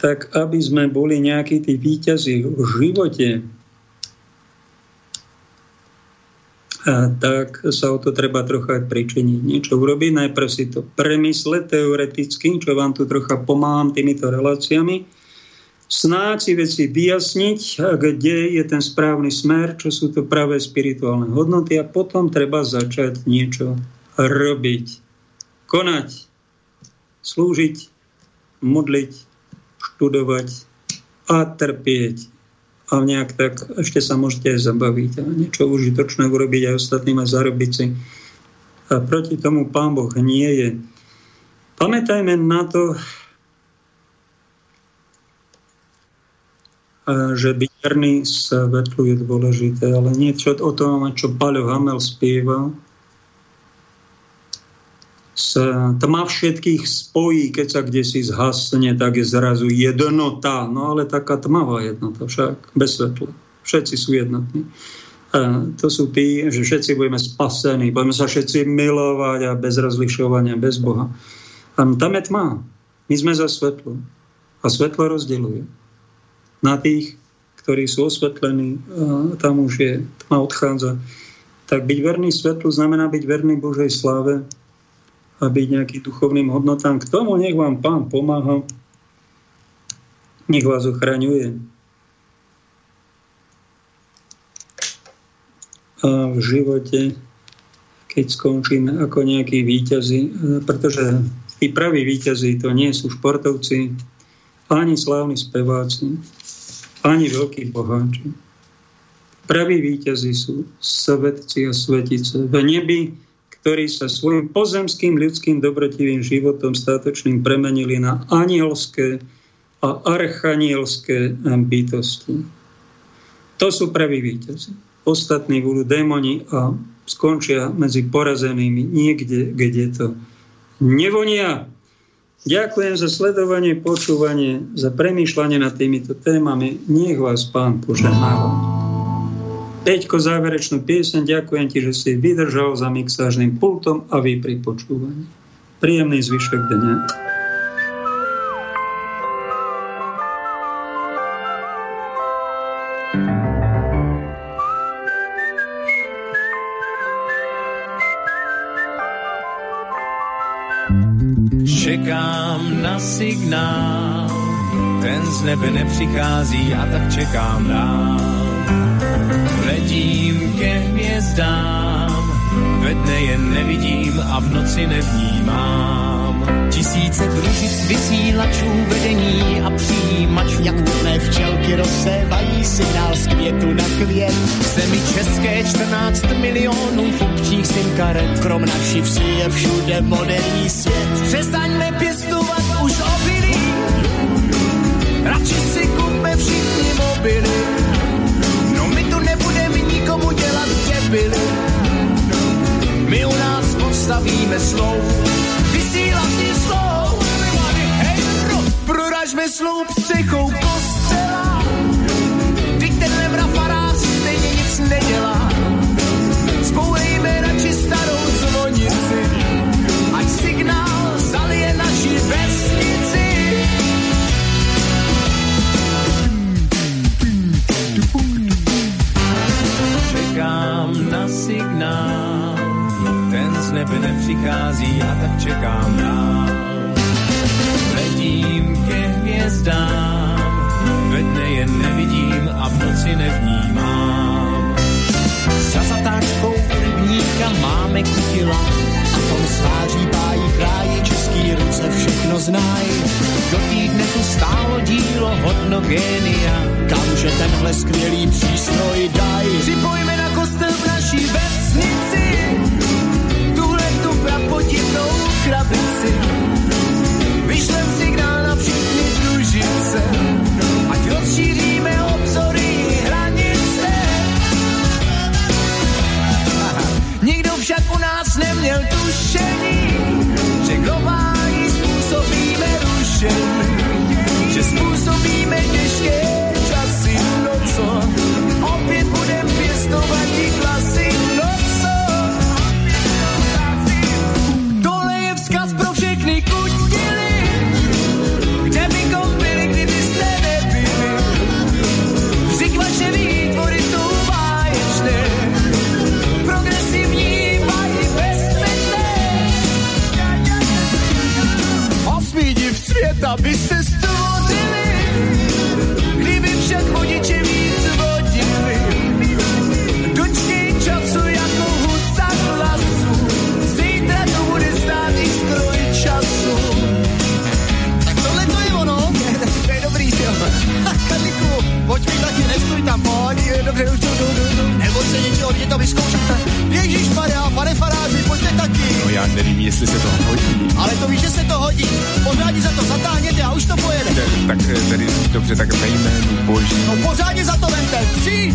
Tak aby sme boli nejakí tí výťazí v živote, a tak sa o to treba trocha pričiniť. Niečo urobiť, najprv si to premysle teoreticky, čo vám tu trocha pomáham týmito reláciami. Snáď si veci vyjasniť, kde je ten správny smer, čo sú to práve spirituálne hodnoty a potom treba začať niečo robiť, konať, slúžiť, modliť, študovať a trpieť a nejak tak ešte sa môžete aj zabaviť a niečo užitočné urobiť aj ostatným a zarobiť si. A proti tomu Pán Boh nie je. Pamätajme na to, že byť verný svetlu je dôležité, ale niečo o tom, čo Paľo Hamel spieva, tma všetkých spojí, keď sa kde si zhasne, tak je zrazu jednota. No ale taká tmavá jednota však, bez svetla. Všetci sú jednotní. A to sú tí, že všetci budeme spasení, budeme sa všetci milovať a bez rozlišovania, bez Boha. A tam je tma. My sme za svetlo. A svetlo rozdeluje. Na tých, ktorí sú osvetlení, tam už je tma odchádza. Tak byť verný svetlu znamená byť verný Božej sláve a byť nejaký duchovným hodnotám. K tomu nech vám Pán pomáha, nech vás ochraňuje. A v živote, keď skončíme ako nejakí výťazi, pretože tí praví výťazí to nie sú športovci, ani slávni speváci, ani veľkí boháči. Praví víťazi sú svetci a svetice v nebi, ktorí sa svojim pozemským ľudským dobrotivým životom statočným premenili na anielské a archanielské bytosti. To sú praví víťazi. Ostatní budú démoni a skončia medzi porazenými niekde, kde to nevonia. Ďakujem za sledovanie, počúvanie, za premýšľanie nad týmito témami. Nech vás Pán požehnáva. Peťko, záverečnú piesen, ďakujem ti, že si vydržal za mixážnym pultom a vy pri počúvaní. Príjemný zvyšok dňa. čekám na signál, ten z nebe nepřichází a tak čekám dál. Letím ke hvězdám, ve dne je nevidím a v noci nevnímám. Tisíce družic vysílačů, vedení a přijímačů. Jak plné včelky rozsévají signál z květu na květ. Zemi české 14 milionů funkčních sim karet. Krom naší vsi je všude moderní svět. Přestaňme pěstovat už obilí, radši si kupme všichni mobily. Nikomu dělat děbily. My u nás postavíme slou, vysílací slou. Proražme slou psychou kostela. Nebe nepřichází a tak čekám dál. Letím ke hvězdám, ve dne je nevidím a v noci nevnímám. Za zatáčkou rybníka máme kutila a tom sváří pájí kráji český ruce všechno znají. Do týdne tu stálo dílo hodno génia, Kamže tenhle skvělý přístroj daj. Připojme na kostel v naší vesnici será bem seguro. Nevím, jestli se to hodí. Ale to víš, že se to hodí. Pořádně za to zatáhněte a už to pojede. Tak, tak tedy dobře, tak ve jménu boží. No pořádně za to vente. Tři,